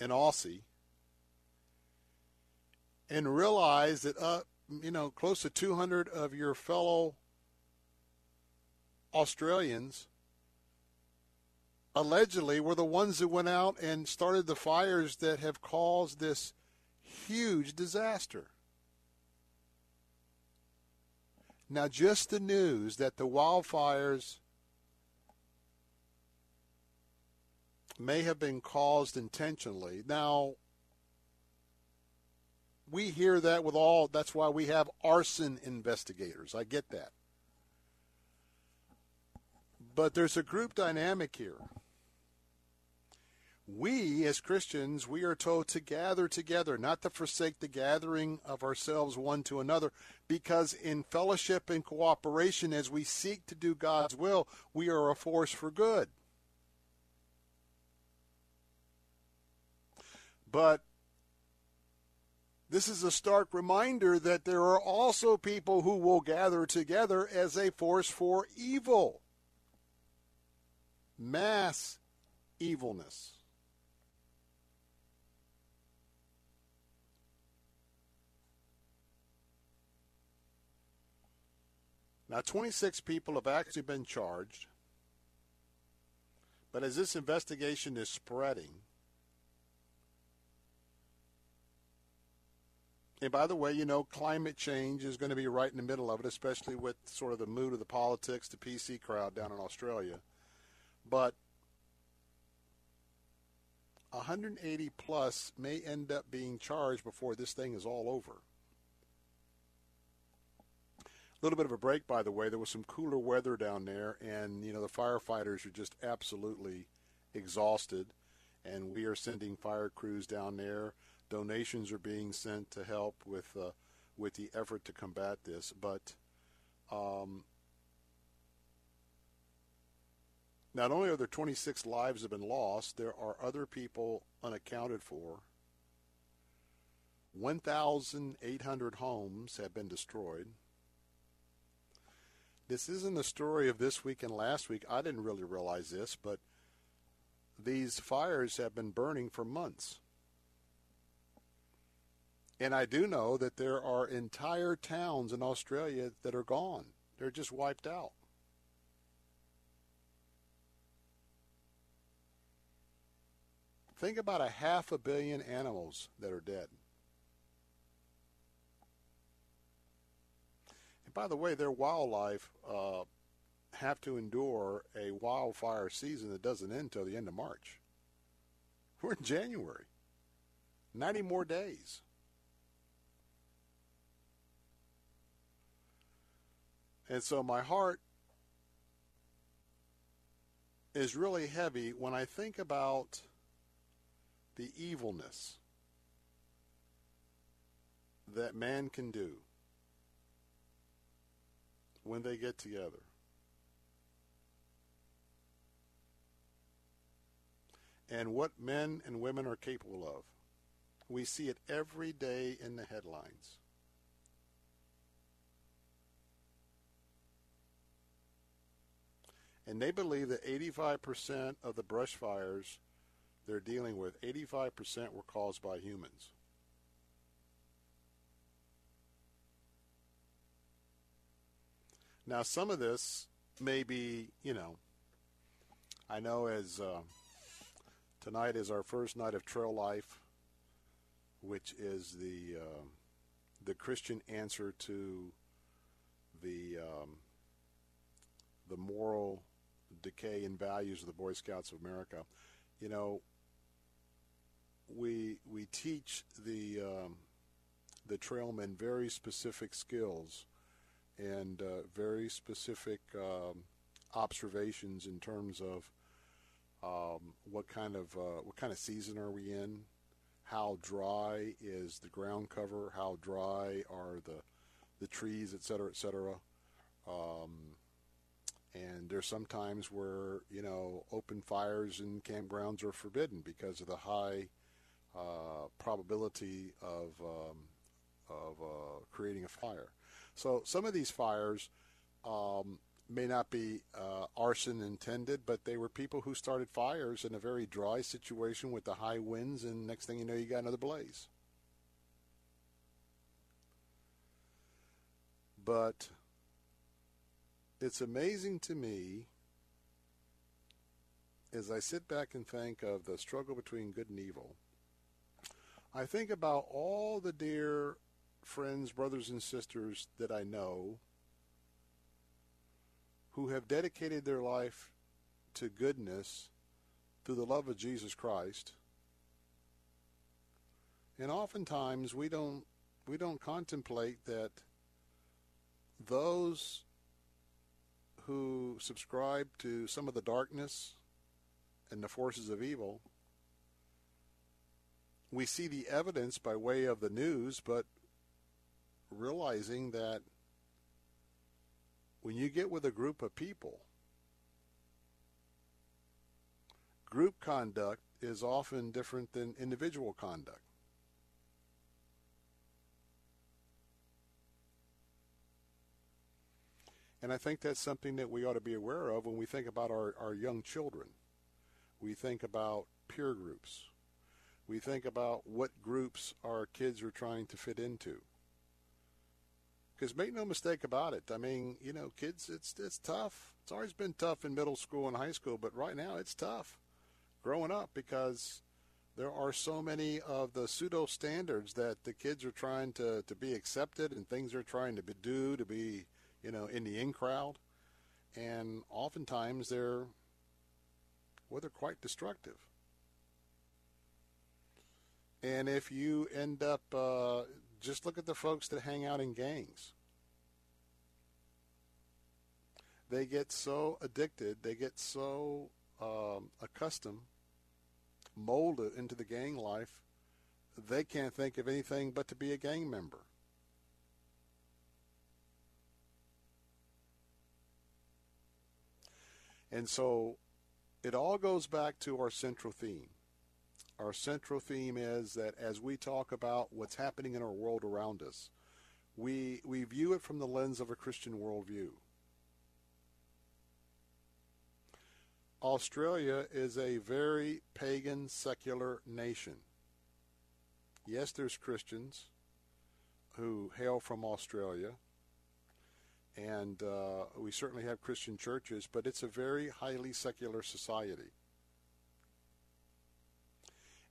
an Aussie and realize that uh, you know close to 200 of your fellow Australians allegedly were the ones that went out and started the fires that have caused this huge disaster. Now, just the news that the wildfires may have been caused intentionally. Now, we hear that with all, that's why we have arson investigators. I get that. But there's a group dynamic here. We as Christians, we are told to gather together, not to forsake the gathering of ourselves one to another, because in fellowship and cooperation, as we seek to do God's will, we are a force for good. But this is a stark reminder that there are also people who will gather together as a force for evil. Mass evilness. Now, 26 people have actually been charged. But as this investigation is spreading, and by the way, you know, climate change is going to be right in the middle of it, especially with sort of the mood of the politics, the PC crowd down in Australia. But 180 plus may end up being charged before this thing is all over. Little bit of a break, by the way. There was some cooler weather down there, and you know the firefighters are just absolutely exhausted, and we are sending fire crews down there. Donations are being sent to help with uh, with the effort to combat this, but um, not only are there 26 lives have been lost, there are other people unaccounted for. 1,800 homes have been destroyed. This isn't a story of this week and last week. I didn't really realize this, but these fires have been burning for months. And I do know that there are entire towns in Australia that are gone. They're just wiped out. Think about a half a billion animals that are dead. By the way, their wildlife uh, have to endure a wildfire season that doesn't end until the end of March. We're in January. 90 more days. And so my heart is really heavy when I think about the evilness that man can do when they get together. And what men and women are capable of. We see it every day in the headlines. And they believe that 85% of the brush fires they're dealing with, 85% were caused by humans. Now, some of this may be, you know, I know as uh, tonight is our first night of Trail Life, which is the uh, the Christian answer to the um, the moral decay and values of the Boy Scouts of America. You know, we we teach the um, the trailmen very specific skills and uh, very specific um, observations in terms of um, what kind of uh, what kind of season are we in, how dry is the ground cover, how dry are the the trees, et cetera, et cetera. Um, and there's some times where you know open fires in campgrounds are forbidden because of the high uh, probability of um, of uh, creating a fire. So some of these fires um, may not be uh, arson intended, but they were people who started fires in a very dry situation with the high winds, and next thing you know, you got another blaze. But it's amazing to me as I sit back and think of the struggle between good and evil. I think about all the dear friends, brothers, and sisters that I know who have dedicated their life to goodness through the love of Jesus Christ. And oftentimes we don't we don't contemplate that those who subscribe to some of the darkness and the forces of evil we see the evidence by way of the news, but realizing that when you get with a group of people, group conduct is often different than individual conduct. And I think that's something that we ought to be aware of when we think about our, our young children. We think about peer groups. We think about what groups our kids are trying to fit into. Because make no mistake about it, I mean, you know, kids, it's it's tough. It's always been tough in middle school and high school, but right now it's tough growing up because there are so many of the pseudo standards that the kids are trying to, to be accepted and things they're trying to be, do to be you know, in the in crowd, and oftentimes they're well, they're quite destructive. And if you end up, uh, just look at the folks that hang out in gangs. They get so addicted, they get so um, accustomed, molded into the gang life, they can't think of anything but to be a gang member. And so it all goes back to our central theme. Our central theme is that as we talk about what's happening in our world around us, we, we view it from the lens of a Christian worldview. Australia is a very pagan, secular nation. Yes, there's Christians who hail from Australia, and uh, we certainly have Christian churches, but it's a very highly secular society.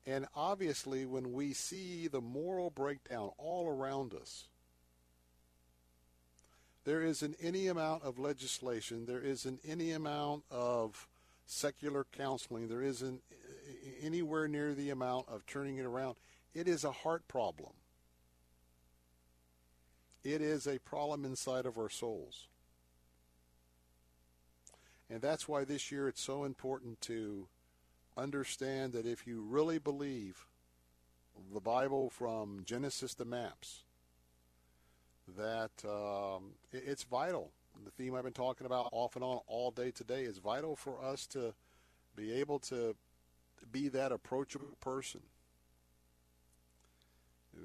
And obviously, when we see the moral breakdown all around us, there isn't any amount of legislation, there isn't any amount of secular counseling, there isn't anywhere near the amount of turning it around. It is a heart problem. It is a problem inside of our souls. And that's why this year it's so important to understand that if you really believe the Bible from Genesis to Maps, that um, it's vital. The theme I've been talking about off and on all day today is vital for us to be able to be that approachable person.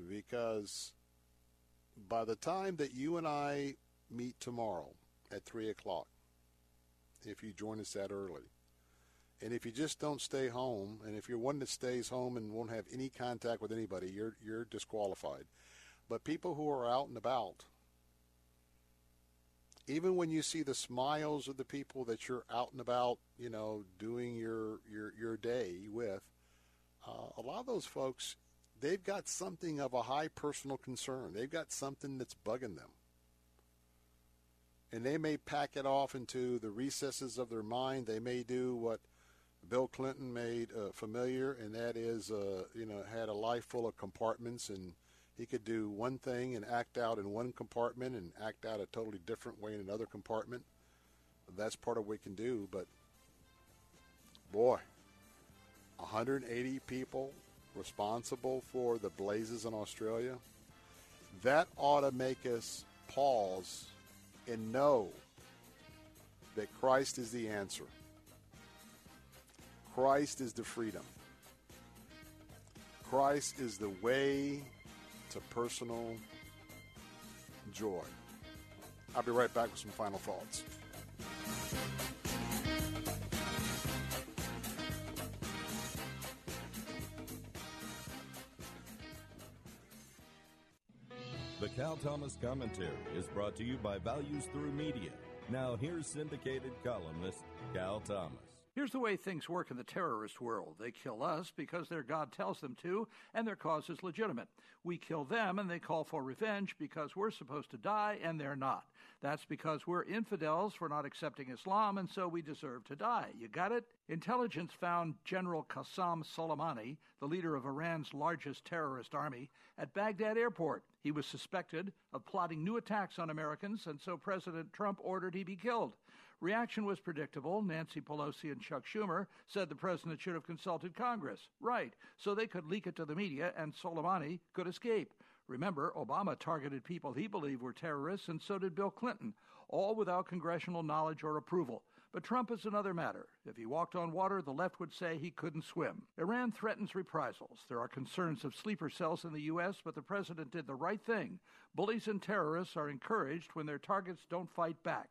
Because by the time that you and I meet tomorrow at 3 o'clock, if you join us that early, and if you just don't stay home, and if you're one that stays home and won't have any contact with anybody, you're, you're disqualified. But people who are out and about, even when you see the smiles of the people that you're out and about, you know, doing your your your day with, uh, a lot of those folks they've got something of a high personal concern. They've got something that's bugging them. And they may pack it off into the recesses of their mind. They may do what Bill Clinton made uh, familiar, and that is, uh, you know, had a life full of compartments, and he could do one thing and act out in one compartment and act out a totally different way in another compartment. That's part of what we can do, but boy, 180 people responsible for the blazes in Australia, that ought to make us pause and know that Christ is the answer. Christ is the freedom. Christ is the way to personal joy. I'll be right back with some final thoughts. The Cal Thomas Commentary is brought to you by Values Through Media. Now, here's syndicated columnist Cal Thomas. Here's the way things work in the terrorist world. They kill us because their God tells them to, and their cause is legitimate. We kill them, and they call for revenge because we're supposed to die, and they're not. That's because we're infidels for not accepting Islam, and so we deserve to die. You got it? Intelligence found General Qasem Soleimani, the leader of Iran's largest terrorist army, at Baghdad airport. He was suspected of plotting new attacks on Americans, and so President Trump ordered he be killed. Reaction was predictable. Nancy Pelosi and Chuck Schumer said the president should have consulted Congress. Right, so they could leak it to the media and Soleimani could escape. Remember, Obama targeted people he believed were terrorists, and so did Bill Clinton, all without congressional knowledge or approval. But Trump is another matter. If he walked on water, the left would say he couldn't swim. Iran threatens reprisals. There are concerns of sleeper cells in the U.S., but the president did the right thing. Bullies and terrorists are encouraged when their targets don't fight back.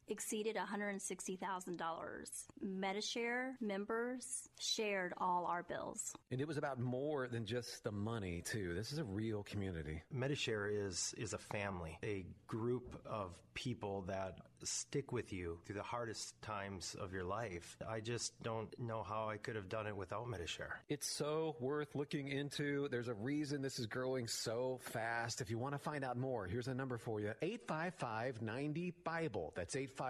exceeded $160,000. MediShare members shared all our bills. And it was about more than just the money, too. This is a real community. MediShare is is a family, a group of people that stick with you through the hardest times of your life. I just don't know how I could have done it without MediShare. It's so worth looking into. There's a reason this is growing so fast. If you want to find out more, here's a number for you 855 90 Bible. That's 855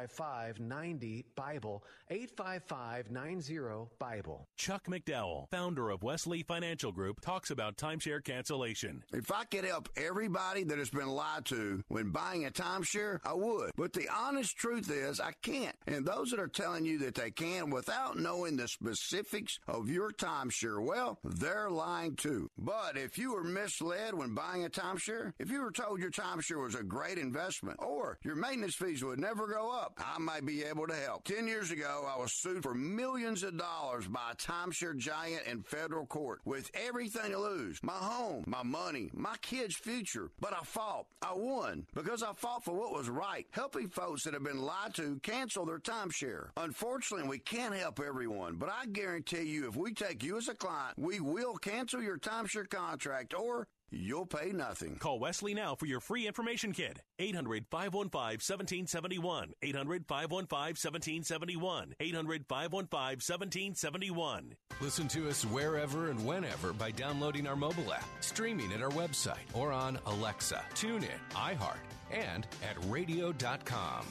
90 Bible. 855 90 Bible. Chuck McDowell, founder of Wesley Financial Group, talks about timeshare cancellation. If I could help everybody that has been lied to when buying a timeshare, I would. But the honest truth is, I can't. And those that are telling you that they can without knowing the specifics of your timeshare, well, they're lying too. But if you were misled when buying a timeshare, if you were told your timeshare was a great investment or your maintenance fees would never go up, I may be able to help. Ten years ago, I was sued for millions of dollars by a timeshare giant in federal court with everything to lose my home, my money, my kids' future. But I fought. I won because I fought for what was right, helping folks that have been lied to cancel their timeshare. Unfortunately, we can't help everyone, but I guarantee you if we take you as a client, we will cancel your timeshare contract or You'll pay nothing. Call Wesley now for your free information kit. 800 515 1771. 800 515 1771. 800 515 1771. Listen to us wherever and whenever by downloading our mobile app, streaming at our website, or on Alexa, TuneIn, iHeart, and at radio.com.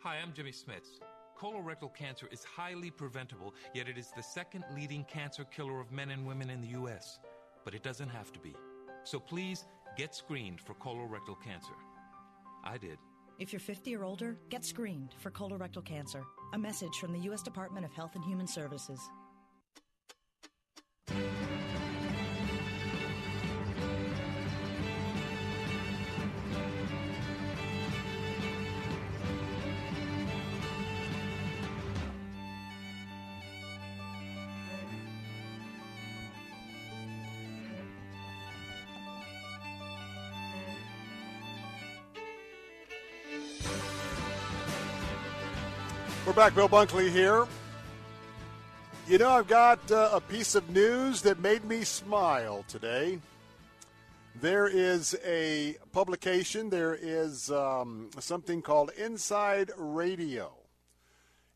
Hi, I'm Jimmy Smits. Colorectal cancer is highly preventable, yet it is the second leading cancer killer of men and women in the U.S. But it doesn't have to be. So please get screened for colorectal cancer. I did. If you're 50 or older, get screened for colorectal cancer. A message from the U.S. Department of Health and Human Services. Back. Bill Bunkley here. You know, I've got uh, a piece of news that made me smile today. There is a publication, there is um, something called Inside Radio.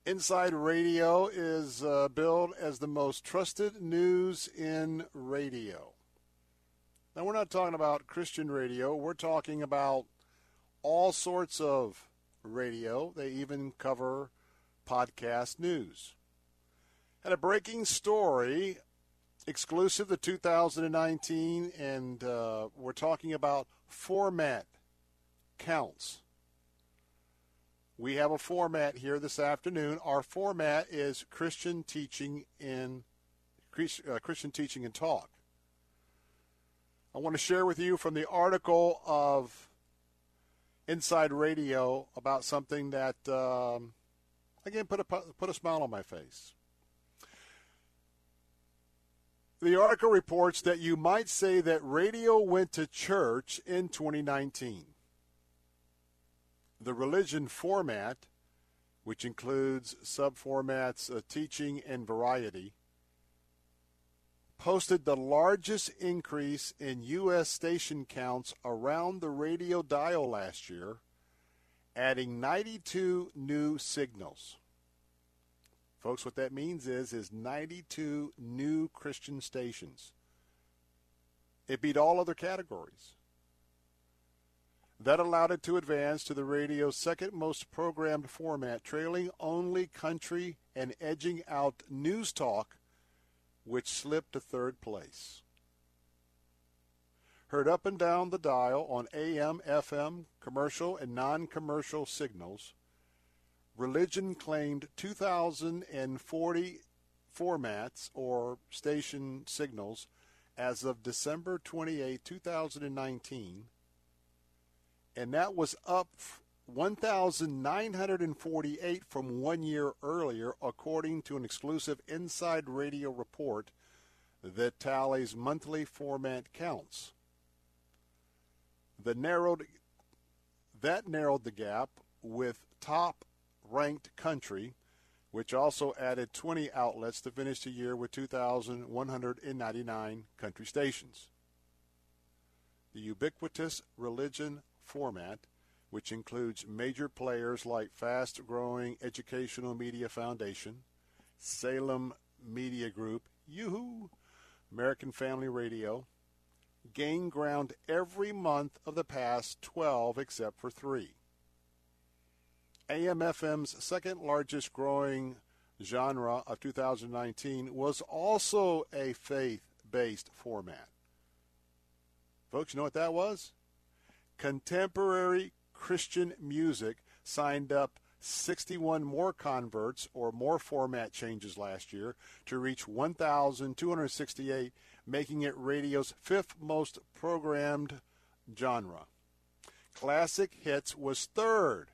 Inside Radio is uh, billed as the most trusted news in radio. Now, we're not talking about Christian radio, we're talking about all sorts of radio. They even cover podcast news. Had a breaking story exclusive to 2019, and uh, we're talking about format counts. We have a format here this afternoon. Our format is Christian teaching in uh, Christian teaching and talk. I want to share with you from the article of Inside Radio about something that um, again put a put a smile on my face. The article reports that you might say that radio went to church in 2019. The religion format, which includes subformats of teaching and variety, posted the largest increase in U.S. station counts around the radio dial last year, adding 92 new signals. Folks, what that means is is 92 new Christian stations. It beat all other categories. That allowed it to advance to the radio's second most programmed format, trailing only country and edging out news talk which slipped to third place. Heard up and down the dial on AM, FM, commercial, and non commercial signals, religion claimed 2,040 formats or station signals as of December 28, 2019, and that was up 1,948 from one year earlier, according to an exclusive Inside Radio report that tallies monthly format counts. The narrowed, that narrowed the gap with top ranked country, which also added 20 outlets to finish the year with 2,199 country stations. The ubiquitous religion format which includes major players like fast growing Educational Media Foundation, Salem Media Group, Yoo-hoo, American Family Radio, gained ground every month of the past 12 except for three. AM/FM's second largest growing genre of 2019 was also a faith based format. Folks, you know what that was? Contemporary Christian music signed up 61 more converts or more format changes last year to reach 1,268, making it radio's fifth most programmed genre. Classic Hits was third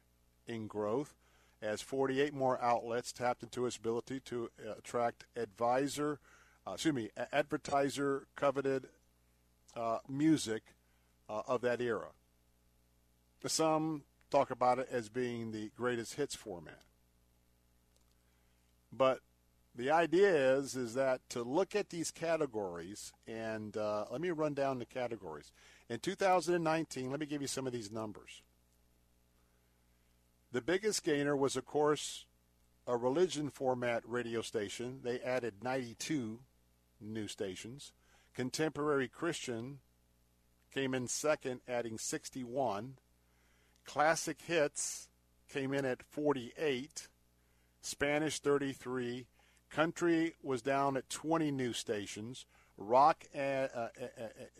in growth as 48 more outlets tapped into its ability to attract advisor, uh, excuse me, advertiser coveted uh, music uh, of that era. Some talk about it as being the greatest hits format. But the idea is is that to look at these categories and uh, let me run down the categories. In 2019, let me give you some of these numbers. The biggest gainer was, of course, a religion format radio station. They added 92 new stations. Contemporary Christian came in second, adding 61. Classic hits came in at 48, Spanish 33, country was down at 20 new stations, rock uh,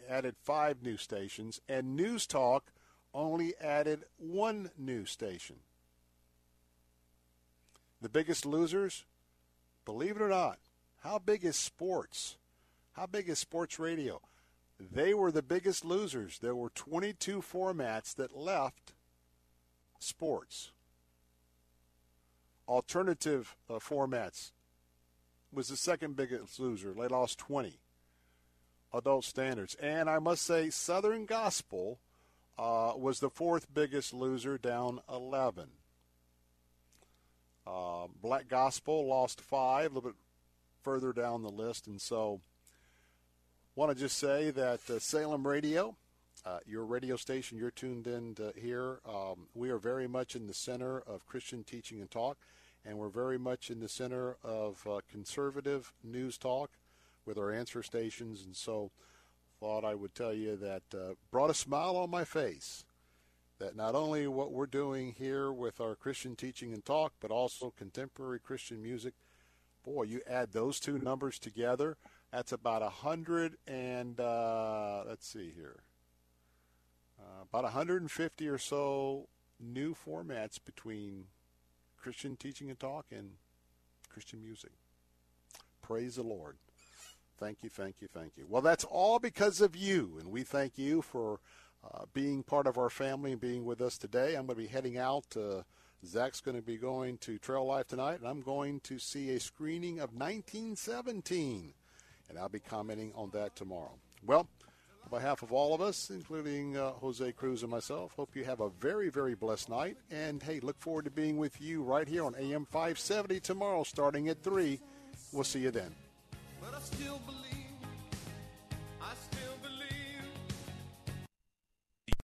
added five new stations, and news talk only added one new station. The biggest losers, believe it or not, how big is sports? How big is sports radio? They were the biggest losers. There were 22 formats that left sports. Alternative uh, formats was the second biggest loser. They lost 20. Adult standards. And I must say, Southern Gospel uh, was the fourth biggest loser, down 11. Uh, Black Gospel lost five, a little bit further down the list. And so, want to just say that uh, Salem Radio uh, your radio station you're tuned in to here. Um, we are very much in the center of Christian teaching and talk, and we're very much in the center of uh, conservative news talk with our answer stations. And so, thought I would tell you that uh, brought a smile on my face. That not only what we're doing here with our Christian teaching and talk, but also contemporary Christian music. Boy, you add those two numbers together, that's about a hundred and uh, let's see here uh, about 150 or so new formats between Christian teaching and talk and Christian music. Praise the Lord. Thank you, thank you, thank you. Well, that's all because of you, and we thank you for uh, being part of our family and being with us today. I'm going to be heading out. Uh, Zach's going to be going to Trail Life tonight, and I'm going to see a screening of 1917 and I'll be commenting on that tomorrow. Well, on behalf of all of us, including uh, Jose Cruz and myself, hope you have a very, very blessed night. And hey, look forward to being with you right here on AM 570 tomorrow, starting at 3. We'll see you then.